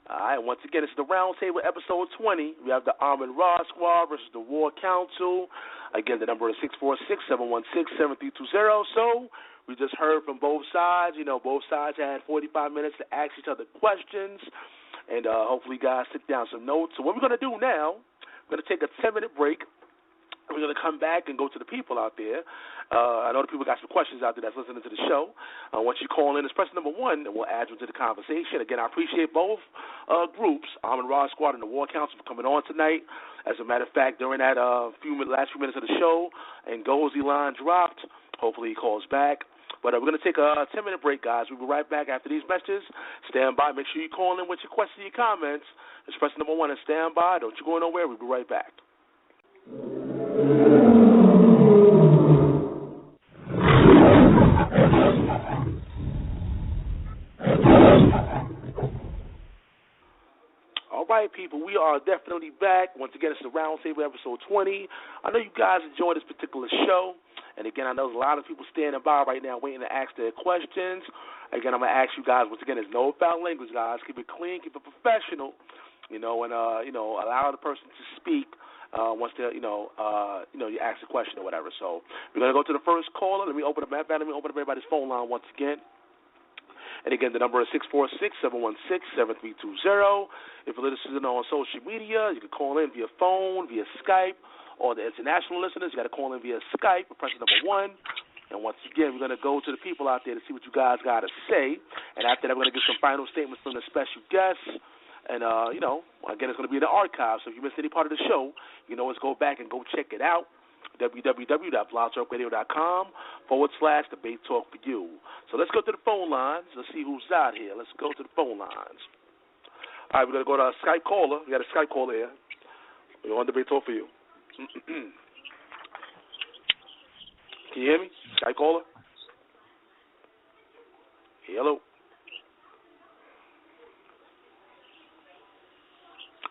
All right, once again, it's the Roundtable episode 20. We have the Amen Ra Squad versus the War Council. Again, the number is 646 716 7320. So, we just heard from both sides. You know, both sides had 45 minutes to ask each other questions. And uh, hopefully, guys took down some notes. So, what we're going to do now, we're going to take a 10 minute break. We're going to come back and go to the people out there. Uh, I know the people got some questions out there that's listening to the show. Uh, once you call in, it's press number one, and we'll add you to the conversation. Again, I appreciate both uh, groups, Amen Ra Squad and the War Council, for coming on tonight. As a matter of fact, during that uh, few last few minutes of the show, Ngozi line dropped. Hopefully, he calls back. But uh, we're going to take a 10 minute break, guys. We'll be right back after these messages. Stand by. Make sure you call in with your questions, your comments. It's press number one and stand by. Don't you go nowhere. We'll be right back. All right, people, we are definitely back. Once again, it's the Roundtable episode 20. I know you guys enjoy this particular show. And again, I know there's a lot of people standing by right now waiting to ask their questions. Again, I'm going to ask you guys, once again, there's no foul language, guys. Keep it clean, keep it professional, you know, and, uh, you know, allow the person to speak uh, once they, you know, uh, you know, you ask a question or whatever. So we're going to go to the first caller. Let me open up, let me open up everybody's phone line once again. And again, the number is six four six seven one six seven three two zero. If you're listening on social media, you can call in via phone, via Skype, or the international listeners, you got to call in via Skype, press number one. And once again, we're going to go to the people out there to see what you guys got to say. And after that, we're going to get some final statements from the special guests. And, uh, you know, again, it's going to be in the archive. So if you missed any part of the show, you know, let's go back and go check it out www.blogtalkradio.com forward slash debate talk for you. So let's go to the phone lines. Let's see who's out here. Let's go to the phone lines. All right, we're going to go to our Skype caller. We got a Skype caller here. We're on debate talk for you. *clears throat* Can you hear me? Skype caller? Hello?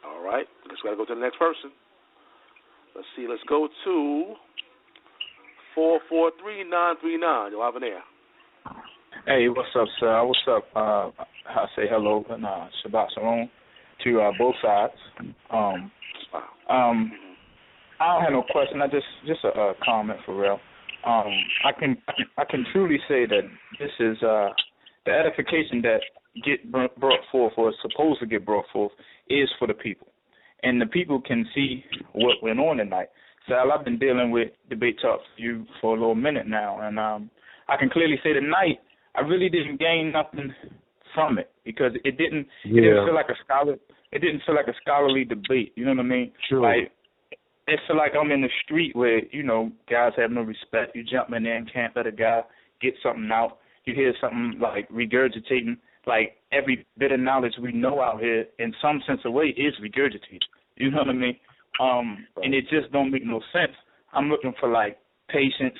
All right. We got to go to the next person. Let's see. Let's go to four four three nine three nine. You'll have an air. Hey, what's up, sir? What's up? Uh, I say hello and uh, Shabbat Shalom to uh, both sides. Um, um, I don't have no question. I just just a, a comment for real. Um, I can I can truly say that this is uh, the edification that get brought forth or is supposed to get brought forth is for the people, and the people can see what went on tonight. Sal, I've been dealing with debate talk for you for a little minute now, and um, I can clearly say tonight I really didn't gain nothing from it because it didn't it didn't feel like a scholar it didn't feel like a scholarly debate. You know what I mean? True. Like it feel like I'm in the street where you know guys have no respect. You jump in there and can't let a guy get something out. You hear something like regurgitating like every bit of knowledge we know out here, in some sense of way, is regurgitated. You know what I mean? Um, and it just don't make no sense. I'm looking for like patience,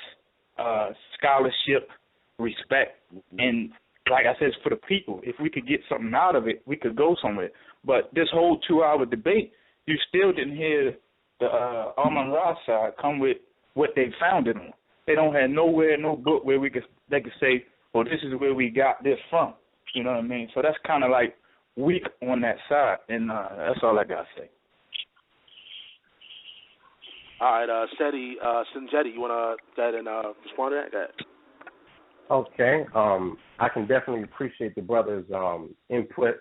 uh, scholarship, respect, and like I said, it's for the people. If we could get something out of it, we could go somewhere. But this whole two-hour debate, you still didn't hear the uh, Amen Ra side come with what they founded on. They don't have nowhere, no book where we could they could say, well, this is where we got this from. You know what I mean? So that's kind of like weak on that side, and uh, that's all I gotta say. All right, uh, Seti, uh, Sinjetti, you want to go ahead and uh, respond to that? Go ahead. Okay. Um, I can definitely appreciate the brother's um, input,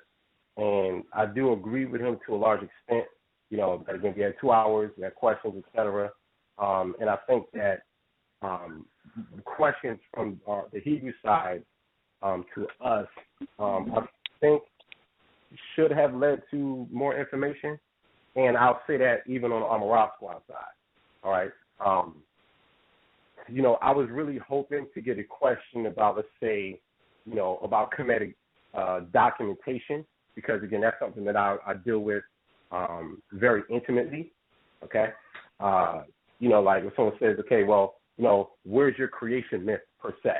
and I do agree with him to a large extent. You know, again, we had two hours, we had questions, etc. Um, and I think that um, questions from uh, the Hebrew side um, to us, um, I think, should have led to more information. And I'll say that even on the Amen Ra Squad side. All right. Um, you know, I was really hoping to get a question about, let's say, you know, about Kemetic uh, documentation, because again, that's something that I, I deal with um, very intimately. Okay. Uh, you know, like if someone says, okay, well, you know, where's your creation myth per se?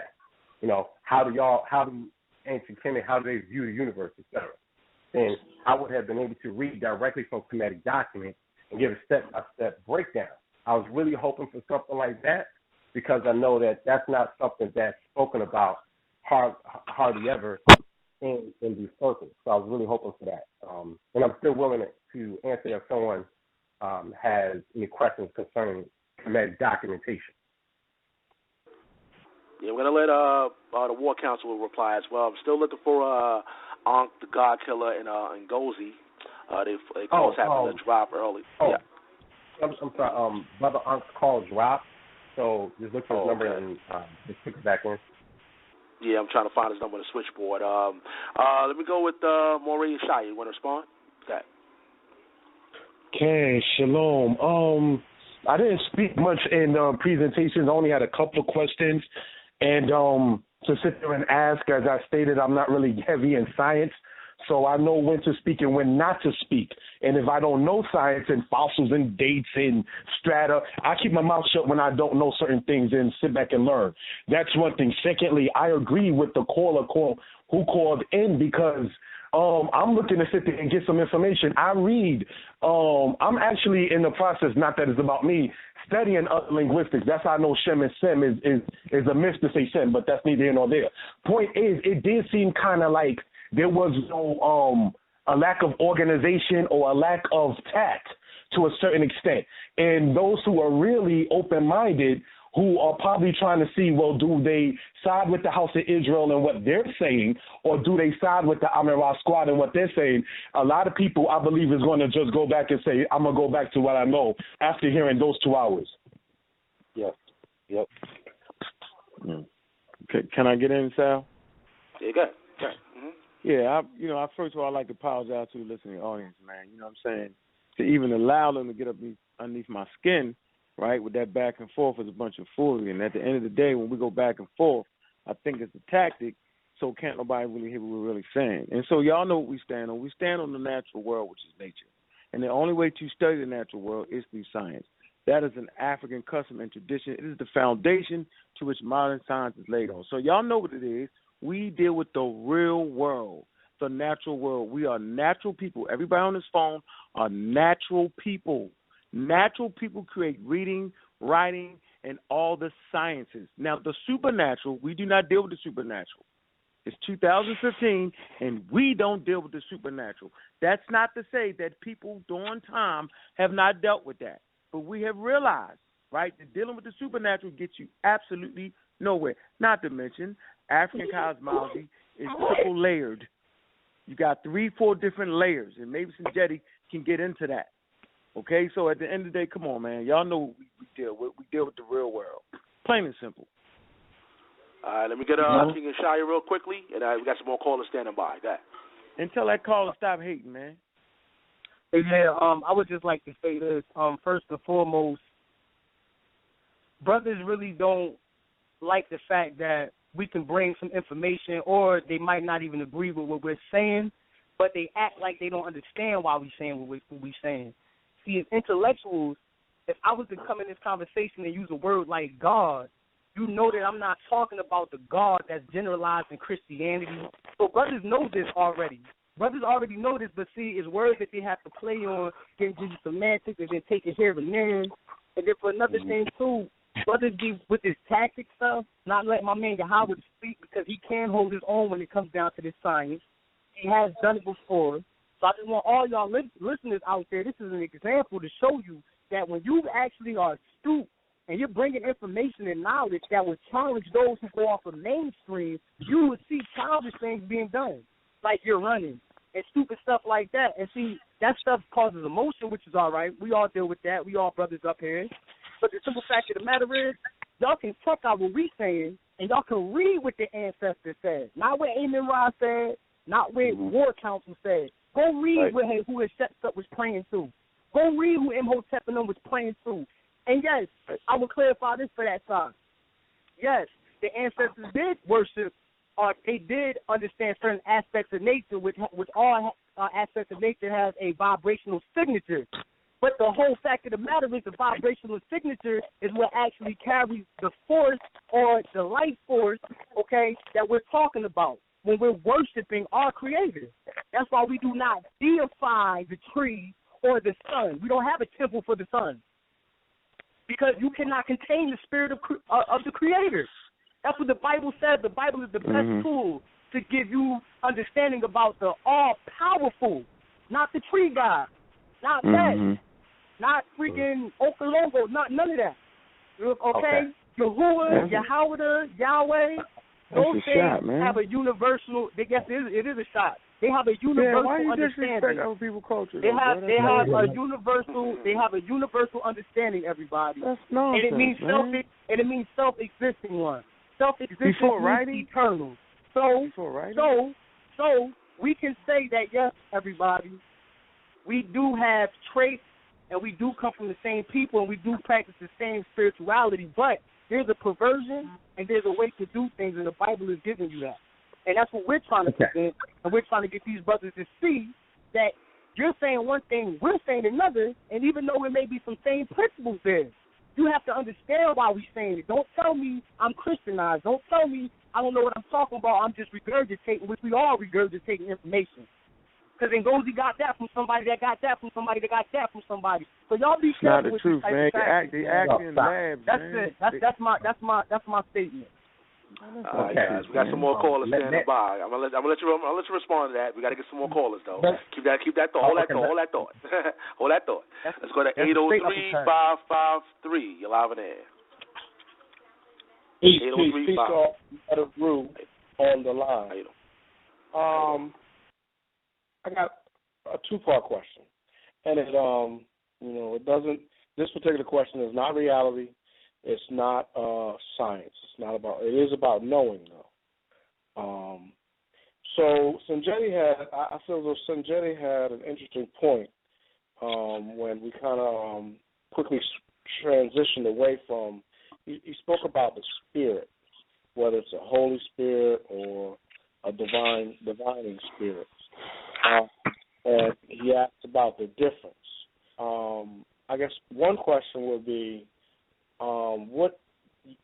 You know, how do y'all, how do ancient Kemet, how do they view the universe, et cetera? Then I would have been able to read directly from Kemetic documents and give a step-by-step breakdown. I was really hoping for something like that because I know that that's not something that's spoken about hard, hardly ever in, in these circles. So I was really hoping for that. Um, and I'm still willing to answer if someone um, has any questions concerning Kemetic documentation. Yeah, we're gonna let uh, uh the War Council reply as well. I'm still looking for uh Ankh the God Killer and uh Ngozi. Uh, they they call Oh, us having oh. to drop early. Oh, Yeah. I'm, I'm sorry. Um, Brother Ankh's call dropped, so just look for his Oh, number okay. and um, just pick it back in. Yeah, I'm trying to find his number on the switchboard. Um, uh, let me go with uh, Maureen Shai. You want to respond? Okay. Okay, shalom. Um, I didn't speak much in uh, presentations. I only had a couple of questions, and um, to sit there and ask, as I stated, I'm not really *laughs* heavy in science, so I know when to speak and when not to speak. And if I don't know science and fossils and dates and strata, I keep my mouth shut when I don't know certain things and sit back and learn. That's one thing. Secondly, I agree with the caller call who called in because um, I'm looking to sit there and get some information. I read. Um, I'm actually in the process. Not that it's about me studying uh, linguistics. That's how I know Shem and Sem is is is a myth to say Sem, but that's neither here nor there. Point is, it did seem kind of like there was no um a lack of organization or a lack of tact to a certain extent. And those who are really open minded, who are probably trying to see, well, do they side with the House of Israel and what they're saying, or do they side with the Amen Ra squad and what they're saying? A lot of people, I believe, is going to just go back and say, I'm going to go back to what I know after hearing those two hours. Yes. Yep. Can, can I get in, Sal? Yeah, go ahead. Go ahead. Mhm. Yeah, I, you know, I first of all, I'd like to apologize to the listening audience, man. You know what I'm saying? To even allow them to get up be- underneath my skin, right, with that back and forth is a bunch of foolery. And at the end of the day, when we go back and forth, I think it's a tactic, so can't nobody really hear what we're really saying. And so y'all know what we stand on. We stand on the natural world, which is nature. And the only way to study the natural world is through science. That is an African custom and tradition. It is the foundation to which modern science is laid on. So y'all know what it is. We deal with the real world, the natural world. We are natural people. Everybody on this phone are natural people. Natural people create reading, writing, and all the sciences. Now, the supernatural, we do not deal with the supernatural. It's 2015, and we don't deal with the supernatural. That's not to say that people during time have not dealt with that. But we have realized, right, that dealing with the supernatural gets you absolutely nowhere. Not to mention, African cosmology is triple layered. You got three, four different layers, and maybe Sinjetti can get into that. Okay, so at the end of the day, come on, man. Y'all know what we, we deal with. We deal with the real world. Plain and simple. All right, let me get uh. King and Shia real quickly, and uh, we got some more callers standing by. That. ahead. And tell that caller stop hating, man. Yeah, um, I would just like to say this. Um, first and foremost, brothers really don't like the fact that we can bring some information, or they might not even agree with what we're saying, but they act like they don't understand why we're saying what, we, what we're saying. See, as intellectuals, if I was to come in this conversation and use a word like God, you know that I'm not talking about the God that's generalized in Christianity. So brothers know this already. Brothers already know this, but see, it's words that they have to play on, getting into semantics, and then take it here and there. And then for another mm-hmm. thing too, brothers be with this tactic stuff, not letting my man Yahweh speak because he can hold his own when it comes down to this science. He has done it before. So I just want all y'all li- listeners out there, this is an example to show you that when you actually are astute and you're bringing information and knowledge that would challenge those who go off of mainstream, you would see childish things being done, like you're running and stupid stuff like that. And see, that stuff causes emotion, which is all right. We all deal with that. We all brothers up here. But the simple fact of the matter is, y'all can check out what we saying, and y'all can read what the ancestors said, not what Amen Ra said, not what mm-hmm. War Council said. Go read Right. what who his up was praying to. Go read who Imhotep and them was praying to. And yes, I will clarify this for that side. Yes, the ancestors did worship, or they did understand certain aspects of nature, which which all uh, aspects of nature have a vibrational signature. But the whole fact of the matter is, the vibrational signature is what actually carries the force or the life force, okay, that we're talking about when we're worshiping our Creator. That's why we do not deify the tree or the sun. We don't have a temple for the sun because you cannot contain the spirit of uh, of the Creator. That's what the Bible says. The Bible is the best Mhm. tool to give you understanding about the all powerful, not the tree god, not that, Mhm. not freaking Okalongo, not none of that. Okay, Okay. Yahuwah, Yahweh, Yahweh, those a things shot, man. have a universal. They guess it is, it is a shot. They have a Yeah, universal why you disrespect understanding. other people's culture? They have they have a universal they have a universal understanding. Everybody, That's and it means man. self and it means self existing one. Self existing means eternal. So so so we can say that yes, everybody, we do have traits and we do come from the same people and we do practice the same spirituality, but there's a perversion and there's a way to do things and the Bible is giving you that. And that's what we're trying to Okay. present and we're trying to get these brothers to see that you're saying one thing, we're saying another, and even though there may be some same principles there, you have to understand why we're saying it. Don't tell me I'm Christianized. Don't tell me I don't know what I'm talking about. I'm just regurgitating, which we all regurgitating information. Because Ngozi got that from somebody that got that from somebody that got that from somebody. So y'all be It's not the with truth, man. They tactics, act, they man. act in labs, That's man. it. That's that's my that's my that's my statement. All right, guys, we got some more callers standing by. I'm gonna let I'm gonna let you I'm gonna let you respond to that. We got to get some more callers though. Keep that keep that thought. *laughs* Hold that thought. Hold that thought. hold that thought. Let's go to that's eight zero straight up three and five five three. You're live in the air. Peace, Eight oh peace, three peace five. off out of Rue on the line. Um, I got a two-part question, and it um, you know, it doesn't. This particular question is not reality. It's not uh science. It's not about. It is about knowing though. Um, so Sanjeti had. I feel though Sanjeti had an interesting point um, when we kind of um, quickly transitioned away from. He spoke about the spirit, whether it's a Holy Spirit or a divine divining spirit. Uh, and he asked about the difference. Um, I guess one question would be, um, what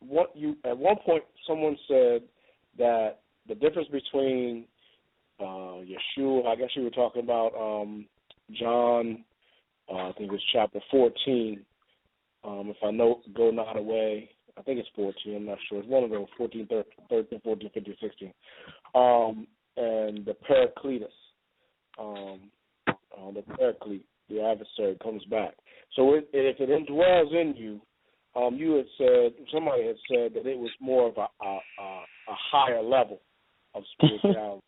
what you at one point someone said that the difference between uh, Yeshua, I guess you were talking about um, John, uh, I think it was chapter fourteen. Um, if I know, go not away. I think it's 14. I'm not sure. It's one of those 14, 13, 14, 15, 16. Um, and the Paracletus, um, uh, the Paraclete, the adversary, comes back. So it, if it indwells in you, um, you had said somebody had said that it was more of a a, a, a higher level of *laughs* spirituality.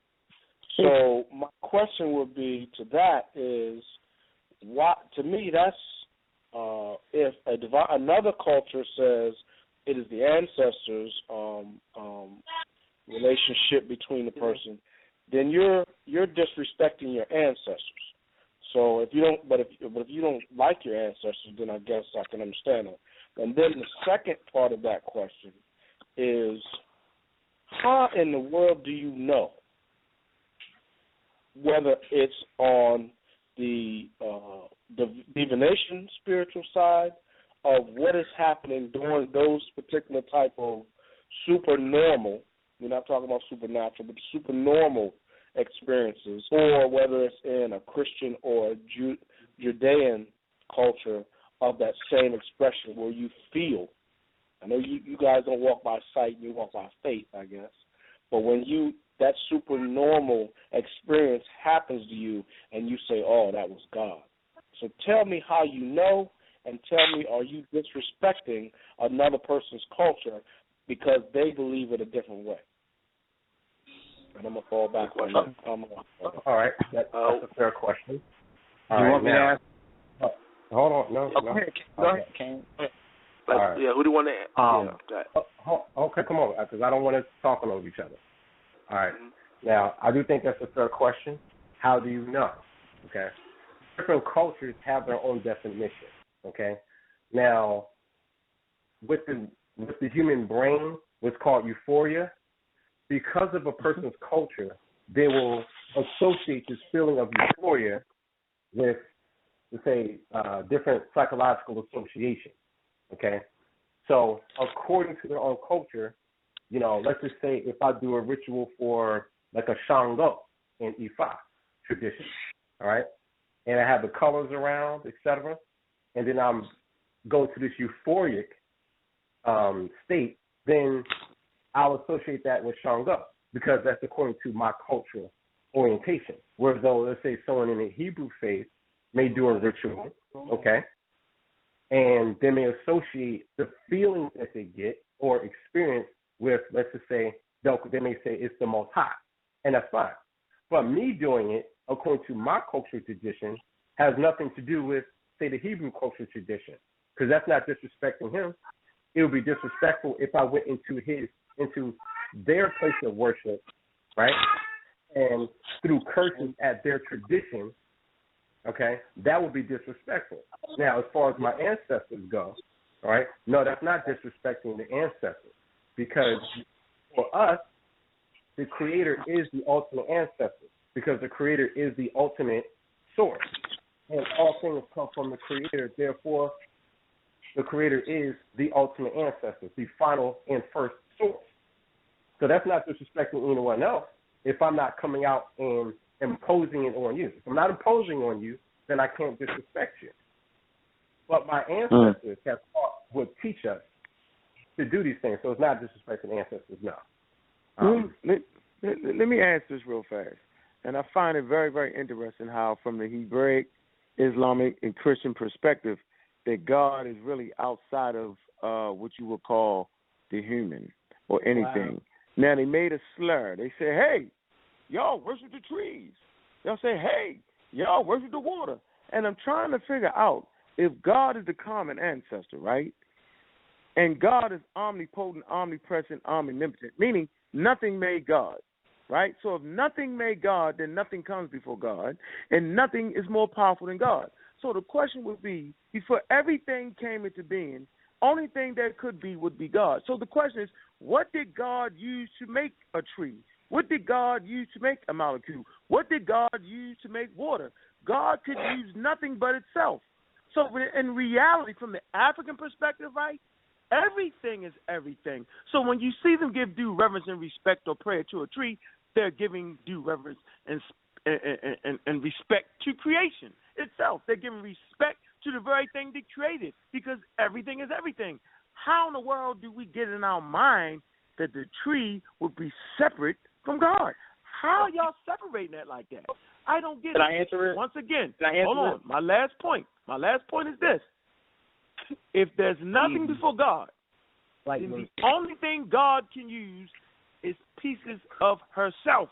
so my question would be to that is, what to me that's uh, if a divi- another culture says it is the ancestors um, um, relationship between the person, then you're you're disrespecting your ancestors. So if you don't, but if but if you don't like your ancestors, then I guess I can understand that. And then the second part of that question is, how in the world do you know whether it's on the uh, the divination spiritual side of what is happening during those particular type of supernormal we're not talking about supernatural but supernormal experiences or whether it's in a Christian or a Ju- Judean culture of that same expression where you feel I know you, you guys don't walk by sight, you walk by faith, I guess. But when you that supernormal experience happens to you and you say, Oh, that was God. So tell me how you know and tell me are you disrespecting another person's culture because they believe it a different way? And I'm gonna fall back on that. I'm gonna, All right, that, that's a fair question. All you right, want me now, to ask? uh, hold on, no, Oh, no. go ahead, go Okay. ahead, King. Like, All right. yeah, who do you want to? Um, yeah. Oh, okay, come on, because I don't want to talk over each other. All right. Now, I do think that's a fair question. How do you know? Okay. Different cultures have their own definition. Okay. Now, with the with the human brain, what's called euphoria, because of a person's culture, they will associate this feeling of euphoria with, let's say, uh, different psychological associations. Okay. So according to their own culture, you know, let's just say if I do a ritual for like a Shango in Ifa tradition, all right, and I have the colors around, etc., and then I'm going to this euphoric um, state, then I'll associate that with Shango because that's according to my cultural orientation. Whereas though, let's say someone in the Hebrew faith may do a ritual, okay, and they may associate the feelings that they get or experience with, let's just say, they may say it's the Most High, and that's fine. But me doing it according to my cultural tradition has nothing to do with, say, the Hebrew cultural tradition, because that's not disrespecting him. It would be disrespectful if I went into his, into their place of worship, right, and through curses at their tradition, okay, that would be disrespectful. Now, as far as my ancestors go, all right, no, that's not disrespecting the ancestors because for us, the Creator is the ultimate ancestor because the Creator is the ultimate source. And all things come from the Creator. Therefore, the Creator is the ultimate ancestor, the final and first source. So that's not disrespecting anyone else if I'm not coming out and imposing it on you. If I'm not imposing on you, then I can't disrespect you. But my ancestors have taught, would teach us to do these things. So it's not disrespecting ancestors, no. Um, let, let, let me ask this real fast. And I find it very, very interesting how, from the Hebraic, Islamic, and Christian perspective, that God is really outside of uh, what you would call the human or anything. Now, they made a slur. They say, hey, y'all worship the trees. They'll say, hey, y'all worship the water. And I'm trying to figure out if God is the common ancestor, right? And God is omnipotent, omnipresent, omnipotent, meaning nothing made God, right? So if nothing made God, then nothing comes before God, and nothing is more powerful than God. So the question would be, before everything came into being, only thing that could be would be God. So the question is, what did God use to make a tree? What did God use to make a molecule? What did God use to make water? God could use nothing but itself. So in reality, from the African perspective, right, everything is everything. So when you see them give due reverence and respect or prayer to a tree, they're giving due reverence and and, and, and respect to creation itself. They're giving respect to the very thing they created because everything is everything. How in the world do we get in our mind that the tree would be separate from God? How are y'all separating that like that? I don't get Can it. I answer it? Once again, Can I answer hold on. it? My last point. My last point is this: if there's nothing before God, then the only thing God can use is pieces of herself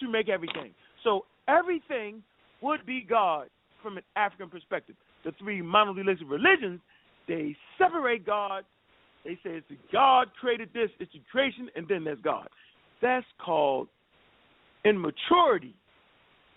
to make everything. So everything would be God from an African perspective. The three monotheistic religions, they separate God. They say it's God created this, it's the creation, and then there's God. That's called immaturity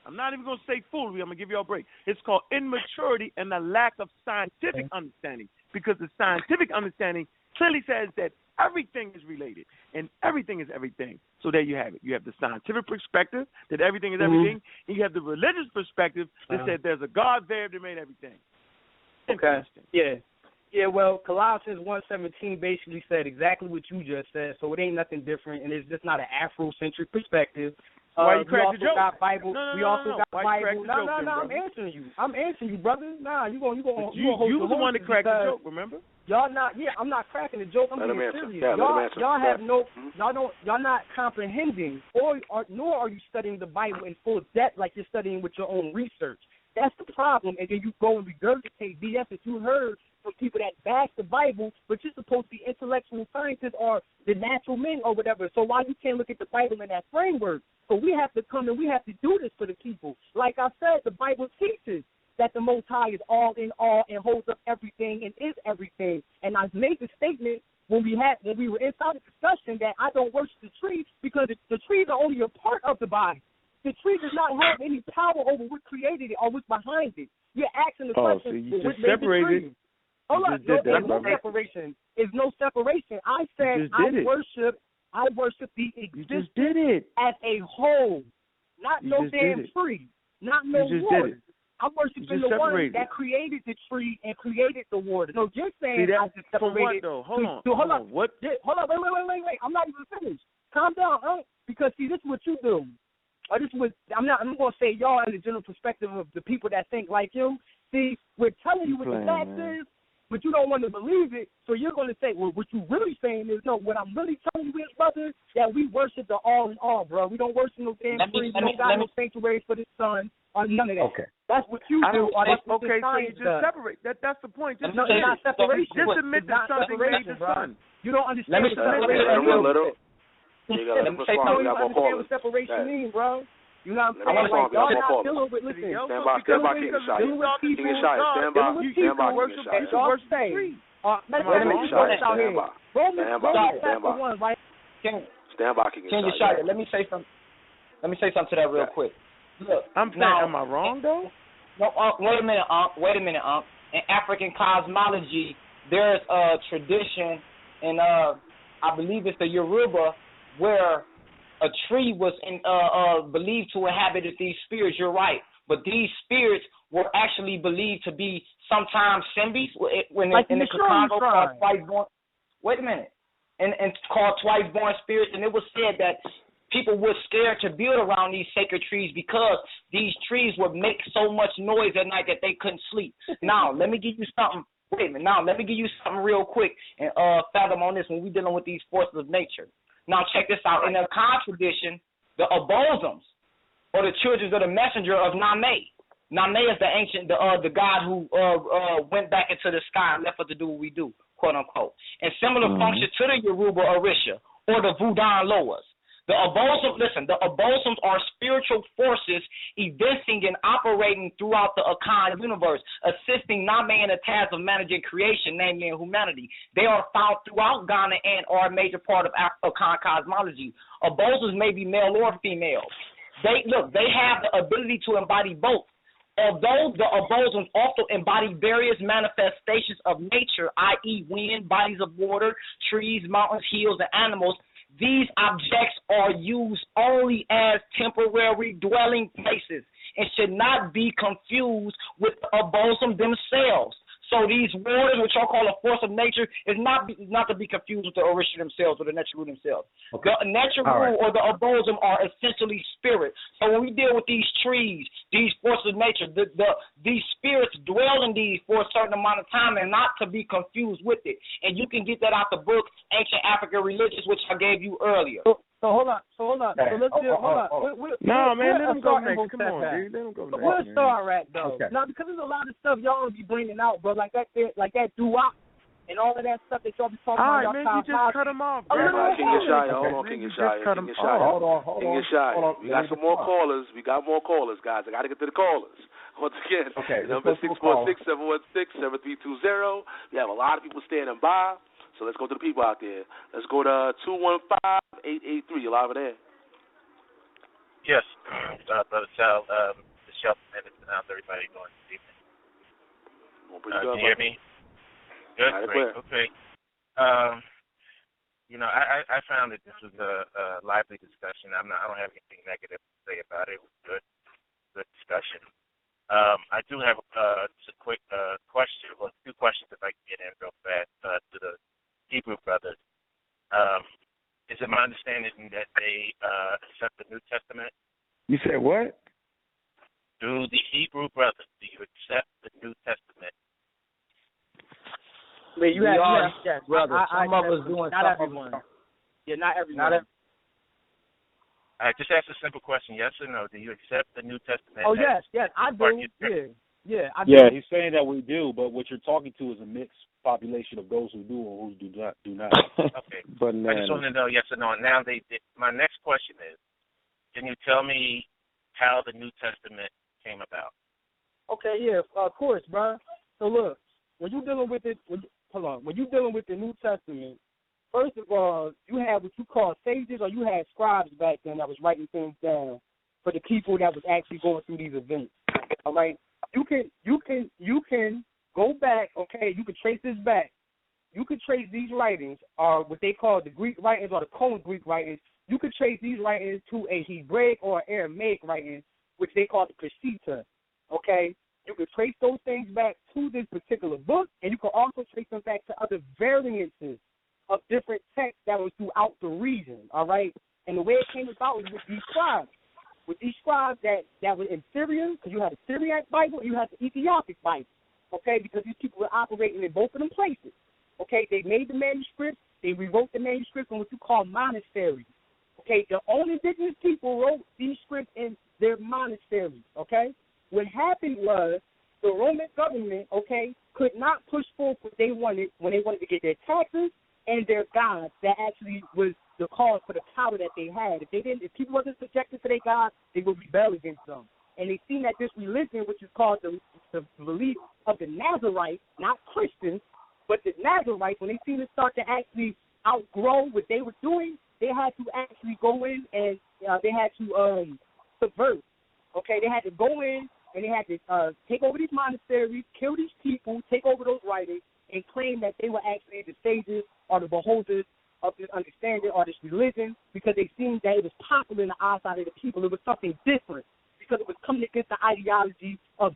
I'm not even going to say foolery. I'm going to give you a break. It's called immaturity and the lack of scientific understanding because the scientific understanding clearly says that everything is related and everything is everything. So there you have it. You have the scientific perspective that everything is Mhm. everything, and you have the religious perspective that Uh-huh. said there's a God there that made everything. Okay. Yeah. Yeah, well, Colossians one seventeen basically said exactly what you just said, so it ain't nothing different, and it's just not an Afrocentric perspective. Why uh, you crack we the joke? got Bible. No, no, we no, also no, got Why Bible. No, no, no. I'm answering you. I'm answering you, brother. Nah, you going you going But you, you, gonna hold you was the one that horses cracked the joke, remember? Y'all not yeah, I'm not cracking the joke. I'm Let being serious. Yeah, y'all y'all have no Mhm. y'all don't y'all not comprehending or, or nor are you studying the Bible in full depth like you're studying with your own research. That's the problem. And then you go and regurgitate BS that you heard from people that bash the Bible, but you're supposed to be intellectual scientists or the natural men or whatever. So why you can't look at the Bible in that framework? So we have to come and we have to do this for the people. Like I said, the Bible teaches that the Most High is all in all and holds up everything and is everything. And I made the statement when we had when we were inside the discussion that I don't worship the tree because the, the trees are only a part of the body. The tree does not have any power over what created it or what's behind it. You're asking the Oh, question, so you what just made the separated- Hold on, just no, there's no separation. There's no separation. I said I it. worship I worship the existence just did it. as a whole, not You no damn tree, not no just water. I'm worshiping just the one that created the tree and created the water. No, you're saying See I just what separated. though? Hold to- on. to- hold hold on. What? Hold on, wait, wait, wait, wait, wait. I'm not even finished. Calm down, huh? Because see, this is what you do. Or this was I'm not I'm gonna say y'all in the general perspective of the people that think like you. See, we're telling you what the fact man. is, but you don't want to believe it, so you're gonna say, Well, what you really saying is no, what I'm really telling you is, brother, that we worship the all in all, bro. We don't worship no damn Let trees, let we don't got no me- sanctuaries for the sun or none of that. Okay. That's what you I do, or that's what okay, so you just does. separate. That that's the point. Just No, it's not separation. Just admit that not something made separation, the bro. sun. You don't Let understand me- what let me- separation let him means. let him- You gotta let You respond. don't We got more understand callers. what separation Right. means, bro. You know what I'm saying? him respond. Like, We got y'all not dealing with, listen, Stand by, stand by, King dealing Shia. with King people, Shia, stand by. Stand by, people King that Shia. y'all say, uh, let's Wait a let me minute, just Shia, out here. stand by. Romans, Stand by, Romans stand chapter by. one, right? King, Stand by, King King Shia. Yeshaya, let me say something. Let me say something to that real quick. Look, I'm saying, now, am I wrong though? No, uh, wait a minute, Unc. Wait a minute, Unc. In African cosmology, there's a tradition, and uh, I believe it's the Yoruba, where a tree was in, uh, uh, believed to inhabit these spirits. You're right, but these spirits were actually believed to be sometimes Simbis when Like in the the Congo called twice born. Wait a minute, and and called twice born spirits, and it was said that people were scared to build around these sacred trees because these trees would make so much noise at night that they couldn't sleep. *laughs* now, let me give you something. Wait a minute. Now, let me give you something real quick and uh fathom on this when we're dealing with these forces of nature. Now, check this out. In the Akan tradition, the Abosums, or the children of the messenger of Nyame. Nyame is the ancient, the uh, the god who uh, uh, went back into the sky and left us to do what we do, quote unquote. And similar Mhm. function to the Yoruba Orisha or the Vodun Loas. The Abosum, listen, the Abosums are spiritual forces evincing and operating throughout the Akan universe, assisting not man in the task of managing creation, namely in humanity. They are found throughout Ghana and are a major part of Akan cosmology. Abosums may be male or female. They look, they have the ability to embody both. Although the Abosums also embody various manifestations of nature, i.e., wind, bodies of water, trees, mountains, hills, and animals, these objects are used only as temporary dwelling places and should not be confused with the Abosum themselves. So these waters, which y'all call a force of nature, is not be, not to be confused with the Orisha themselves or the Necharu themselves. Okay. The All right. or the Abosum are essentially spirit. So when we deal with these trees, these forces of nature, the, the these spirits dwell in these for a certain amount of time and not to be confused with it. And you can get that out the book Ancient African Religions, which I gave you earlier. So, so hold on, so hold on. So let's Oh, do, oh, hold oh, on. oh, oh. We're- we're- No, we're- man, we're let him go starting next. Come on, setback. dude. Let him go So next. where's man. Star at though? Okay. Now because there's a lot of stuff y'all be bringing out, bro, like that, like that doo-wop and all of that stuff that y'all be talking All about. right, man, y'all you just cut him off. A man. little King bit. Yeshaya, Okay. hold on, Man, King you just Yeshaya, cut King him Yeshaya. off. Hold on, hold King on. Yeshaya. We got some more callers. We got more callers, guys. I got to get to the callers. *laughs* Once again, Okay, number go to six a four caller. six seven one six seven three two zero. We have a lot of people standing by, so let's go to the people out there. Let's go to two one five eight eight three. You live there? Yes, *clears throat* uh, Brother Sal, um, the shelter minutes, and how's everybody doing this evening? Well, Uh, pretty can good, you hear me? Good, and great, okay. Um, you know, I, I I found that this was a, a lively discussion. I'm not, I don't have anything negative to say about it. It was good, good discussion. Um, I do have uh, just a quick uh, question, well, two questions if I can get in real fast uh, to the Hebrew brothers. Um, is it my understanding that they uh, accept the New Testament? You said what? Do the Hebrew brothers, do you accept the New Testament? I mean, you We have, you are have yes, brothers. I, I, Some of us doing not some of everyone. us Yeah, not everyone. Not every- I just ask a simple question: Yes or no? Do you accept the New Testament? oh yes, yes, I part do. your Yeah, yeah, I yeah, he's saying that we do, but what you're talking to is a mixed population of those who do and who do not. Do not. *laughs* Okay. I just want to know yes or no. Now they, they. My next question is: Can you tell me how the New Testament came about? Okay, yeah, of course, bro. So look, when you dealing with it, when, hold on, when you dealing with the New Testament, first of all, you had what you call sages, or you had scribes back then that was writing things down for the people that was actually going through these events. All right, you can, you can, you can go back. Okay, you can trace this back. You could trace these writings, or what they call the Greek writings or the Koine Greek writings. You could trace these writings to a Hebraic or Aramaic writing, which they call the Peshitta. Okay, you can trace those things back to this particular book, and you can also trace them back to other variances of different texts that was throughout the region. All right, and the way it came about was with these scribes, with these scribes that that were in Syria, because you had the Syriac Bible, you had the Ethiopic Bible. Okay, because these people were operating in both of them places. Okay, they made the manuscripts, they rewrote the manuscripts in what you call monasteries. Okay, the only indigenous people wrote these scripts in their monasteries. Okay, what happened was the Roman government, okay, could not push forth what they wanted when they wanted to get their taxes and their gods. That actually was the cause for the power that they had. If they didn't, if people wasn't subjected to their gods, they would rebel against them. And they seen that this religion, which is called the, the belief of the Nazarites, not Christians, but the Nazarites, when they seen it start to actually outgrow what they were doing, they had to actually go in and uh, they had to um, subvert. Okay, they had to go in and they had to uh, take over these monasteries, kill these people, take over those writings, and claim that they were actually the sages or the beholders of this understanding or this religion because they seen that it was popular in the eyesight of the people. It was something different because it was coming against the ideology of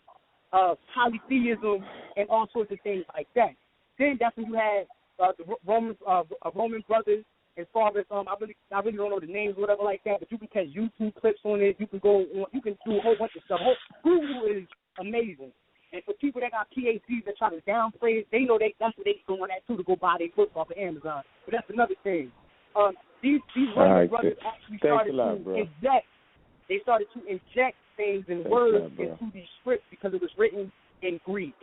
uh, polytheism and all sorts of things like that. Then that's when you had uh, the Roman uh, uh, Roman brothers as far as um, I really I really don't know the names or whatever like that, but you can catch YouTube clips on it. You can go on, you can do a whole bunch of stuff. Whole, Google is amazing. And for people that got PhDs that try to downplay it, they know they that's what they going at too to go buy their books off of Amazon. But that's another thing. Um, these these Roman right, brothers th- actually thanks started lot, to bro. inject. They started to inject things and Thanks words bro. into these scripts because it was written in Greek.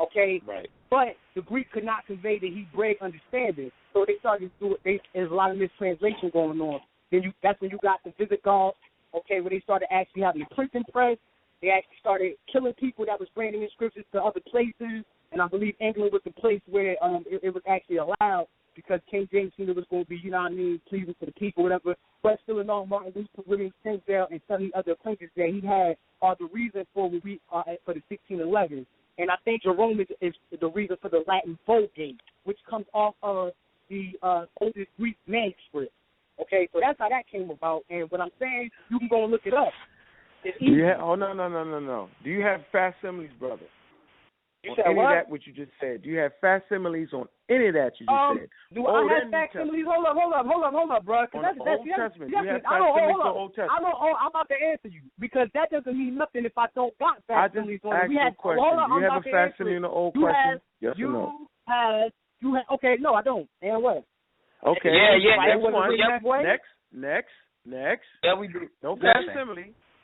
Okay, right. but the Greek could not convey the Hebraic understanding, so they started to do it. They, there's a lot of mistranslation going on. Then you, that's when you got the Visigoths, okay, where they started actually having a printing press. They actually started killing people that was bringing in scriptures to other places, and I believe England was the place where um it, it was actually allowed because King James knew it was going to be, you know what I mean, pleasing for the people, whatever. But still in all, Martin Luther, William Tyndale, and of the other acquaintances that he had are the reason for what we uh, for the 1611. And I think Jerome is, is the reason for the Latin Vulgate, which comes off of the uh, oldest Greek manuscript. Okay, so that's how that came about. And what I'm saying, you can go and look it up. It's easy. have? Oh no no no no no. Do you have facsimiles, brother? You on said any what? of that what you just said? Do you have facsimiles on any of that you just Um, said? do Old I have facsimiles? Hold up, hold up, hold up, hold up, bro. 'cause On that's, the that's, Old that's, Testament, that's, do you have I don't, facsimiles hold to up. Old Testament? I don't, oh, I'm about to answer you because that doesn't mean nothing if I don't got I just facsimiles on it. asked We you had, a question. Hold up, Do you I'm have a facsimile it. in the old you question? Have, Yes you or no? Have, you have, okay, no, I don't. And what? Okay. Yeah, yeah, Next one. Next, next, next, next. Yeah, we do. No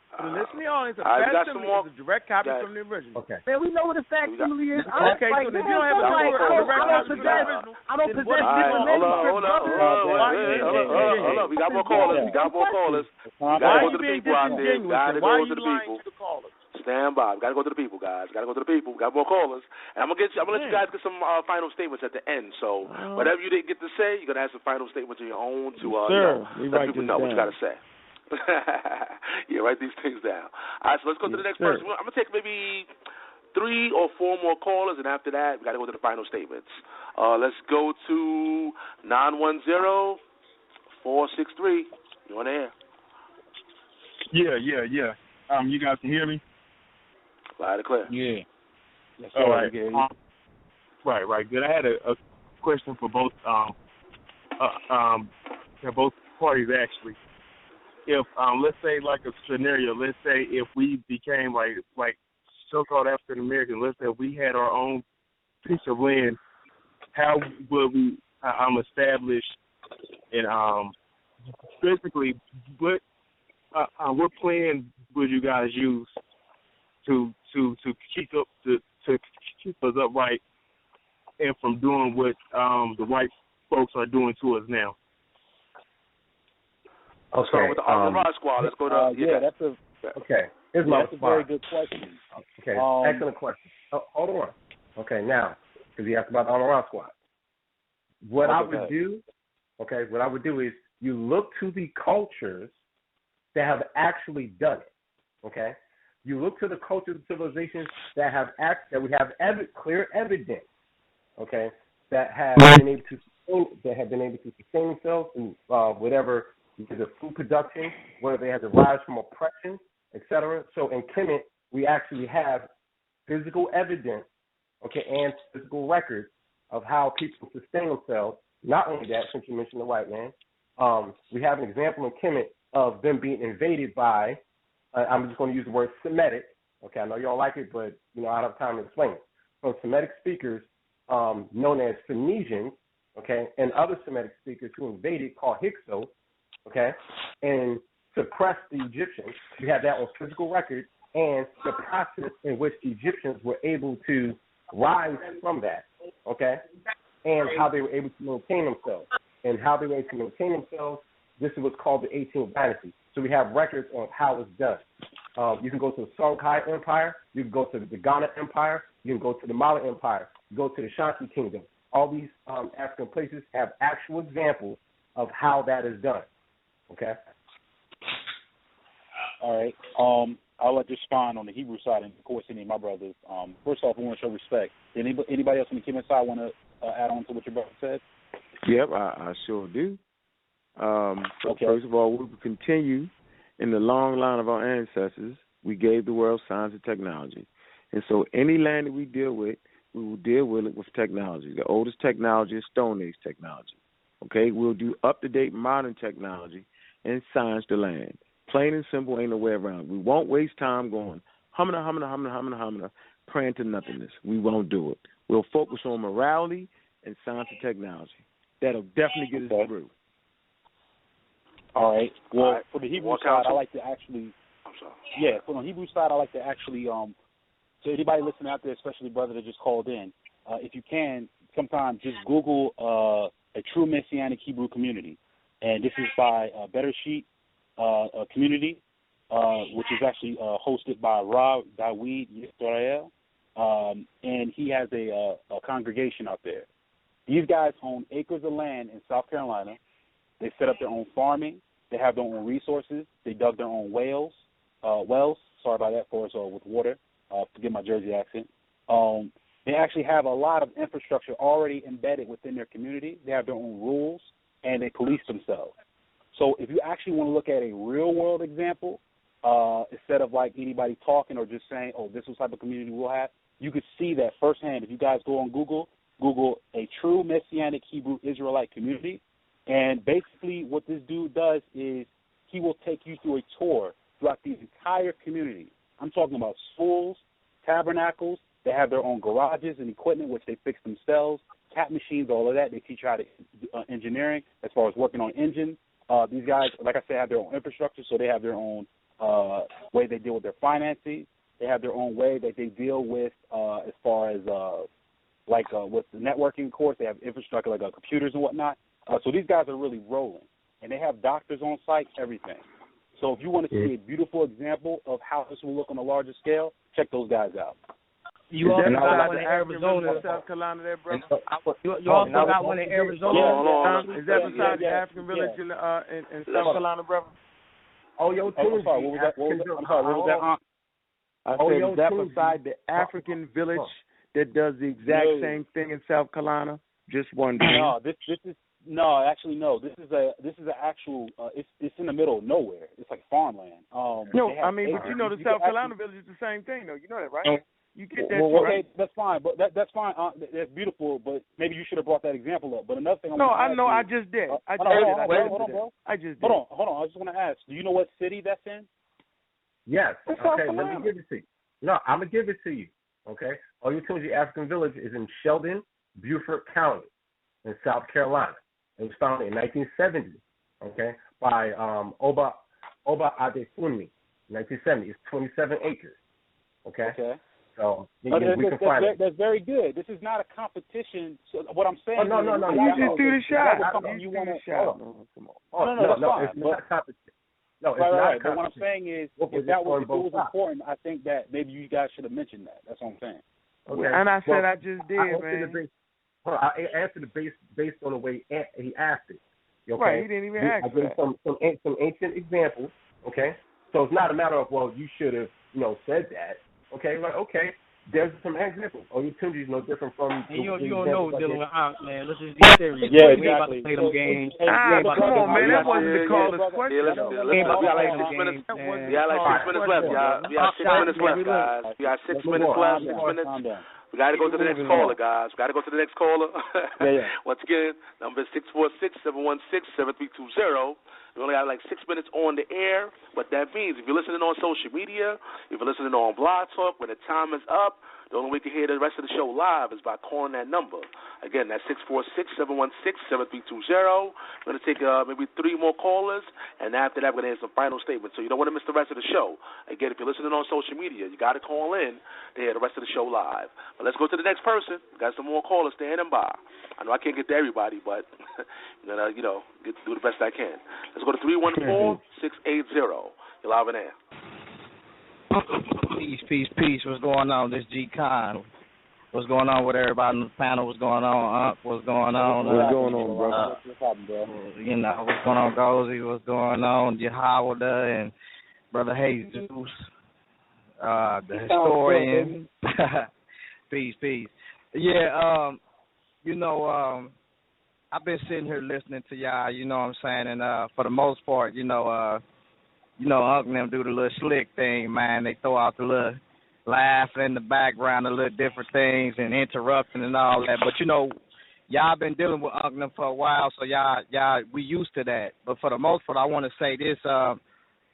Listen. facsimile. For the listening audience, a All right, we got some more- is a direct copy got- from the original. Okay. Man, we know what a facsimile is. I Okay, like, so if you don't have a I'm like, direct copy I from the possess, original, I don't possess what All right, different hold on, manuscripts, hold on, hold on, Why- wait, wait, yeah, hold on, hold on, yeah, hold on. We got more callers. We got more callers. We Why gotta are go you to the being people out there. disingenuous? Gotta go Why are to you the lying people. to the callers? Stand by. We gotta go to the people, guys. Gotta go to the people. We got more callers, and I'm gonna get. You, I'm gonna let you guys get some uh, final statements at the end. So whatever you didn't get to say, you're gonna have some final statements of your own to uh, Sir, you know, let write people this know what you gotta say. *laughs* yeah, write these things down. All right, so let's go to the next person. I'm gonna take maybe three or four more callers, and after that, we got to go to the final statements. Uh, let's go to nine one zero four six three. You on air? Yeah, yeah, yeah. Um, you guys can hear me? Loud and clear. Yeah. Yes, All right. Um, right, right. Good. I had a, a question for both um uh, um for both parties actually. If um let's say like a scenario, let's say if we became like like so called African American, let's say we had our own piece of land, how would we uh, um establish and um basically what uh, uh, what plan would you guys use to to to keep up to to keep us upright and from doing what um the white folks are doing to us now? Let's start with the um, Amen Ra Squad. Let's go to Uh, yeah, that's a Okay, here's yeah, my that's a very good question. Okay, Um, excellent question. Oh, hold on. Okay, now, because you asked about the Amen Ra Squad. What I would ahead. do, okay, what I would do is you look to the cultures that have actually done it. Okay, you look to the cultures and civilizations that have act that we have ev- clear evidence. Okay, that have been able to sustain, that have been able to sustain themselves in uh, whatever either food production, whether they had to rise from oppression, etc. So in Kemet, we actually have physical evidence, okay, and physical records of how people sustain themselves. Not only that, since you mentioned the white man, um, we have an example in Kemet of them being invaded by, uh, I'm just going to use the word Semitic. Okay, I know you don't like it, but you know I don't have time to explain it. So Semitic speakers, um, known as Phoenicians, okay, and other Semitic speakers who invaded, called Hyksos, okay, and suppress the Egyptians. You have that on physical record, and the process in which the Egyptians were able to rise from that, okay, and how they were able to maintain themselves, and how they were able to maintain themselves. This is what's called the 18th dynasty. So we have records on how it's done. Um, you can go to the Songhai Empire. You can go to the Ghana Empire. You can go to the Mali Empire. You go to the Shanti Kingdom. All these um, African places have actual examples of how that is done. Okay. All right. Um, I'll let you respond on the Hebrew side, and of course, any of my brothers. Um, first off, we want to show respect. Did anybody, anybody else on the Kemet side want to uh, add on to what your brother said? Yep, I, I sure do. Um, so Okay. First of all, we will continue in the long line of our ancestors. We gave the world science and technology. And so any land that we deal with, we will deal with it with technology. The oldest technology is Stone Age technology. Okay, we'll do up to date modern technology and science the land. Plain and simple, ain't no way around. We won't waste time going humana, humana, humana, humana, humana, praying to nothingness. We won't do it. We'll focus on morality and science and technology. That'll definitely get us through. All right. Well, All right. for the Hebrew War side, I like to actually. I'm sorry. Yeah, for the Hebrew side, I like to actually. Um, to anybody listening out there, especially brother that just called in, uh, if you can, sometimes just Google uh, a true Messianic Hebrew community, and this is by uh, Better Sheet uh, community, uh, which is actually uh, hosted by Rob Dawid Yisrael, um, and he has a, uh, a congregation out there. These guys own acres of land in South Carolina. They set up their own farming. They have their own resources. They dug their own wells. Uh, wells. Sorry about that for us uh, with water. Uh, forget my Jersey accent. Um, they actually have a lot of infrastructure already embedded within their community. They have their own rules and they police themselves. So if you actually want to look at a real world example, uh, instead of like anybody talking or just saying, "Oh, this is what type of community we'll have," you could see that firsthand. If you guys go on Google, Google a true Messianic Hebrew Israelite community, and basically what this dude does is he will take you through a tour throughout the entire community. I'm talking about schools, tabernacles. They have their own garages and equipment which they fix themselves, cat machines, all of that. They teach you how to uh, engineering as far as working on engines. Uh, these guys, like I said, have their own infrastructure, so they have their own uh, way they deal with their finances. They have their own way that they deal with uh, as far as uh, like uh, with the networking. Course, they have infrastructure like uh, computers and whatnot. Uh, so these guys are really rolling, and they have doctors on site, everything. So if you want to see a beautiful example of how this will look on a larger scale, check those guys out. You also got one in Arizona. South Carolina there, brother? You, you also Oh, got one in Arizona. Yeah, Is that beside yeah, the African village in, uh, in, in Let's- South Carolina, brother? Oyo Oh, I'm sorry. What was that? What was that? I'm sorry. What was that? Aunt? I Oh, said, yo, is that Tuesday. beside the African village that does the exact No. same thing in South Carolina? Just wondering. No, this this is no, actually no. This is a this is an actual. Uh, it's it's in the middle of nowhere. It's like farmland. Um, No, I mean, but you know the can South actually- Carolina village is the same thing, though. You know that, right? You get that well, too, okay, right? that's fine, but that that's fine. Uh, that- that's beautiful, but maybe you should have brought that example up. But another thing, I'm No, I know. you- I just did. Uh, I hold just on, did. hold on, hold on, bro. I just did. Hold on, hold on. I just want to ask. Do you know what city that's in? Yes. It's Okay, let me give it to you. No, I'm gonna give it to you. Okay. Oyotunji African Village is in Sheldon, Beaufort County, in South Carolina. It was founded in 1970. Okay, by um, Oba Oba Adefunmi, 1970. It's 27 acres. Okay. Okay. So you But can- that's, we can that's, find that's, that's very good. This is not a competition. So what I'm saying Oh, no, is, no, no, you that- just do the shot. that was you you want to. shot. No, come on. Oh, no, no, no, no, it's but, not competition. No, it's right, not right, right. But what I'm saying is, What was if that was, if it was important, I think that maybe you guys should have mentioned that. That's what I'm saying. Okay. And I said Well, I just did, I man. the base, hold on, I answered the base based on the way he asked it. Okay? Right, he didn't even You- ask I gave some some some ancient examples. Okay, so it's not a matter of well, you should have you know said that. Okay, like okay, there's some examples. Oh, your Tunji is no different from. And you, the you don't know examples I dealing gave. with Aunt, man. Let's just be serious. Yeah, we ain't about to exactly. play them games. Hey, Ah, but come to on, man. That wasn't the ain't caller's question. Yeah, let's, though. let's, We ain't about to we got like them six minutes. games, man. We got like six minutes left. We got, we got six minutes left, guys. We got six minutes left. Six minutes. We got to go to the next caller, guys. We got to go to the next caller. Yeah, yeah. *laughs* Once again, number six four six seven one six seven three two zero. We only got like six minutes on the air. What that means, if you're listening on social media, if you're listening on Blog Talk, when the time is up, the only way you can hear the rest of the show live is by calling that number. Again, that's six four six seven one six seven three two zero. We're gonna take uh, maybe three more callers, and after that, we're gonna have some final statements. So you don't want to miss the rest of the show. Again, if you're listening on social media, you got to call in to hear the rest of the show live. But let's go to the next person. We got some more callers standing by. I know I can't get to everybody, but *laughs* I'm gonna, you know, get do the best I can. Let's go to three one four six eight zero. You're live in air. Peace, peace, peace. What's going on? This G Con. What's going on with everybody on the panel? What's going on, Unc? What's going on? What's Uh, going on, bro? uh, No problem, bro. you know, what's going on, Ngozi? What's going on, Jehoiada and Brother Jesus, uh, the You sound historian. *laughs* peace, peace. Yeah, um, you know, um, I've been sitting here listening to y'all. You know what I'm saying, and uh, for the most part, you know, uh, you know, Unc and them do the little slick thing, man. They throw out the little laughing in the background, the little different things, and interrupting and all that. But you know, y'all been dealing with them for a while, so y'all y'all we used to that. But for the most part, I want to say this. Um,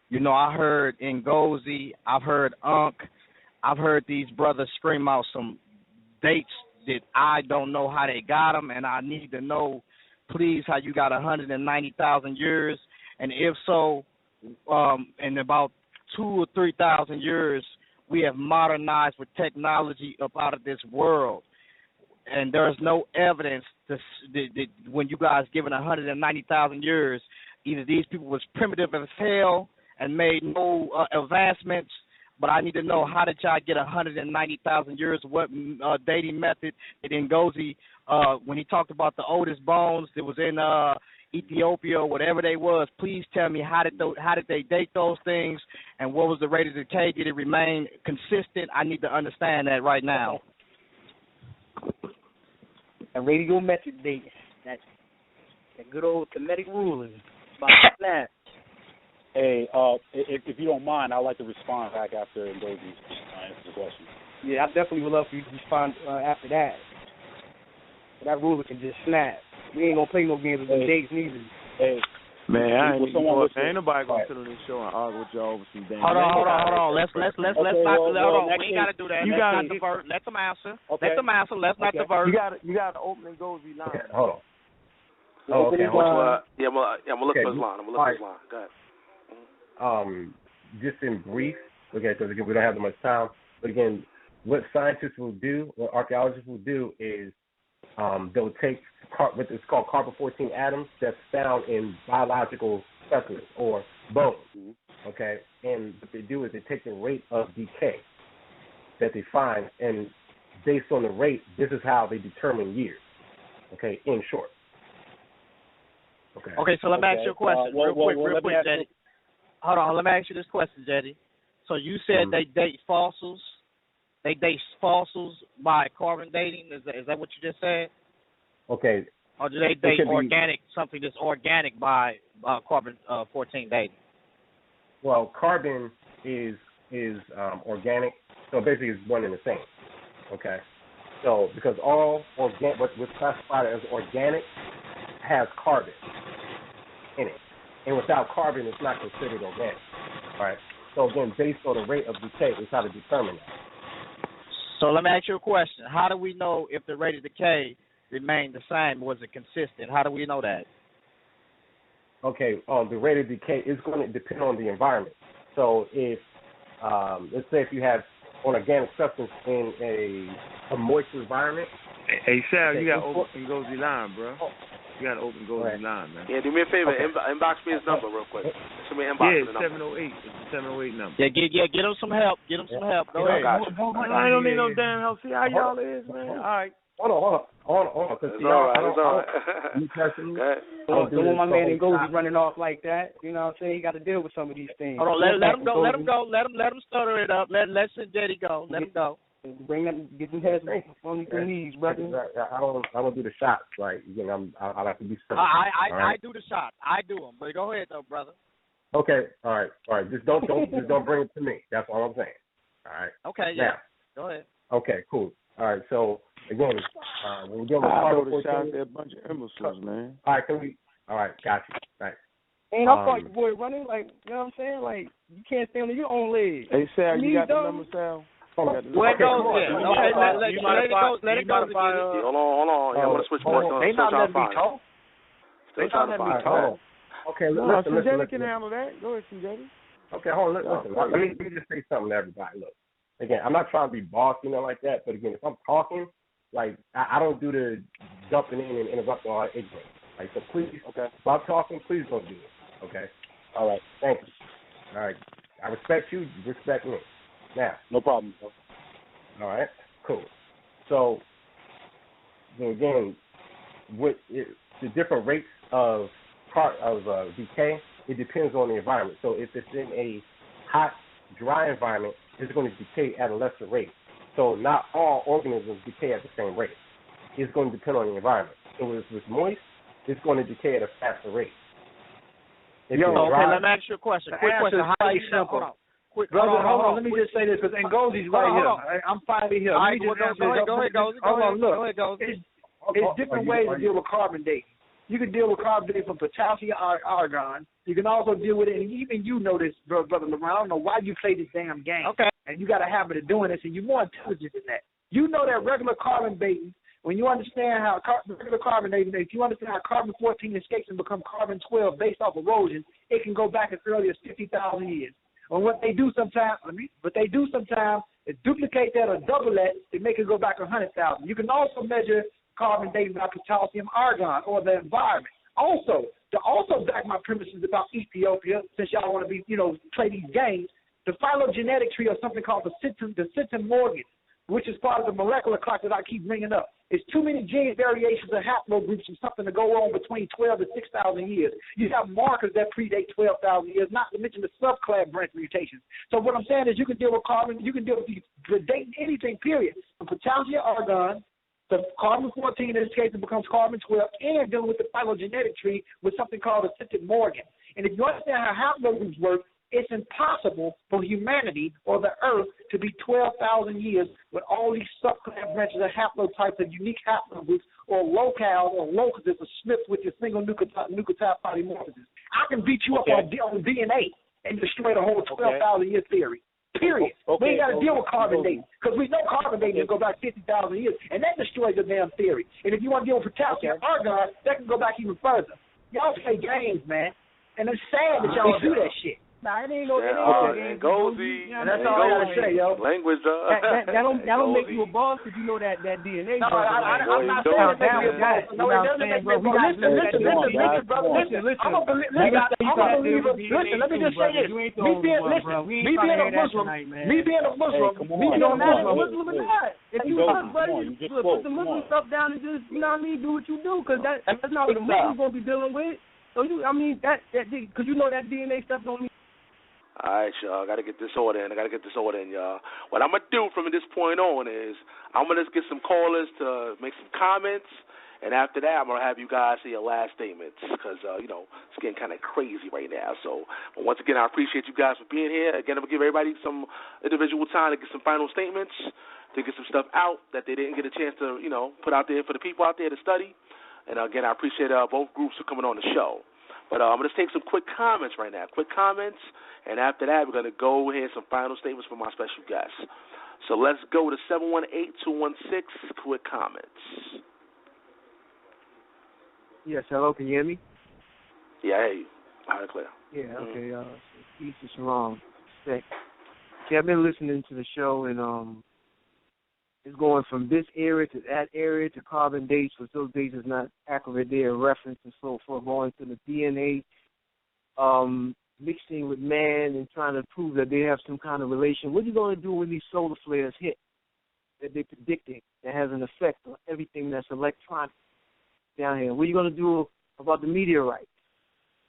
you know, I heard Ngozi, I've heard Unc, I've heard these brothers scream out some dates that I don't know how they got them, and I need to know, please, how you got 190,000 years, and if so, um, in about two or three thousand years, we have modernized with technology up out of this world, and there's no evidence to, that, that when you guys given 190,000 years, either these people was primitive as hell and made no uh, advancements. But I need to know how did y'all get 190,000 years? What uh, dating method did Ngozi, uh, when he talked about the oldest bones that was in uh, Ethiopia or whatever they was, please tell me how did those, how did they date those things and what was the rate of decay? Did it remain consistent? I need to understand that right now. A radiometric date. That that good old Kemetic ruling. About that. Hey, uh, if, if you don't mind, I'd like to respond back after Ngozi uh, answers the question. Yeah, I definitely would love for you to respond uh, after that. That ruler can just snap. We ain't gonna play no games with the dates neither. Hey, Man, I ain't, someone going, ain't nobody gonna sit on this show and argue with y'all over some damn. Hold on, hold on, hold on. Let's let's let's let's Okay, not well, hold on. We ain't gotta do that. you let's gotta- not divert. Let them answer. Okay. Let them answer. Let's not divert. You got you got to open and go line. Okay, hold on. Oh, okay. hold Which on. Yeah, I'm gonna, yeah, I'm gonna look Okay, for his line. I'm gonna look for his line. Go ahead. um, just in brief, okay, because again, we don't have that much time. But again, what scientists will do, what archaeologists will do, is um, they'll take car- what is called carbon 14 atoms that's found in biological specimens or bones. Okay, and what they do is they take the rate of decay that they find, and based on the rate, this is how they determine years. Okay, in short. Okay. Okay, so let me ask you a question, Uh, well, real well, quick, well, real quick, ask you- hold on. Let me ask you this question, Jetty. So you said Mhm. they date fossils. They date fossils by carbon dating. Is that, is that what you just said? Okay. Or do they date could be- organic something that's organic by uh, carbon uh, fourteen dating? Well, carbon is is um, organic, so basically it's one and the same. Okay. So because all organ what what's classified as organic has carbon in it, and without carbon, it's not considered organic. Right. So again, based on the rate of decay, is how to determine that. So let me ask you a question. How do we know if the rate of decay remained the same? Was it consistent? How do we know that? okay, um, the rate of decay is going to depend on the environment. So if, um, let's say if you have an organic substance in a, a moist environment. Hey, Sal, you Okay, got before- open Ngozi line, bro. You got to open Ngozi line, man. Yeah, do me a favor. Okay. Inbo- inbox me his uh, number real quick. Send me inbox Yeah, the number. seven oh eight. It's the seven oh eight number. Yeah, get yeah, get them some help. Get them some help. Go Yeah, I ahead. got you. I don't need no damn help. See how y'all is, man. All right. Hold on, hold on, hold on, hold on. 'cause It's see, all I- right. I It's don't- I don't- *laughs* Me personally, Go ahead. I Don't, don't want this my man the and whole Gozy time. running off like that. You know what I'm saying? He got to deal with some of these things. Hold on, Go let, let him go. Let him go. Let him let him stutter it up. Let let Jetty go. Let him go. Bring them, get them heads on these knees, brother. I, I don't, I don't do the shots. Like, you know, I'm, I, I like to be I. I I, all right? I do the shots. I do them. But go ahead though, brother. Okay, all right, all right. Just don't, don't, just don't bring it to me. That's all I'm saying. All right. Okay, Now, yeah. Go ahead. Okay, cool. All right, so again, uh, when we're dealing with I carbon shots at a bunch of imbeciles, man. all right, can we? All right, got you. Right. Ain't I thought Um, boy running like you know what I'm saying? Like you can't stay on your own legs. Hey, Sal, you Me, got the number, Sal? Hold on. got the Where number? it goes, come on. yeah. You Okay, modify- let, let, let it go. Let it go. modify, it. uh, Hold on, hold on. Yeah, I'm gonna switch hold on. Still They not trying to letting me talk. They not letting me talk. Go ahead. Okay, No, listen, listen, listen. can handle that. Go ahead, Sinjetti. Okay, hold on. Listen, Oh, listen. go Let me, let me just say something to everybody. Look, again, I'm not trying to be bossy or like that, but again, if I'm talking, like I, I don't do the jumping in and interrupting all ignorant. Like, so please, okay, if I'm talking, please don't do it. Okay. All right. Thank you. All right. I respect you. You respect me. Now, No problem. all right. Cool. So, then again, with it, the different rates of part of uh, decay, it depends on the environment. So, if it's in a hot, dry environment, it's going to decay at a lesser rate. So, not all organisms decay at the same rate. It's going to depend on the environment. So, if it's moist, it's going to decay at a faster rate. If Yo, Okay, dry, let me ask you a question. Quick question. How do quite you know? On. Quick, Brother, hold on, hold on. Let me Quick- just say this because Ngozi's right on, here. hold on. I'm finally here. All Let right, me just go ahead, this. go ahead, go ahead, go Hold on, look. go ahead. It's, it's oh, different you- ways to deal with carbon dating. You can deal with carbon dating from potassium ar- argon. You can also deal with it, and even you know this, brother, brother LeBron. I don't know why you play this damn game. Okay. And you got a habit of doing this, and you're more intelligent than that. You know that regular carbon dating, when you understand how car- regular carbon dating, if you understand how carbon 14 escapes and become carbon 12 based off erosion, it can go back as early as 50,000 years. And what they do sometimes, let me, what they do sometimes is duplicate that or double that to make it go back a 100,000. You can also measure carbon dating by potassium argon or the environment. Also, to also back my premises about Ethiopia, since y'all want to be, you know, play these games, the phylogenetic tree or something called the Centum, the Centimorgan, which is part of the molecular clock that I keep bringing up. It's too many gene variations of haplogroups and something to go on between 12 and 6,000 years. You have markers that predate 12,000 years, not to mention the subclade branch mutations. So what I'm saying is you can deal with carbon, you can deal with these predating anything, period. From potassium argon, the carbon 14 in this case it becomes carbon 12, and dealing with the phylogenetic tree with something called a Centimorgan. And if you understand how haplogroups work, it's impossible for humanity or the Earth to be 12,000 years with all these subclade branches of haplotypes of unique haplogroups or locales or locuses are snipped with your single nucleotide, nucleotide polymorphisms. I can beat you Okay. up on, on DNA and destroy the whole 12,000 year theory. Period. Okay, we ain't got to okay, deal with carbon okay. dating because we know carbon dating can go back 50,000 years, and that destroys the damn theory. And if you want to deal with potassium argon, that can go back even further. Y'all play games, man. And it's sad that y'all do that shit. Nah, it ain't no. It ain't Yeah, no uh, and Ngozi, And that's I'm all I gotta say, yo. Language, uh, That, that, that don't that don't make *laughs* you a boss because you know that that DNA. No, brother, I, I, I'm not saying don't it makes me a do boss. that. No, know it doesn't make me a boss. got Listen, that. listen, Come on, listen, listen, brother. Listen, Listen, I'm a belie- We got listen, I'm a believer. Listen, let me just say this. too, brother. You ain't the Me being, listen, bro. We ain't me being a Muslim, me being a Muslim, me being a Muslim, Muslim or not. If you Ngozi, suck, buddy, on, you you just put, the Muslim stuff down and just, you know what I mean, do what you do, because that, that's not what the Muslim's going to be dealing with. So, you, I mean, that, that, because you know that DNA stuff don't mean All right, y'all. I gotta get this order in. I gotta get this order in, y'all. What I'm gonna do from this point on is I'm gonna get some callers to make some comments, and after that, I'm gonna have you guys say your last statements because uh, you know it's getting kind of crazy right now. So, once again, I appreciate you guys for being here. Again, I'm gonna give everybody some individual time to get some final statements, to get some stuff out that they didn't get a chance to, you know, put out there for the people out there to study. And again, I appreciate uh, both groups for coming on the show. But uh, I'm going to take some quick comments right now. Quick comments, and after that, we're going to go ahead some final statements from my special guests. So let's go to 718-216, quick comments. Yes, hello, can you hear me? Yeah, I hear you. Loud and clear. Yeah, okay, uh, peace and shalom. Sick. Okay, I've been listening to the show, and um, it's going from this area to that area to carbon dates, which those dates is not accurate. They are reference and so forth, going to the DNA, um, mixing with man and trying to prove that they have some kind of relation. What are you going to do when these solar flares hit that they're predicting that has an effect on everything that's electronic down here? What are you going to do about the meteorites?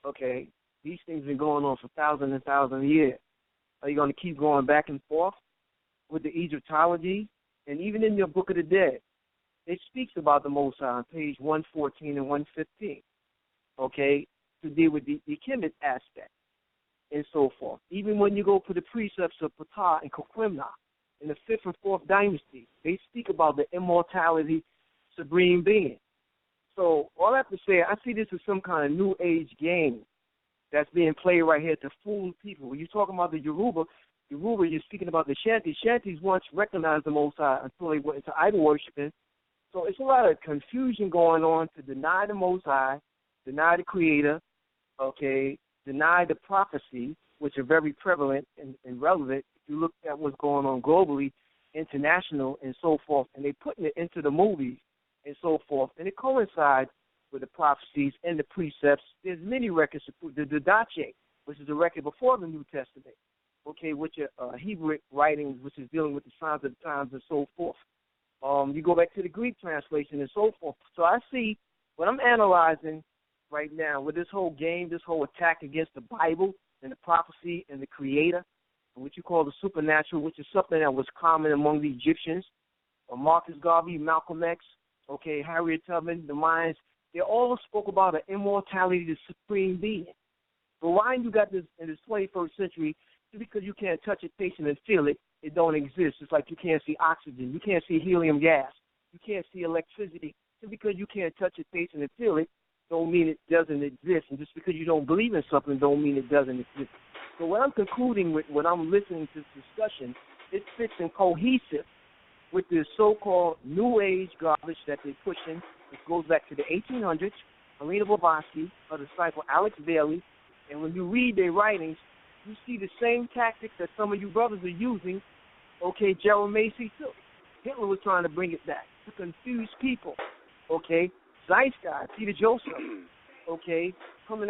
Okay, these things have been going on for thousands and thousands of years. Are you going to keep going back and forth with the Egyptology? And even in your Book of the Dead, it speaks about the Most High on page 114 and 115, okay, to deal with the, the Kemet aspect and so forth. Even when you go to the precepts of Ptah and Kagemni in the fifth and fourth dynasty, they speak about the immortality, supreme being. So all I have to say, I see this as some kind of new age game that's being played right here to fool people. When you're talking about the Yoruba, Yoruba, you're speaking about the Shanties. Shanties once recognized the Most High until they went into idol worshiping. So it's a lot of confusion going on to deny the Most High, deny the Creator, okay, deny the prophecy, which are very prevalent and, and relevant. If you look at what's going on globally, international, and so forth, and they're putting it into the movies and so forth, and it coincides with the prophecies and the precepts. There's many records, the Didache, which is a record before the New Testament, okay, which your uh, Hebrew writings, which is dealing with the signs of the times and so forth. Um, you go back to the Greek translation and so forth. So I see what I'm analyzing right now with this whole game, this whole attack against the Bible and the prophecy and the Creator, and what you call the supernatural, which is something that was common among the Egyptians, or Marcus Garvey, Malcolm X, okay, Harriet Tubman, the Mayans, they all spoke about an immortality, the supreme being. But why you got this in the 21st century? Because you can't touch it, taste it, and feel it, it don't exist. It's like you can't see oxygen, you can't see helium gas, you can't see electricity. Just because you can't touch it, taste it, and feel it, don't mean it doesn't exist. And just because you don't believe in something, don't mean it doesn't exist. So what I'm concluding with, when I'm listening to this discussion, it fits in cohesive with this so-called New Age garbage that they're pushing. It goes back to the 1800s. Helena Blavatsky, her disciple Alice Bailey, and when you read their writings, you see the same tactics that some of you brothers are using. Okay, Gerald Massey too. Hitler was trying to bring it back to confuse people. Okay, Zeitgeist, Peter Joseph. *clears throat* Okay, coming.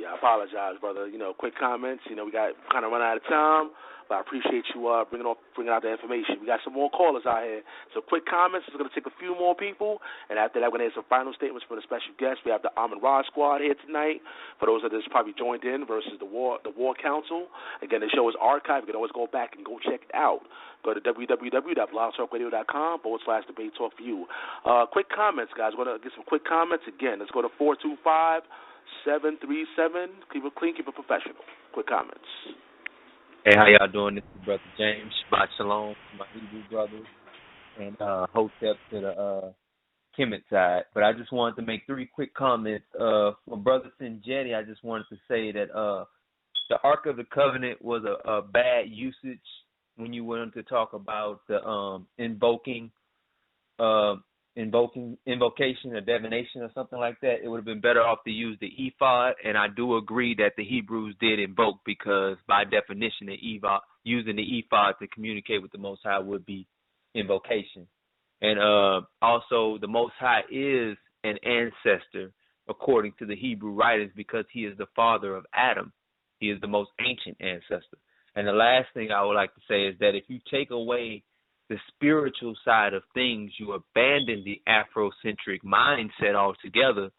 Yeah, I apologize, brother. You know, quick comments. You know, we got kind of run out of time, but I appreciate you uh, bringing off, bringing out the information. We got some more callers out here. So, quick comments. It's going to take a few more people, and after that, we're going to have some final statements from the special guests. We have the Amen Ra Squad here tonight. For those that just probably joined in versus the War, the War Council. Again, the show is archived. You can always go back and go check it out. Go to www.blogtalkradio.com forward slash debate talk for you. Uh, quick comments, guys. We're going to get some quick comments. Again, let's go to 425 737. Keep it clean, keep it professional. Quick comments. Hey, how y'all doing? This is Brother James. Shabbat Shalom my Hebrew brother, And uh, Hotep to the uh, Kemet side. But I just wanted to make three quick comments. Uh, for Brother Sinjetti, I just wanted to say that uh, the Ark of the Covenant was a, a bad usage when you went on to talk about the um, invoking uh, invoking invocation or divination or something like that, it would have been better off to use the ephod. And I do agree that the Hebrews did invoke because by definition, the ephod using the ephod to communicate with the Most High would be invocation. And uh, also, the Most High is an ancestor according to the Hebrew writers because he is the father of Adam. He is the most ancient ancestor. And the last thing I would like to say is that if you take away the spiritual side of things, you abandon the Afrocentric mindset altogether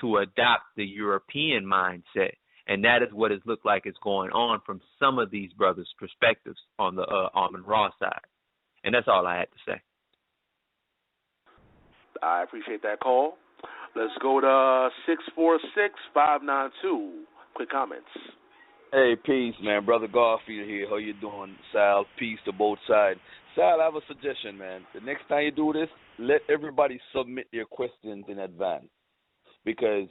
to adopt the European mindset. And that is what it looked like is going on from some of these brothers' perspectives on the uh, Amen Ra side. And that's all I had to say. I appreciate that call. Let's go to six four six five nine two. Quick comments. Hey, peace, man. Brother Garfield here. How you doing, Sal? Peace to both sides. Sal, I have a suggestion, man. The next time you do this, let everybody submit their questions in advance, because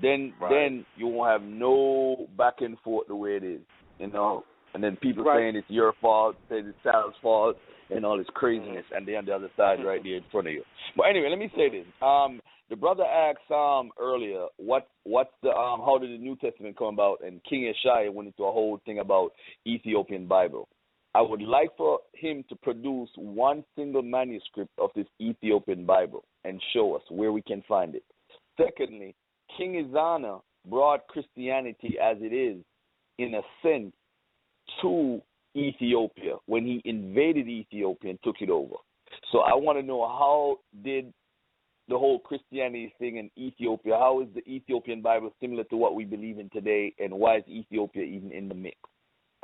then Right. then you won't have no back and forth the way it is, you know. And then people Right. saying it's your fault, saying it's Sal's fault, and all this craziness, and they're on the other side right there in front of you. But anyway, let me say this. Um, the brother asked um earlier, what what's the um how did the New Testament come about? And King Yeshaya went into a whole thing about Ethiopian Bible. I would like for him to produce one single manuscript of this Ethiopian Bible and show us where we can find it. Secondly, King Ezana brought Christianity as it is, in a sense, to Ethiopia when he invaded Ethiopia and took it over. So I want to know how did the whole Christianity thing in Ethiopia, how is the Ethiopian Bible similar to what we believe in today, and why is Ethiopia even in the mix?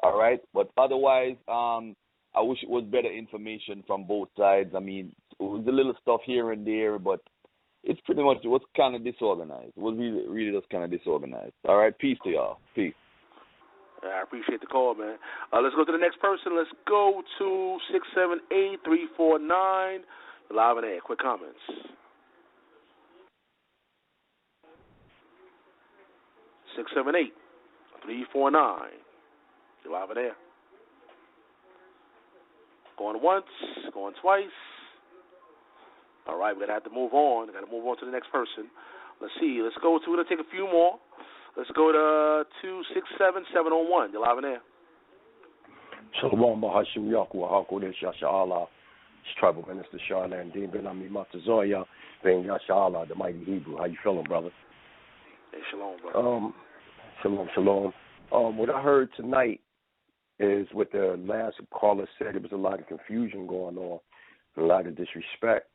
All right, but otherwise, um, I wish it was better information from both sides. I mean, it was a little stuff here and there, but it's pretty much it was kind of disorganized. It was really, really just kind of disorganized. All right, peace to y'all. Peace. I appreciate the call, man. Uh, let's go to the next person. Let's go to six seven eight three four nine. Live and air. Quick comments. Six seven eight three four nine. You're live and air. Going once, going twice. All right, we're gonna have to move on. We're gonna move on to the next person. Let's see. Let's go to. We're gonna take a few more. Let's go to two six seven seven zero one. You're live and air. Shalom Bahashim Yahuwah Hakodesh. It's Tribal Minister Charlene Dean Ben Ami Matazoya, Ben Yasha Allah, the mighty Hebrew. How you feeling, brother? Hey, shalom, brother. Um, shalom, shalom. Um, what I heard tonight is what the last caller said. There was a lot of confusion going on, a lot of disrespect,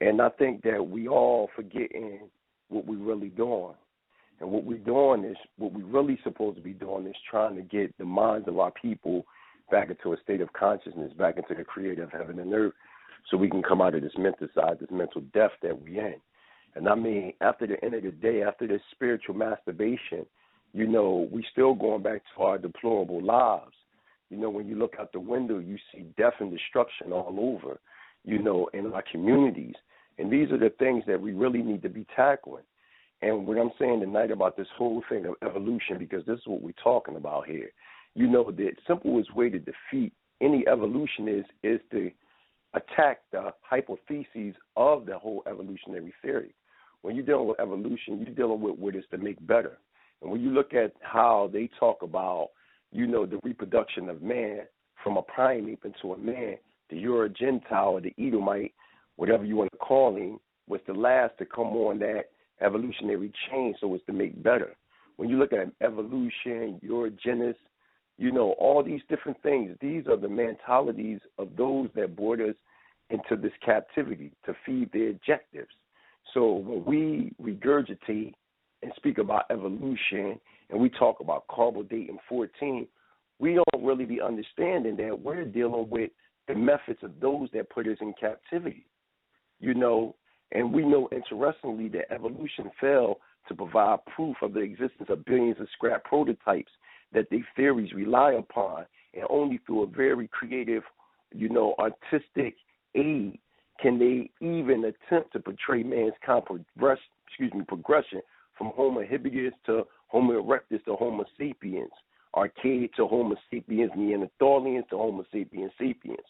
and I think that we all forgetting what we're really doing. And what we're doing is what we're really supposed to be doing is trying to get the minds of our people back into a state of consciousness, back into the creative heaven and earth, so we can come out of this mental side, this mental death that we're in. And I mean, after the end of the day, after this spiritual masturbation, you know, we still going back to our deplorable lives. You know, when you look out the window, you see death and destruction all over, you know, in our communities. And these are the things that we really need to be tackling. And what I'm saying tonight about this whole thing of evolution, because this is what we're talking about here. You know, the simplest way to defeat any evolution is is to attack the hypotheses of the whole evolutionary theory. When you're dealing with evolution, you're dealing with what is to make better. And when you look at how they talk about, you know, the reproduction of man from a primate into a man, the Euro Gentile or the Edomite, whatever you want to call him, was the last to come on that evolutionary chain so as to make better. When you look at evolution, eugenesis, you know, all these different things, these are the mentalities of those that brought us into this captivity to feed their objectives. So when we regurgitate and speak about evolution and we talk about carbodating 14, we don't really be understanding that we're dealing with the methods of those that put us in captivity. You know, and we know interestingly that evolution failed to provide proof of the existence of billions of scrap prototypes that their theories rely upon, and only through a very creative, you know, artistic aid can they even attempt to portray man's progress, excuse me, progression from Homo habilis to Homo erectus to Homo sapiens, archaic to Homo sapiens, Neanderthalians to Homo sapiens sapiens.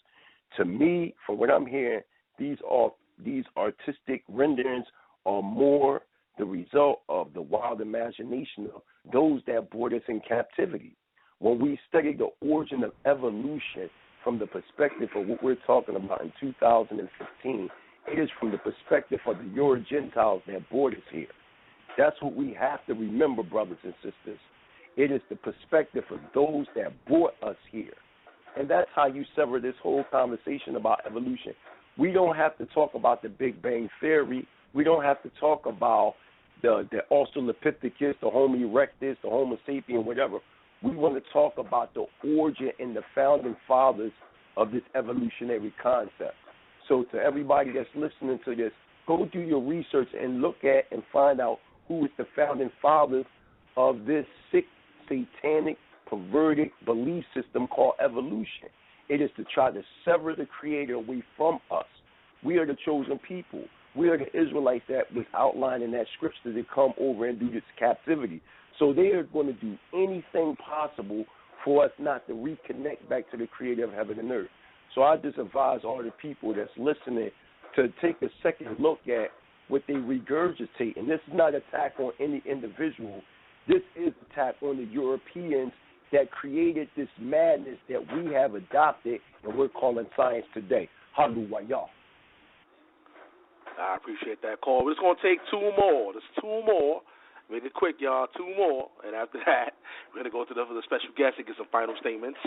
To me, from what I'm hearing, these are these artistic renderings are more the result of the wild imagination of those that brought us in captivity. When we study the origin of evolution from the perspective of what we're talking about in 2015, it is from the perspective of the Euro Gentiles that brought us here. That's what we have to remember, brothers and sisters. It is the perspective of those that brought us here. And that's how you sever this whole conversation about evolution. We don't have to talk about the Big Bang Theory. We don't have to talk about the the Australopithecus, the Homo erectus, the Homo sapien, whatever. We want to talk about the origin and the founding fathers of this evolutionary concept. So to everybody that's listening to this, go do your research and look at and find out who is the founding fathers of this sick, satanic, perverted belief system called evolution. It is to try to sever the creator away from us. We are the chosen people. We are the Israelites that was outlined in that scripture to come over and do this captivity. So they are going to do anything possible for us not to reconnect back to the creator of heaven and earth. So I just advise all the people that's listening to take a second look at what they regurgitate. And this is not attack on any individual. This is attack on the Europeans that created this madness that we have adopted and we're calling science today. Hallelujah. I appreciate that call. We're just going to take two more. There's two more. Make it quick, y'all. Two more. And after that, *laughs* we're going to go to the, the special guest and get some final statements.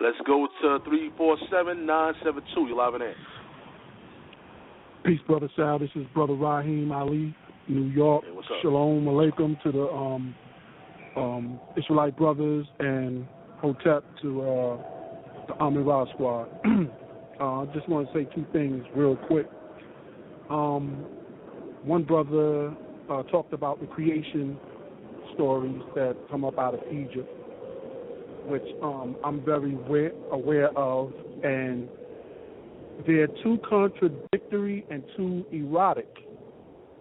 Let's go to 347 972. You're live in there. Peace, brother Sal. This is brother Raheem Ali, New York. Hey? Shalom alaikum to the um, um, Israelite brothers and Hotep to uh, the Amen Ra squad. *clears throat* uh, I just want to say two things real quick. Um, one brother uh, talked about the creation stories that come up out of Egypt, which um, I'm very aware, aware of, and they're too contradictory and too erotic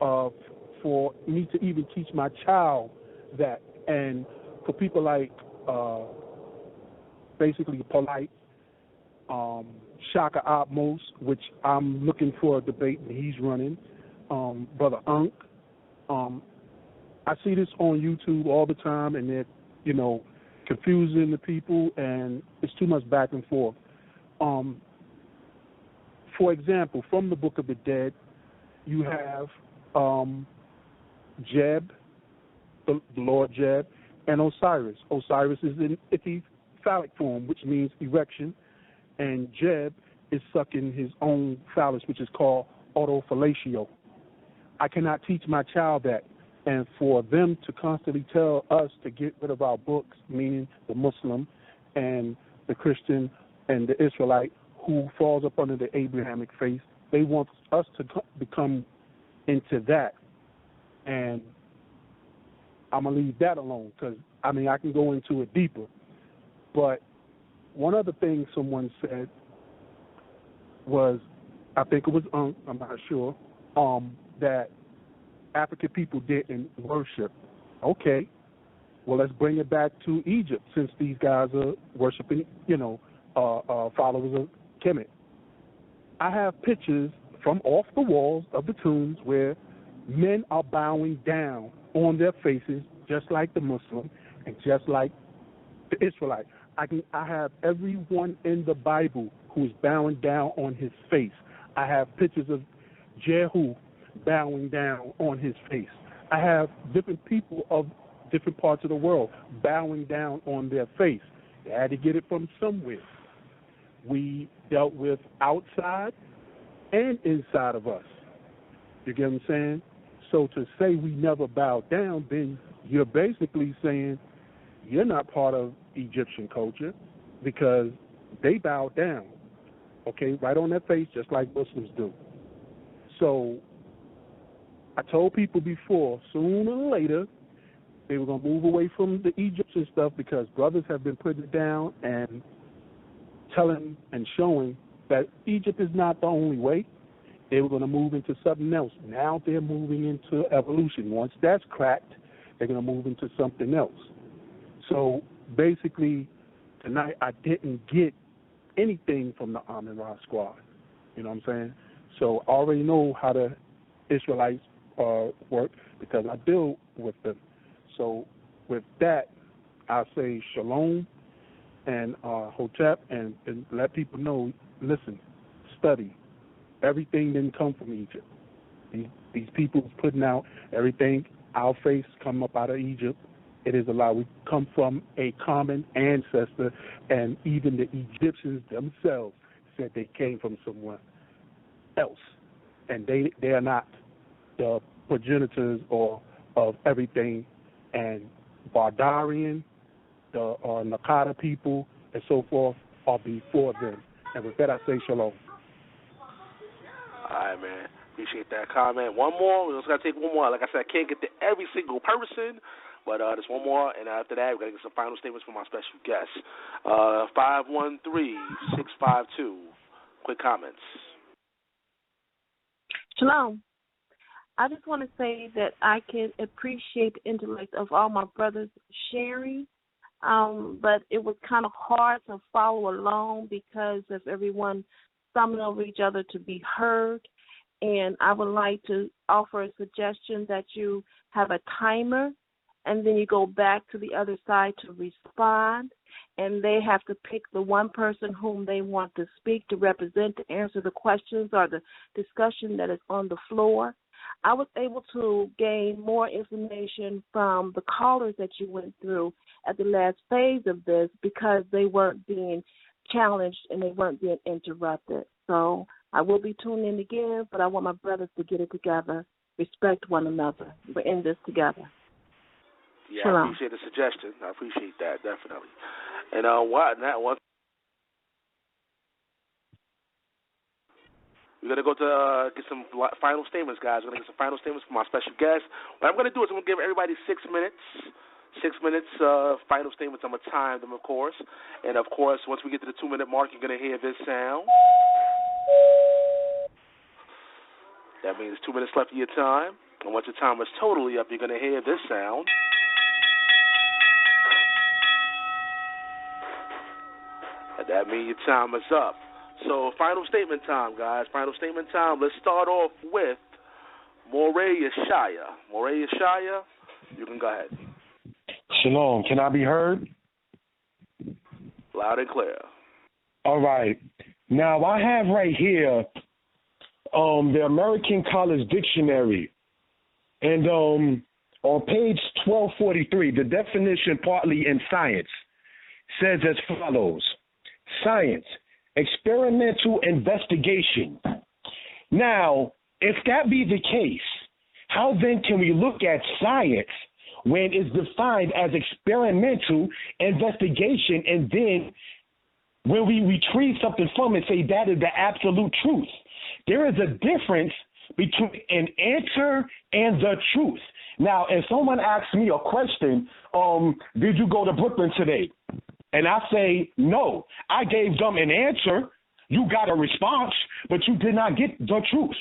uh, for me to even teach my child that. And for people like uh, basically polite, um, Shaka Ahmose, which I'm looking for a debate and he's running, um, Brother Unk. Um, I see this on YouTube all the time and they're, you know, confusing the people and it's too much back and forth. Um, for example, from the Book of the Dead, you have um, Geb, the, Lord Geb, and Osiris. Osiris is in phallic form, which means erection, and Geb is sucking his own phallus, which is called autofellatio. I cannot teach my child that. And for them to constantly tell us to get rid of our books, meaning the Muslim and the Christian and the Israelite, who falls up under the Abrahamic faith, they want us to co- become into that. And I'm going to leave that alone because, I mean, I can go into it deeper. But one other thing someone said was, I think it was Unk, I'm not sure, um, that African people didn't worship. Okay, well let's bring it back to Egypt since these guys are worshiping, you know, uh, uh, followers of I have pictures from off the walls of the tombs where men are bowing down on their faces, just like the Muslim and just like the Israelite. I can I have everyone in the Bible who is bowing down on his face. I have pictures of Jehu bowing down on his face. I have different people of different parts of the world bowing down on their face. They had to get it from somewhere. We dealt with outside and inside of us. You get what I'm saying? So to say we never bowed down, then you're basically saying you're not part of Egyptian culture because they bowed down, okay, right on their face, just like Muslims do. So I told people before, sooner or later, they were going to move away from the Egyptian stuff because brothers have been putting it down and telling and showing that Egypt is not the only way. They were going to move into something else. Now they're moving into evolution. Once that's cracked, they're going to move into something else. So basically, tonight I didn't get anything from the Amen Ra squad. You know what I'm saying? So I already know how the Israelites uh, work because I deal with them. So with that, I say shalom and uh, hotep and, and let people know, listen, study. Everything didn't come from Egypt. These, these people putting out everything. Our face come up out of Egypt. It is a lie. We come from a common ancestor, and even the Egyptians themselves said they came from somewhere else, and they they are not the progenitors or of everything, and Badarian, the uh, Naqada people, and so forth are before them. And with that, I say shalom. All right, man. Appreciate that comment. One more. We just gotta take one more. Like I said, I can't get to every single person, but uh, just one more, and after that, we gotta get some final statements from our special guest. Uh, five one three six five two. Quick comments. Shalom. I just want to say that I can appreciate the intellect of all my brothers sharing, um, but it was kind of hard to follow along because of everyone stumbling over each other to be heard. And I would like to offer a suggestion that you have a timer and then you go back to the other side to respond and they have to pick the one person whom they want to speak to represent to answer the questions or the discussion that is on the floor. I was able to gain more information from the callers that you went through at the last phase of this because they weren't being challenged and they weren't being interrupted. So I will be tuning in again, but I want my brothers to get it together, respect one another. We're in this together. Yeah, Shalom. I appreciate the suggestion. I appreciate that definitely. And uh, what that one. We're gonna go to uh, get some final statements, guys. We're gonna get some final statements from our special guest. What I'm gonna do is I'm gonna give everybody six minutes, six minutes uh, final statements. I'm gonna time them, of course, and of course, once we get to the two minute mark, you're gonna hear this sound. That means two minutes left of your time, and once your time is totally up, you're gonna hear this sound. And that means your time is up. So final statement time, guys. Final statement time. Let's start off with Moray Yeshaya. Moray Yeshaya, you can go ahead. Shalom. Can I be heard? Loud and clear. All right. Now I have right here um the American College Dictionary. And um on page 1243, the definition partly in science says as follows. Science, experimental investigation. Now, if that be the case, how then can we look at science when it's defined as experimental investigation and then when we retrieve something from it, say that is the absolute truth. There is a difference between an answer and the truth. Now, if someone asks me a question, um, did you go to Brooklyn today? And I say no. I gave them an answer. You got a response, but you did not get the truth.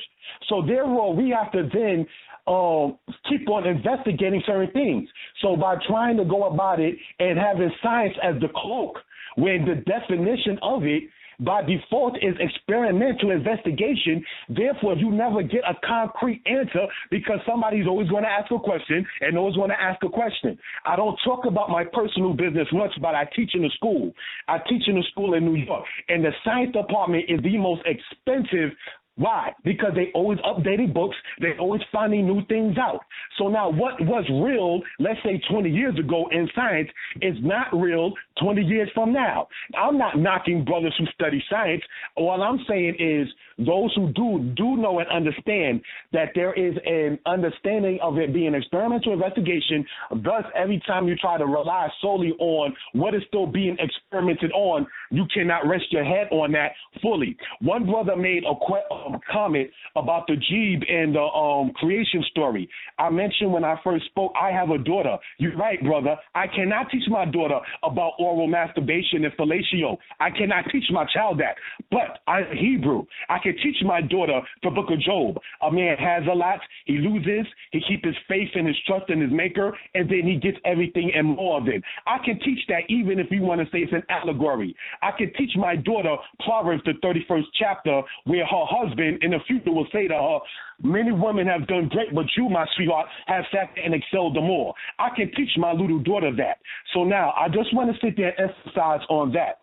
So therefore, we have to then um, keep on investigating certain things. So by trying to go about it and having science as the cloak, when the definition of it by default is experimental investigation. Therefore, you never get a concrete answer because somebody's always going to ask a question and always want to ask a question. I don't talk about my personal business much, but I teach in a school. I teach in a school in New York, and the science department is the most expensive why? Because they always updating books, they always finding new things out. So now what was real, let's say 20 years ago in science, is not real 20 years from now. I'm not knocking brothers who study science. All I'm saying is those who do do know and understand that there is an understanding of it being experimental investigation. Thus, every time you try to rely solely on what is still being experimented on, you cannot rest your head on that fully. One brother made a que- um, comment about the Geb and the um, creation story. I mentioned when I first spoke, I have a daughter. You're right, brother. I cannot teach my daughter about oral masturbation and fellatio. I cannot teach my child that. But I'm Hebrew. I can teach my daughter the book of Job. A man has a lot, he loses, he keeps his faith and his trust in his maker, and then he gets everything and more of it. I can teach that even if you want to say it's an allegory. I can teach my daughter Proverbs, the 31st chapter, where her husband in the future will say to her, Many women have done great, but you, my sweetheart, have sat there and excelled them all. I can teach my little daughter that. So now I just want to sit there and emphasize on that.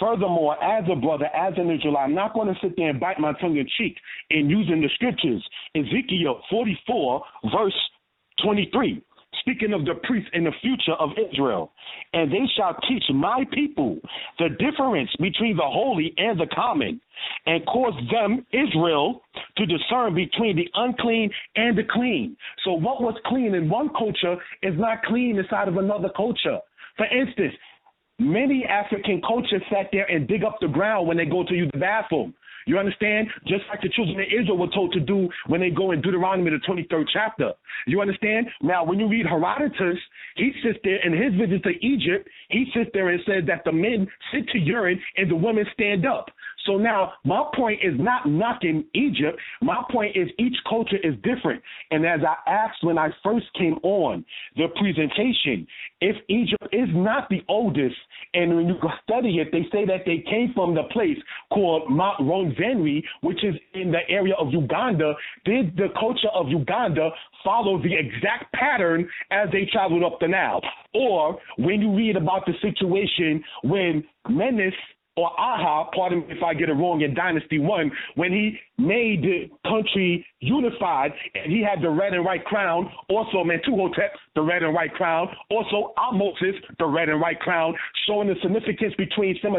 Furthermore, as a brother, as an Israelite, I'm not going to sit there and bite my tongue in cheek in using the scriptures. Ezekiel 44, verse 23 speaking of the priests in the future of Israel. And they shall teach my people the difference between the holy and the common, and cause them, Israel, to discern between the unclean and the clean. So what was clean in one culture is not clean inside of another culture. For instance, many African cultures sat there and dig up the ground when they go to use the bathroom. You understand? Just like the children of Israel were told to do when they go in Deuteronomy, the 23rd chapter. You understand? Now, when you read Herodotus, he sits there in his visit to Egypt, he sits there and says that the men sit to urine and the women stand up. So now my point is not knocking Egypt. My point is each culture is different. And as I asked when I first came on the presentation, if Egypt is not the oldest, and when you study it, they say that they came from the place called Mount Ronvenri, which is in the area of Uganda. Did the culture of Uganda follow the exact pattern as they traveled up the Nile? Or when you read about the situation when Menes or Aha, pardon me if I get it wrong, in Dynasty One, when he made the country unified and he had the red and white crown, also Mentuhotep, the red and white crown, also Ahmosis, the red and white crown, showing the significance between some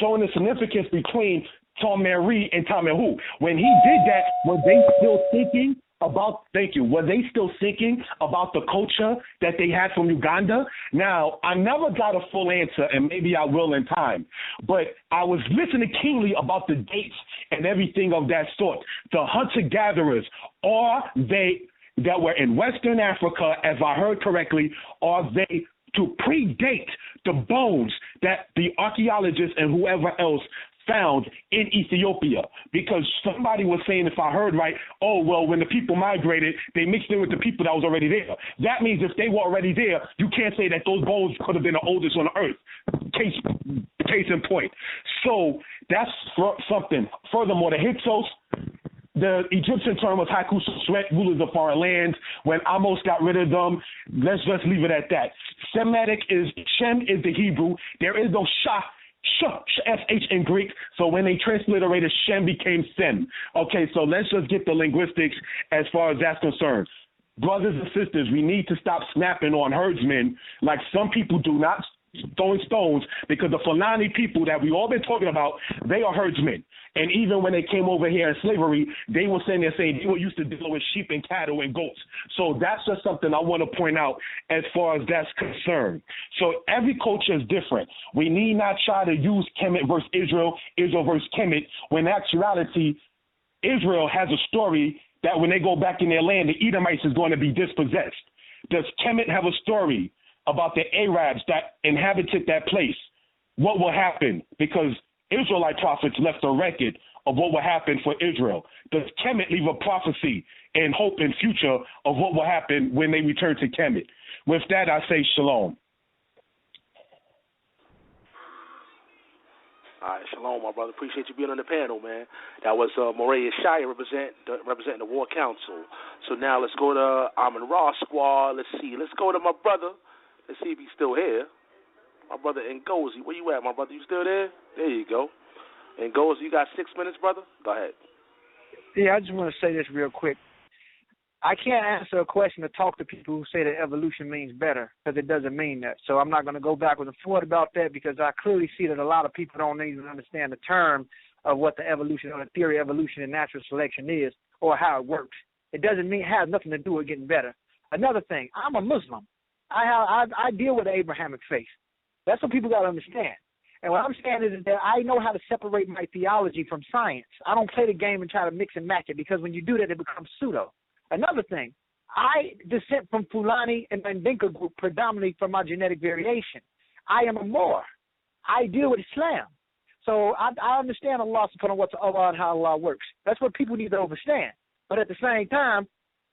showing the significance between Tomeri and Tom and who. When he did that, were they still thinking about thank you were they still thinking about the culture that they had from uganda? Now i never got a full answer and maybe i will in time but i was listening keenly about the dates and everything of that sort. The hunter gatherers are they that were in western africa as i heard correctly are they to predate the bones that the archaeologists and whoever else found in Ethiopia because somebody was saying, if I heard right, oh, well, when the people migrated, they mixed in with the people that was already there. That means if they were already there, you can't say that those bones could have been the oldest on earth. Case, case in point. So that's something. Furthermore, the Hyksos, the Egyptian term was Haku Sweat, rulers of foreign lands. When Ahmose got rid of them, let's just leave it at that. Semitic is Shem is the Hebrew. There is no Shah SH F H in Greek. So when they transliterated Shem became Sem. Okay, so let's just get the linguistics as far as that's concerned. Brothers and sisters, we need to stop snapping on herdsmen like some people do not throwing stones because the Fulani people that we've all been talking about, they are herdsmen. And even when they came over here in slavery, they were saying they're saying they were used to dealing with sheep and cattle and goats. So that's just something I want to point out as far as that's concerned. So every culture is different. We need not try to use Kemet versus Israel, Israel versus Kemet, when actuality, Israel has a story that when they go back in their land, the Edomites is going to be dispossessed. Does Kemet have a story about the Arabs that inhabited that place? What will happen? Because Israelite prophets left a record of what will happen for Israel. Does Kemet leave a prophecy and hope and future of what will happen when they return to Kemet? With that, I say shalom. All right, shalom, my brother. Appreciate you being on the panel, man. That was uh, Morea Shire represent, representing the War Council. So now let's go to Amen Ra Squad. Let's see. Let's go to my brother. Let's see if he's still here. My brother Ngozi. Where you at, my brother? You still there? There you go. Ngozi, you got six minutes, brother? Go ahead. Yeah, I just want to say this real quick. I can't answer a question or talk to people who say that evolution means better because it doesn't mean that. So I'm not going to go backwards and forth about that because I clearly see that a lot of people don't even understand the term of what the evolution or the theory of evolution and natural selection is or how it works. It doesn't mean it has nothing to do with getting better. Another thing, I'm a Muslim. I have I, I deal with the Abrahamic faith. That's what people got to understand. And what I'm saying is that I know how to separate my theology from science. I don't play the game and try to mix and match it because when you do that, it becomes pseudo. Another thing, I descend from Fulani and Mandinka group predominantly from my genetic variation. I am a Moor. I deal with Islam. So I, I understand Allah subhanahu wa ta'ala and how Allah works. That's what people need to understand. But at the same time,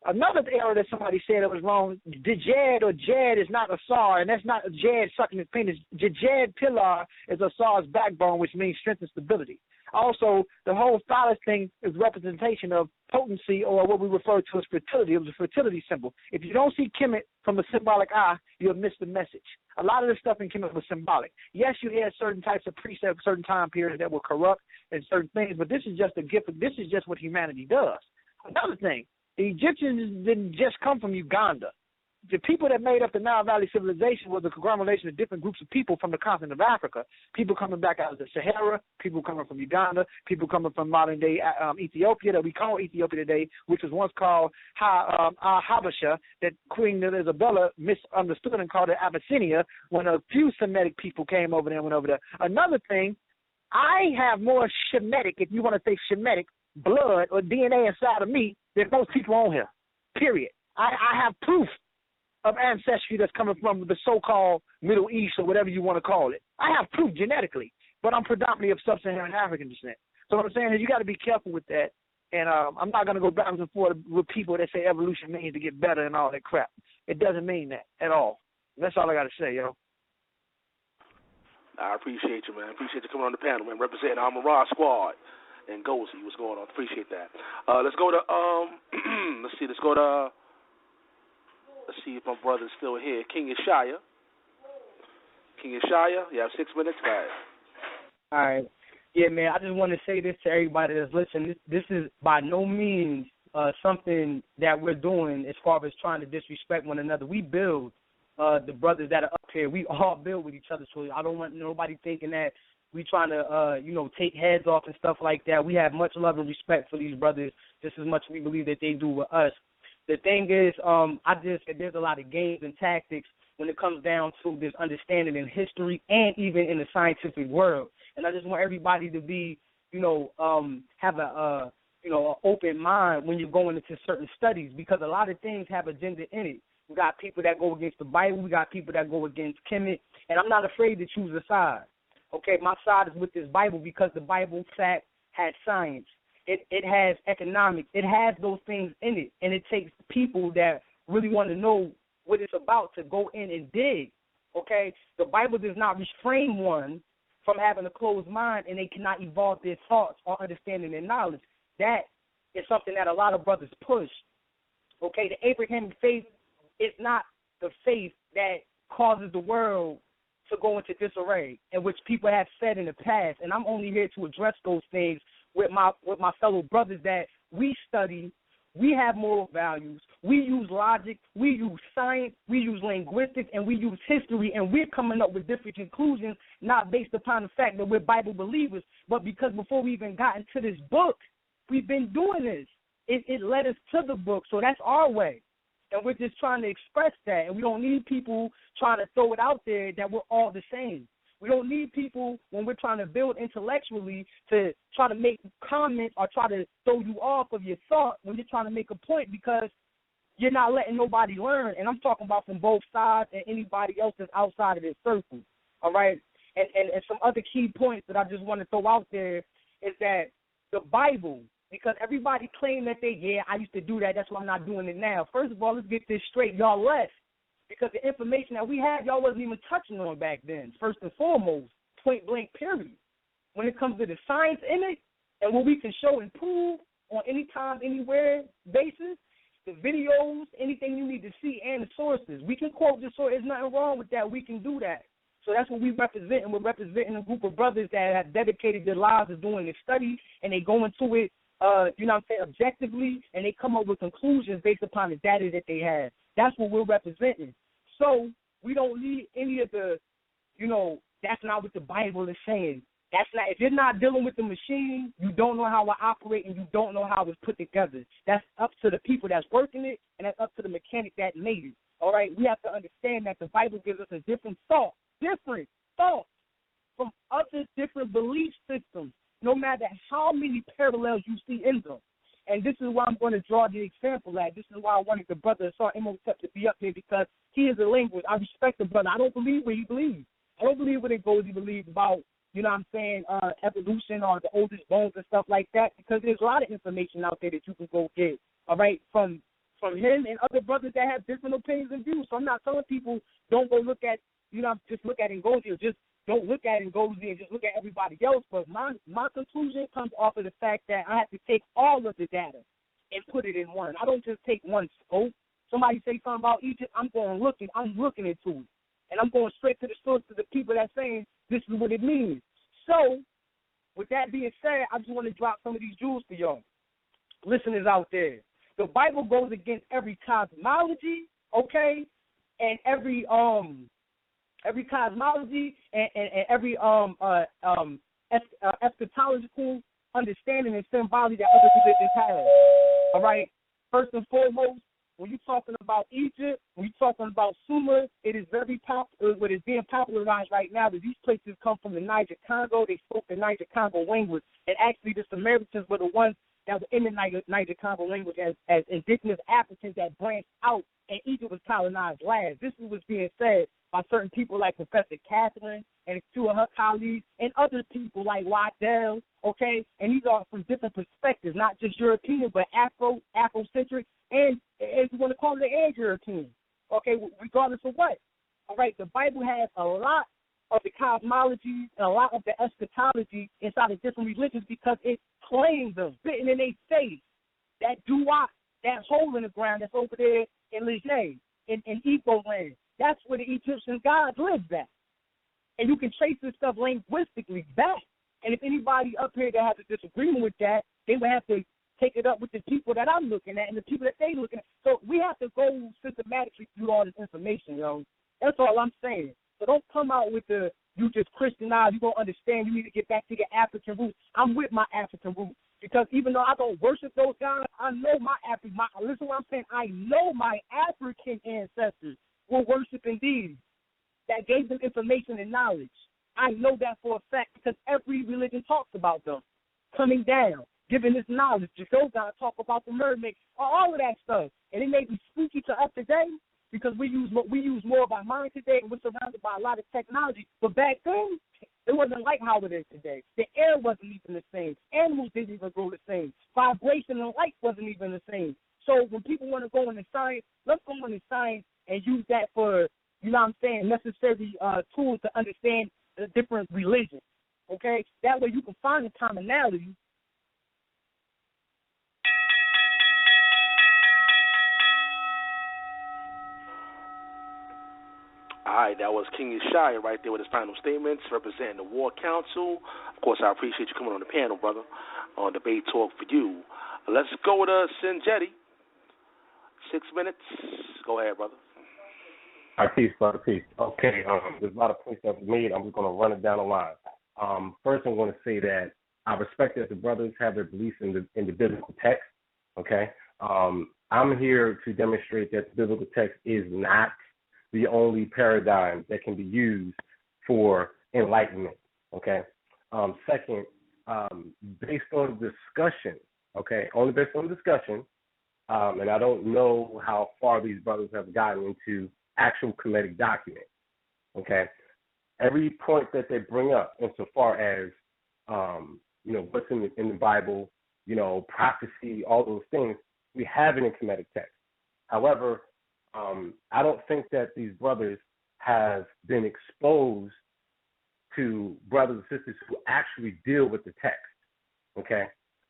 Another error that somebody said that was wrong, Djed or Jed is not a SAR, and that's not Jed sucking his penis. Jed pillar is Asar's backbone, which means strength and stability. Also, the whole phallus thing is representation of potency or what we refer to as fertility. It was a fertility symbol. If you don't see Kemet from a symbolic eye, you'll miss the message. A lot of this stuff in Kemet was symbolic. Yes, you had certain types of precepts, certain time periods that were corrupt and certain things, but this is just a gift. This is just what humanity does. Another thing, the Egyptians didn't just come from Uganda. the people that made up the Nile Valley civilization was a conglomeration of different groups of people from the continent of Africa. People coming back out of the Sahara, people coming from Uganda, people coming from modern day uh, um, Ethiopia that we call Ethiopia today, which was once called ha, um, Habasha, that Queen Isabella misunderstood and called it Abyssinia when a few Semitic people came over there and went over there. Another thing, I have more Shemitic, if you want to say Shemitic, blood or DNA inside of me than most people on here. Period. I, I have proof of ancestry that's coming from the so-called Middle East or whatever you want to call it. I have proof genetically, but I'm predominantly of sub-Saharan African descent. So what I'm saying is you got to be careful with that. And um, I'm not going to go back and forth with people that say evolution means to get better and all that crap. It doesn't mean that at all. That's all I got to say, yo. I appreciate you, man. I appreciate you coming on the panel, man. Representing Amen Ra Squad and Ngozi. What's going on? Appreciate that. Uh, let's go to um. *clears throat* let's see. Let's go to Let's see if my brother's still here. King Yeshaya. King Yeshaya, you have six minutes, guys. All right. Yeah, man, I just want to say this to everybody that's listening. This, this is by no means uh, something that we're doing as far as trying to disrespect one another. We build uh, the brothers that are up here. We all build with each other. So I don't want nobody thinking that we trying to, uh, you know, take heads off and stuff like that. We have much love and respect for these brothers just as much as we believe that they do with us the thing is, um, I just there's a lot of games and tactics when it comes down to this understanding in history and even in the scientific world. And I just want everybody to be, you know, um, have a, uh, you know, an open mind when you're going into certain studies because a lot of things have agenda in it. We got people that go against the Bible. We got people that go against Kemet, and I'm not afraid to choose a side. Okay, my side is with this Bible because the Bible fact has science. It it has economics. It has those things in it, and it takes people that really want to know what it's about to go in and dig. Okay, the Bible does not restrain one from having a closed mind, and they cannot evolve their thoughts or understanding their knowledge. That is something that a lot of brothers push. Okay, the Abrahamic faith is not the faith that causes the world to go into disarray, and which people have said in the past. And I'm only here to address those things with my with my fellow brothers that we study, we have moral values, we use logic, we use science, we use linguistics, and we use history, and we're coming up with different conclusions, not based upon the fact that we're Bible believers, but because before we even got into this book, we've been doing this. It, it led us to the book, so that's our way. And we're just trying to express that, and we don't need people trying to throw it out there that we're all the same. We don't need people when we're trying to build intellectually to try to make comments or try to throw you off of your thought when you're trying to make a point because you're not letting nobody learn. And I'm talking about from both sides and anybody else that's outside of this circle. All right? And, and, and some other key points that I just want to throw out there is that the Bible, because everybody claim that they, yeah, I used to do that, that's why I'm not doing it now. First of all, let's get this straight. Y'all left because the information that we had, y'all wasn't even touching on back then. First and foremost, point blank, period. When it comes to the science in it and what we can show and prove on any time, anywhere basis, the videos, anything you need to see, and the sources. We can quote the source. There's nothing wrong with that. We can do that. So that's what we represent, and we're representing a group of brothers that have dedicated their lives to doing this study, and they go into it, uh, you know what I'm saying, objectively, and they come up with conclusions based upon the data that they have. That's what we're representing. So we don't need any of the, you know, that's not what the Bible is saying. That's not if you're not dealing with the machine, you don't know how it operates and you don't know how it's put together. That's up to the people that's working it and that's up to the mechanic that made it. All right, we have to understand that the Bible gives us a different thought, different thought from other different belief systems, no matter how many parallels you see in them. And this is why I'm going to draw the example at. This is why I wanted the brother Asar Imhotep to be up here because he is a linguist. I respect the brother. I don't believe what he believes. I don't believe what it goes he believes about, you know what I'm saying, uh, evolution or the oldest bones and stuff like that because there's a lot of information out there that you can go get, all right, from from him and other brothers that have different opinions and views. So I'm not telling people don't go look at, you know, just look at Ngozi or just don't look at Ngozi and just look at everybody else. But my my conclusion comes off of the fact that I have to take all of the data and put it in one. I don't just take one scope. Somebody say something about Egypt, I'm going looking, I'm looking into it. And I'm going straight to the source to the people that's saying this is what it means. So, with that being said, I just want to drop some of these jewels for y'all. Listeners out there. The Bible goes against every cosmology, okay, and every um every cosmology and, and, and every um uh um uh, eschatological understanding and symbology that other religions have. All right. First and foremost, when you're talking about Egypt, when you're talking about Sumer, it is very popular. What is being popularized right now that these places come from the Niger Congo. They spoke the Niger Congo language, and actually the Sumerians were the ones that were in the Niger, Niger Congo language as, as indigenous Africans that branched out, and Egypt was colonized last. This is what's being said by certain people like Professor Catherine and two of her colleagues, and other people like Waddell. Okay, and these are from different perspectives, not just European, but Afro, Afrocentric, and as you want to call it, and European. Okay, regardless of what. All right, the Bible has a lot of the cosmology and a lot of the eschatology inside of different religions because it claims them, written in their face. That duat, that hole in the ground that's over there in Leger, in, in Igbo land. That's where the Egyptian gods lived at. And you can trace this stuff linguistically back. And if anybody up here that has a disagreement with that, they would have to take it up with the people that I'm looking at and the people that they looking at. So we have to go systematically through all this information, yo. That's all I'm saying. So don't come out with the you just Christianized, you don't understand, you need to get back to your African roots. I'm with my African roots. Because even though I don't worship those guys, I know my African my listen what I'm saying, I know my African ancestors were worshiping these that gave them information and knowledge. I know that for a fact because every religion talks about them coming down, giving this knowledge. Just those guys talk about the mermaid, all of that stuff, and it may be spooky to us today because we use we use more of our mind today and we're surrounded by a lot of technology. But back then, it wasn't like how it is today. The air wasn't even the same. Animals didn't even grow the same. Vibration and light wasn't even the same. So when people want to go into science, let's go into science and use that for you know what I'm saying, necessary uh, tools to understand the different religions. Okay, that way you can find the commonality. All right, that was King Yeshaya right there with his final statements representing the War Council. Of course, I appreciate you coming on the panel, brother, on Debate Talk for You. Let's go to Sinjetti. Six minutes. Go ahead, brother. Peace, brother, peace. Okay, um, there's a lot of points that were made. I'm just going to run it down the line. Um, first, I'm going to say that I respect that the brothers have their beliefs in the in the biblical text. Okay, um, I'm here to demonstrate that the biblical text is not the only paradigm that can be used for enlightenment. Okay. Um, second, um, based on discussion, okay, only based on discussion, um, and I don't know how far these brothers have gotten into actual Kemetic document. Okay. Every point that they bring up, insofar as um, you know what's in the, in the Bible, you know prophecy, all those things, we have it in Kemetic text. However, um, I don't think that these brothers have been exposed to brothers and sisters who actually deal with the text, okay,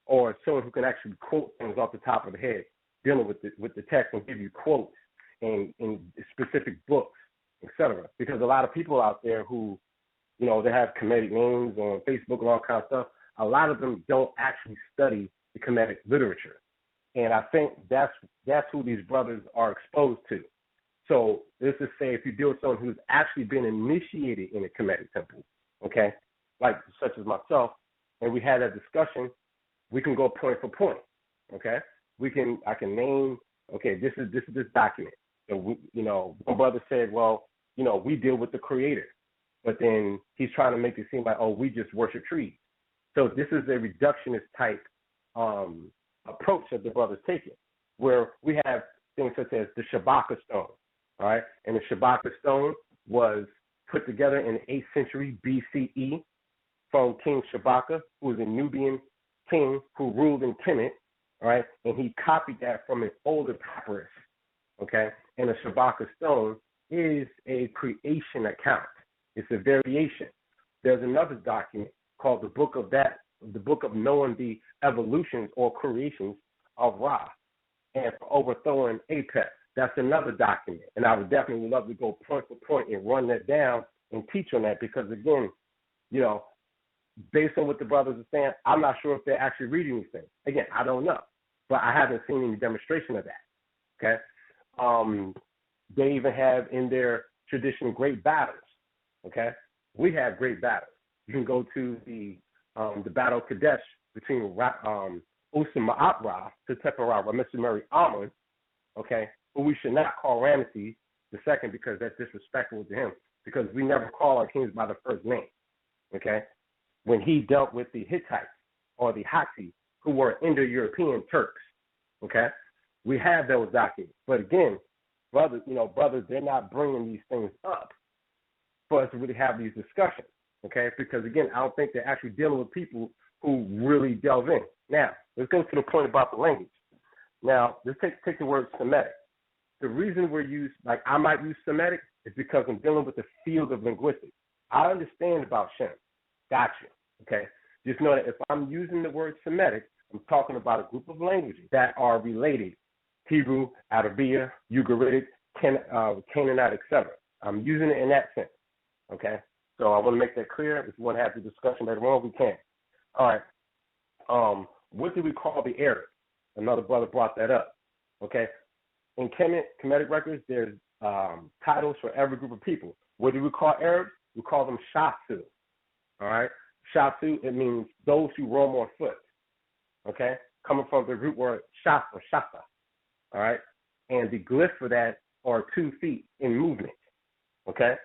or someone who can actually quote things off the top of the head dealing with the with the text and give you quotes in in specific books, etc. Because a lot of people out there who, you know, they have Kemetic names on Facebook and all kind of stuff. A lot of them don't actually study the Kemetic literature. And I think that's that's who these brothers are exposed to. So this is say if you deal with someone who's actually been initiated in a Kemetic temple, okay, like such as myself, and we had a discussion, we can go point for point, okay. We can I can name okay this is this is this document. So we, you know one brother said, well, you know we deal with the Creator, but then he's trying to make it seem like oh we just worship trees. So this is a reductionist type um, approach that the brothers taking, where we have things such as the Shabaka stone, all right? And the Shabaka stone was put together in the 8th century BCE from King Shabaka, who was a Nubian king who ruled in Kemet, all right? And he copied that from an older papyrus, okay? And the Shabaka stone is a creation account. It's a variation. There's another document called the Book of that the book of knowing the evolutions or creations of Ra and for overthrowing Apep. That's another document. And I would definitely love to go point for point and run that down and teach on that because again, you know, based on what the brothers are saying, I'm not sure if they're actually reading these things. Again, I don't know. But I haven't seen any demonstration of that. Okay. Um They even have in their tradition great battles. Okay, we have great battles. You can go to the um, the battle of Kadesh between um, Usim Ma'atra to Tepera. Mary Amun, okay, but we should not call Ramesses the second because that's disrespectful to him because we never call our kings by the first name, okay? When he dealt with the Hittites or the Hatti, who were Indo-European Turks, okay? We have those documents. But again, brothers, you know, brothers, they're not bringing these things up for us to really have these discussions, okay? Because again, I don't think they're actually dealing with people who really delve in. Now, let's go to the point about the language. Now, let's take take the word Semitic. The reason we're used, like I might use Semitic, is because I'm dealing with the field of linguistics. I understand about Shem. Gotcha. Okay. Just know that if I'm using the word Semitic, I'm talking about a group of languages that are related Hebrew, Arabic, Ugaritic, Can, uh, Canaanite, etc. I'm using it in that sense. Okay? So I want to make that clear. If you want to have the discussion later on, we can. All right. Um, what do we call the Arabs? Another brother brought that up. Okay. In Kemet, Kemetic records, there's um, titles for every group of people. What do we call Arabs? We call them Shasu. All right. Shasu, it means those who roam on foot. Okay. Coming from the root word shasa, shasa. All right. And the glyph for that are two feet in movement. Okay.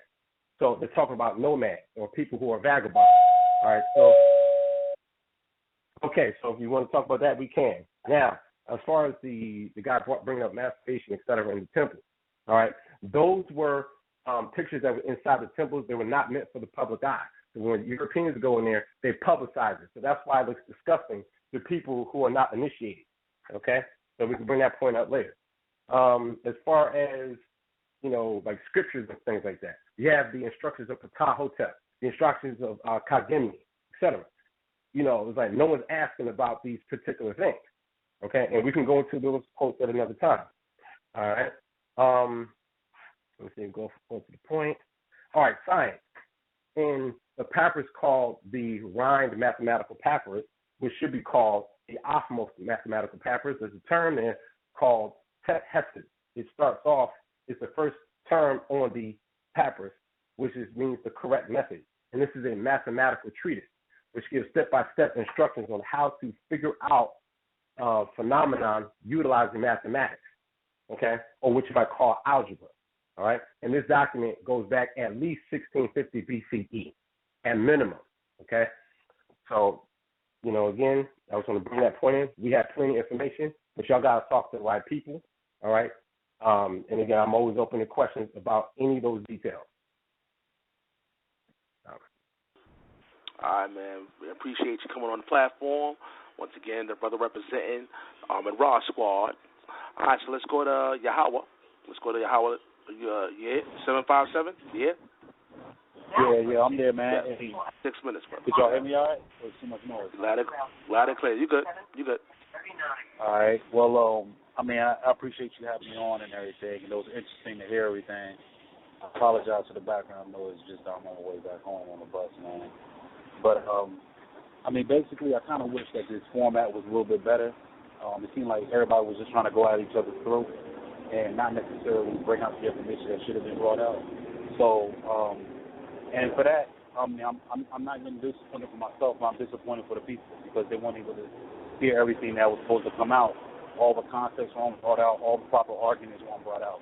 So they're talking about nomads or people who are vagabonds. All right. So Okay, so if you want to talk about that, we can. Now, as far as the the guy brought, bringing up masturbation, et cetera, in the temple, all right, those were um, pictures that were inside the temples. They were not meant for the public eye. So when Europeans go in there, they publicize it. So that's why it looks disgusting to people who are not initiated. Okay, so we can bring that point up later. Um, as far as you know, like scriptures and things like that, you have the instructions of Ptahhotep, the instructions of uh, etc you know, it's like no one's asking about these particular things. Okay, and we can go into those quotes at another time. All right. Um, let me see, go, go to the point. All right, science. In the papyrus called the Rhind mathematical papyrus, which should be called the Ahmose mathematical papyrus, there's a term there called Hesed. It starts off, it's the first term on the papyrus, which is, means the correct method. And this is a mathematical treatise which gives step-by-step instructions on how to figure out uh, phenomenon utilizing mathematics, okay, or which might call algebra. All right, and this document goes back at least 1650 BCE, at minimum. Okay, so you know, again, I was going to bring that point in. We have plenty of information, but y'all got to talk to the right people. All right, um, and again, I'm always open to questions about any of those details. All right, man. We appreciate you coming on the platform. Once again, the brother representing um, Amen Ra Squad. All right, so let's go to Yahweh. Let's go to Yahweh. Uh, yeah, seven five seven. Yeah. Yeah, yeah, I'm there, man. Yeah. Six minutes, bro. Did y'all hear me all right? Or too much noise? Loud and, loud and clear. You good? You good? All right. Well, um, I mean, I, I appreciate you having me on and everything, and it was interesting to hear everything. I apologize for the background noise. Just I'm on the way back home on the bus, man. But um, I mean, basically, I kind of wish that this format was a little bit better. Um, it seemed like everybody was just trying to go at each other's throat and not necessarily bring out the information that should have been brought out. So, um, and for that, I mean, I'm I'm, I'm not even disappointed for myself, but I'm disappointed for the people because they weren't able to hear everything that was supposed to come out. All the context weren't brought out. All the proper arguments weren't brought out.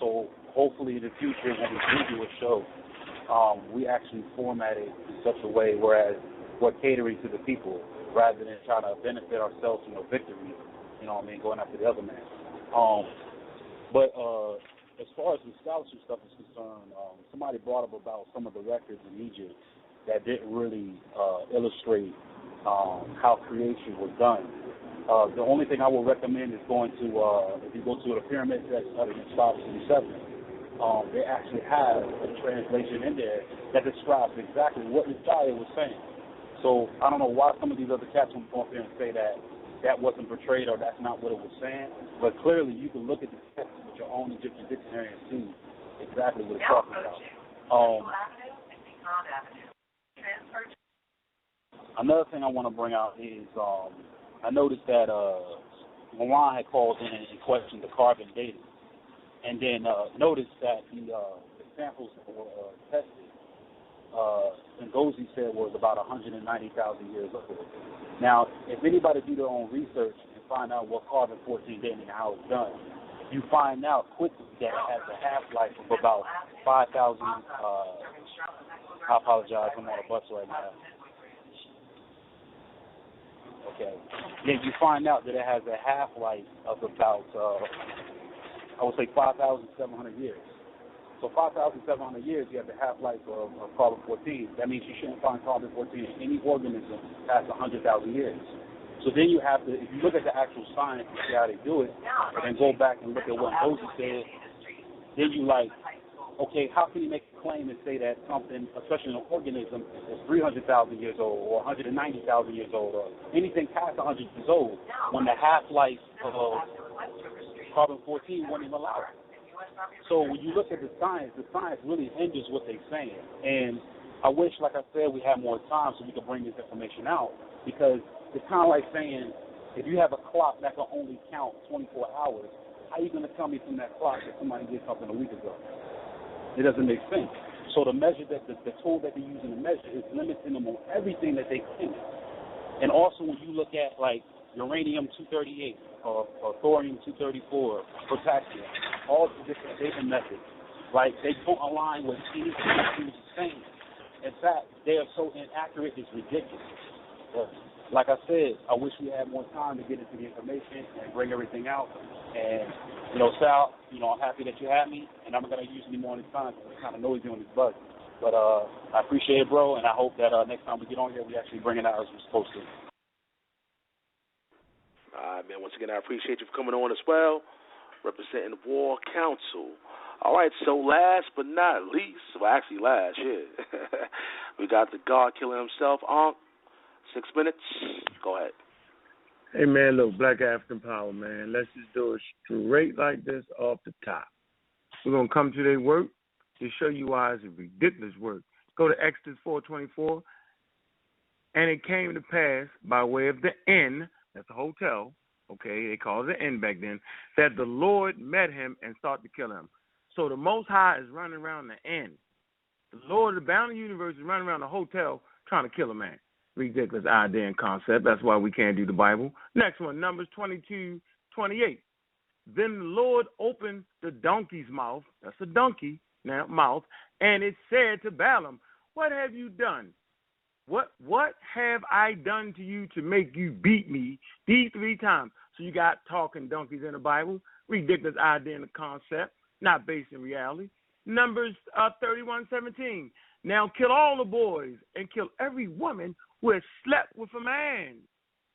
So hopefully in the future, when we do do a show, um, we actually format it in such a way whereas we're catering to the people rather than trying to benefit ourselves from a victory, you know what I mean, going after the other man. Um, but uh, as far as the scholarship stuff is concerned, um, somebody brought up about some of the records in Egypt that didn't really uh, illustrate um, how creation was done. Uh, the only thing I will recommend is going to, uh, if you go to the pyramids that's studied in 567, um, they actually have a translation in there that describes exactly what Messiah was saying. So I don't know why some of these other cats will come up here and say that that wasn't portrayed or that's not what it was saying. But clearly, you can look at the text your own Egyptian dictionary and see exactly what it's talking about. Um, another thing I want to bring out is um, I noticed that uh, Moran had called in and questioned the carbon dating. and then uh, notice that the, uh, the samples that were uh, tested, uh, Ngozi said was about 190,000 years old. Now, if anybody do their own research and find out what carbon 14 dating and how it's done, you find out quickly that it has a half life of about 5,000. Uh, I apologize, I'm on a bus right now. Okay. Then you find out that it has a half life of about, uh, I would say, 5,700 years. So 5,700 years, you have the half life of, of carbon 14. That means you shouldn't find carbon 14 in any organism past 100,000 years. So then you have to, if you look at the actual science and see how they do it, and go back and look at what Ngozi said, then you like, okay, how can you make a claim and say that something, especially an organism, is 300,000 years old or 190,000 years old or anything past 100 years old when the half-life of carbon 14 won't even allow it? So when you look at the science, the science really hinders what they're saying. And I wish, like I said, we had more time so we could bring this information out because it's kind of like saying if you have a clock that can only count 24 hours, how are you going to tell me from that clock that somebody did something a week ago? It doesn't make sense. So the measure that the, the tool that they're using to measure is limiting them on everything that they can. And also when you look at like uranium 238 or, or thorium 234, potassium, all the different dating methods, like they don't align with anything that he was saying. In fact, they are so inaccurate it's ridiculous. Like I said, I wish we had more time to get into the information and bring everything out. And, you know, Sal, you know, I'm happy that you had me, and I'm not going to use any more of this time because it's kind of noisy on this bus. But uh, I appreciate it, bro, and I hope that uh, next time we get on here, we actually bring it out as we're supposed to. All right, man. Once again, I appreciate you for coming on as well, representing the War Council. All right, so last but not least, well, actually last, yeah, *laughs* we got the God Killer himself, Ankh. Six minutes. Go ahead. Hey man, look, Black African Power, man. Let's just do it straight like this off the top. We're gonna come to their work to show you why it's a ridiculous work. Go to Exodus four twenty four. And it came to pass by way of the inn, that's a hotel, okay, they called it inn back then, that the Lord met him and sought to kill him. So the Most High is running around the inn. The Lord of the universe is running around the hotel trying to kill a man ridiculous idea and concept. That's why we can't do the Bible. Next one, Numbers 22, 28. Then the Lord opened the donkey's mouth, that's a donkey now, mouth, and it said to Balaam, What have you done? What what have I done to you to make you beat me these three times? So you got talking donkeys in the Bible, ridiculous idea and concept, not based in reality. Numbers uh, 31, 17. Now kill all the boys and kill every woman who has slept with a man.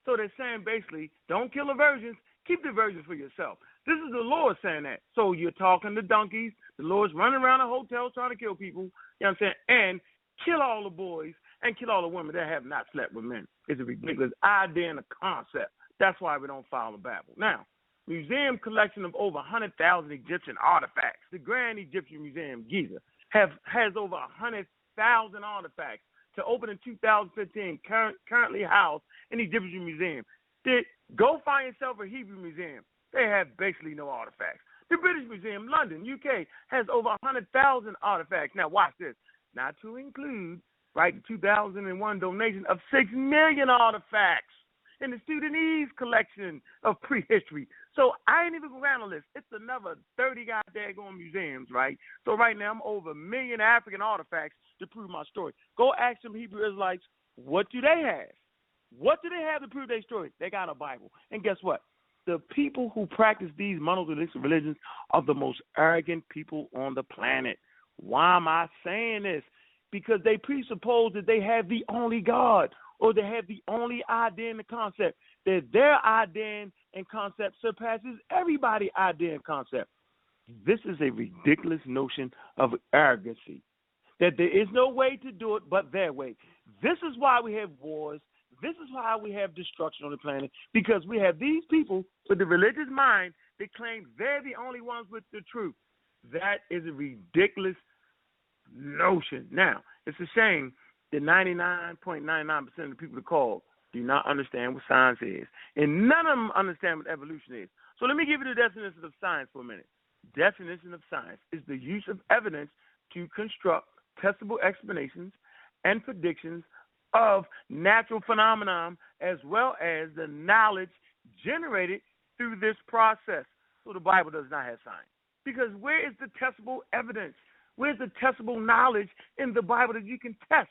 So they're saying basically, don't kill the virgins, keep the virgins for yourself. This is the Lord saying that. So you're talking to donkeys. The Lord's running around the hotel trying to kill people. You know what I'm saying? And kill all the boys and kill all the women that have not slept with men. It's a ridiculous idea and a concept. That's why we don't follow the Bible. Now, museum collection of over 100,000 Egyptian artifacts. The Grand Egyptian Museum, Giza, have has over 100,000 artifacts to open in 2015, current, currently housed in the Egyptian Museum. Did, go find yourself a Hebrew museum. They have basically no artifacts. The British Museum, London, UK, has over 100,000 artifacts. Now, watch this. Not to include, right, the 2001 donation of 6 million artifacts in the Sudanese collection of prehistory. So I ain't even going to list. It's another 30 goddamn museums, right? So right now I'm over a million African artifacts to prove my story. Go ask some Hebrew Israelites, what do they have? What do they have to prove their story? They got a Bible. And guess what? The people who practice these monotheistic religions are the most arrogant people on the planet. Why am I saying this? Because they presuppose that they have the only God or they have the only idea and the concept. That their idea and concept surpasses everybody's idea and concept. This is a ridiculous notion of arrogancy that there is no way to do it but their way. This is why we have wars. This is why we have destruction on the planet because we have these people with the religious mind that claim they're the only ones with the truth. That is a ridiculous notion. Now, it's a shame that 99.99% of the people that call do not understand what science is, and none of them understand what evolution is. So let me give you the definition of science for a minute. definition of science is the use of evidence to construct testable explanations and predictions of natural phenomenon as well as the knowledge generated through this process. So the Bible does not have science. Because where is the testable evidence? Where's the testable knowledge in the Bible that you can test?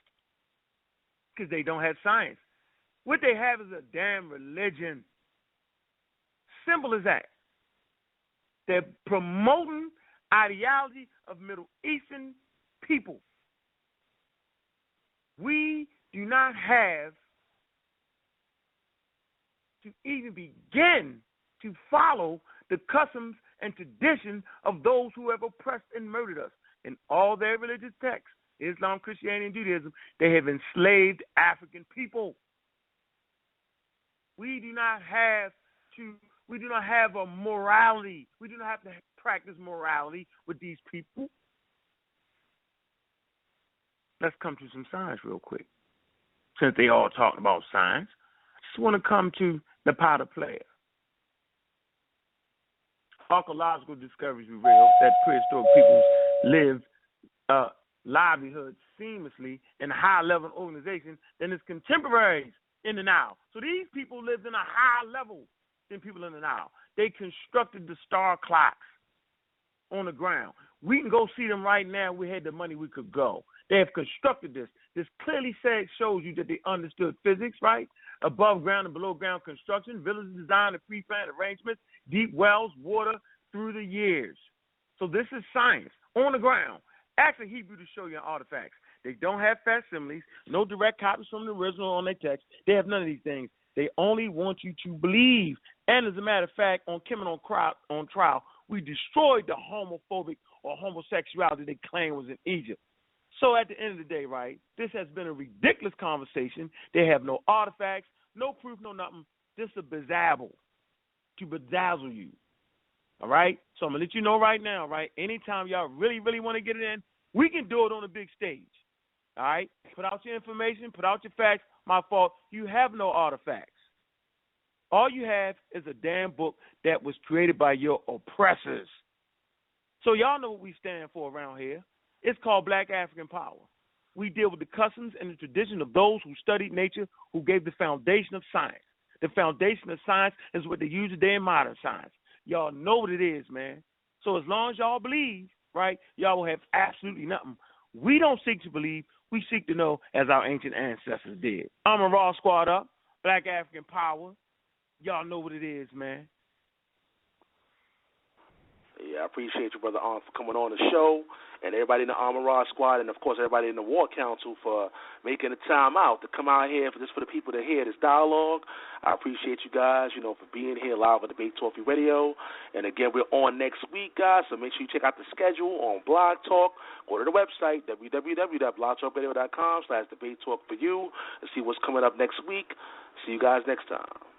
Because they don't have science. What they have is a damn religion. Simple as that. They're promoting ideology of Middle Eastern people. We do not have to even begin to follow the customs and traditions of those who have oppressed and murdered us. In all their religious texts, Islam, Christianity, and Judaism, they have enslaved African people. We do not have to we do not have a morality. We do not have to practice morality with these people. Let's come to some science real quick. Since they all talked about science, I just want to come to the Nabta Playa. Archaeological discoveries reveal that prehistoric peoples lived uh, livelihoods seamlessly in a high level organization than its contemporaries in the Nile. So these people lived in a higher level than people in the Nile. They constructed the star clocks on the ground. We can go see them right now. We had the money, we could go. They have constructed this. This clearly says shows you that they understood physics, right? Above ground and below ground construction, village design and pre-planned arrangements, deep wells, water through the years. So this is science on the ground. Ask a Hebrew to show you artifacts. They don't have facsimiles, no direct copies from the original on their text. They have none of these things. They only want you to believe. And as a matter of fact, on Kemet on, on trial, we destroyed the homophobic or homosexuality they claim was in Egypt. So at the end of the day, right, this has been a ridiculous conversation. They have no artifacts, no proof, no nothing. Just a bezazzle to bedazzle you. All right? So I'm going to let you know right now, right? Anytime y'all really, really want to get it in, we can do it on a big stage. All right? Put out your information, put out your facts. My fault. You have no artifacts. All you have is a damn book that was created by your oppressors. So y'all know what we stand for around here. It's called Black African Power. We deal with the customs and the tradition of those who studied nature, who gave the foundation of science. The foundation of science is what they use today in modern science. Y'all know what it is, man. So as long as y'all believe, right, y'all will have absolutely nothing. We don't seek to believe, we seek to know as our ancient ancestors did. Amen Ra squad up, Black African Power. Y'all know what it is, man. I appreciate you, brother Arm, for coming on the show, and everybody in the Amen Ra Squad, and of course everybody in the War Council for making the time out to come out here for this for the people to hear this dialogue. I appreciate you guys, you know, for being here live at Debate Talk Radio. And again, we're on next week, guys. So make sure you check out the schedule on Blog Talk. Go to the website www.blogtalkradio.com/slash Debate Talk for you and see what's coming up next week. See you guys next time.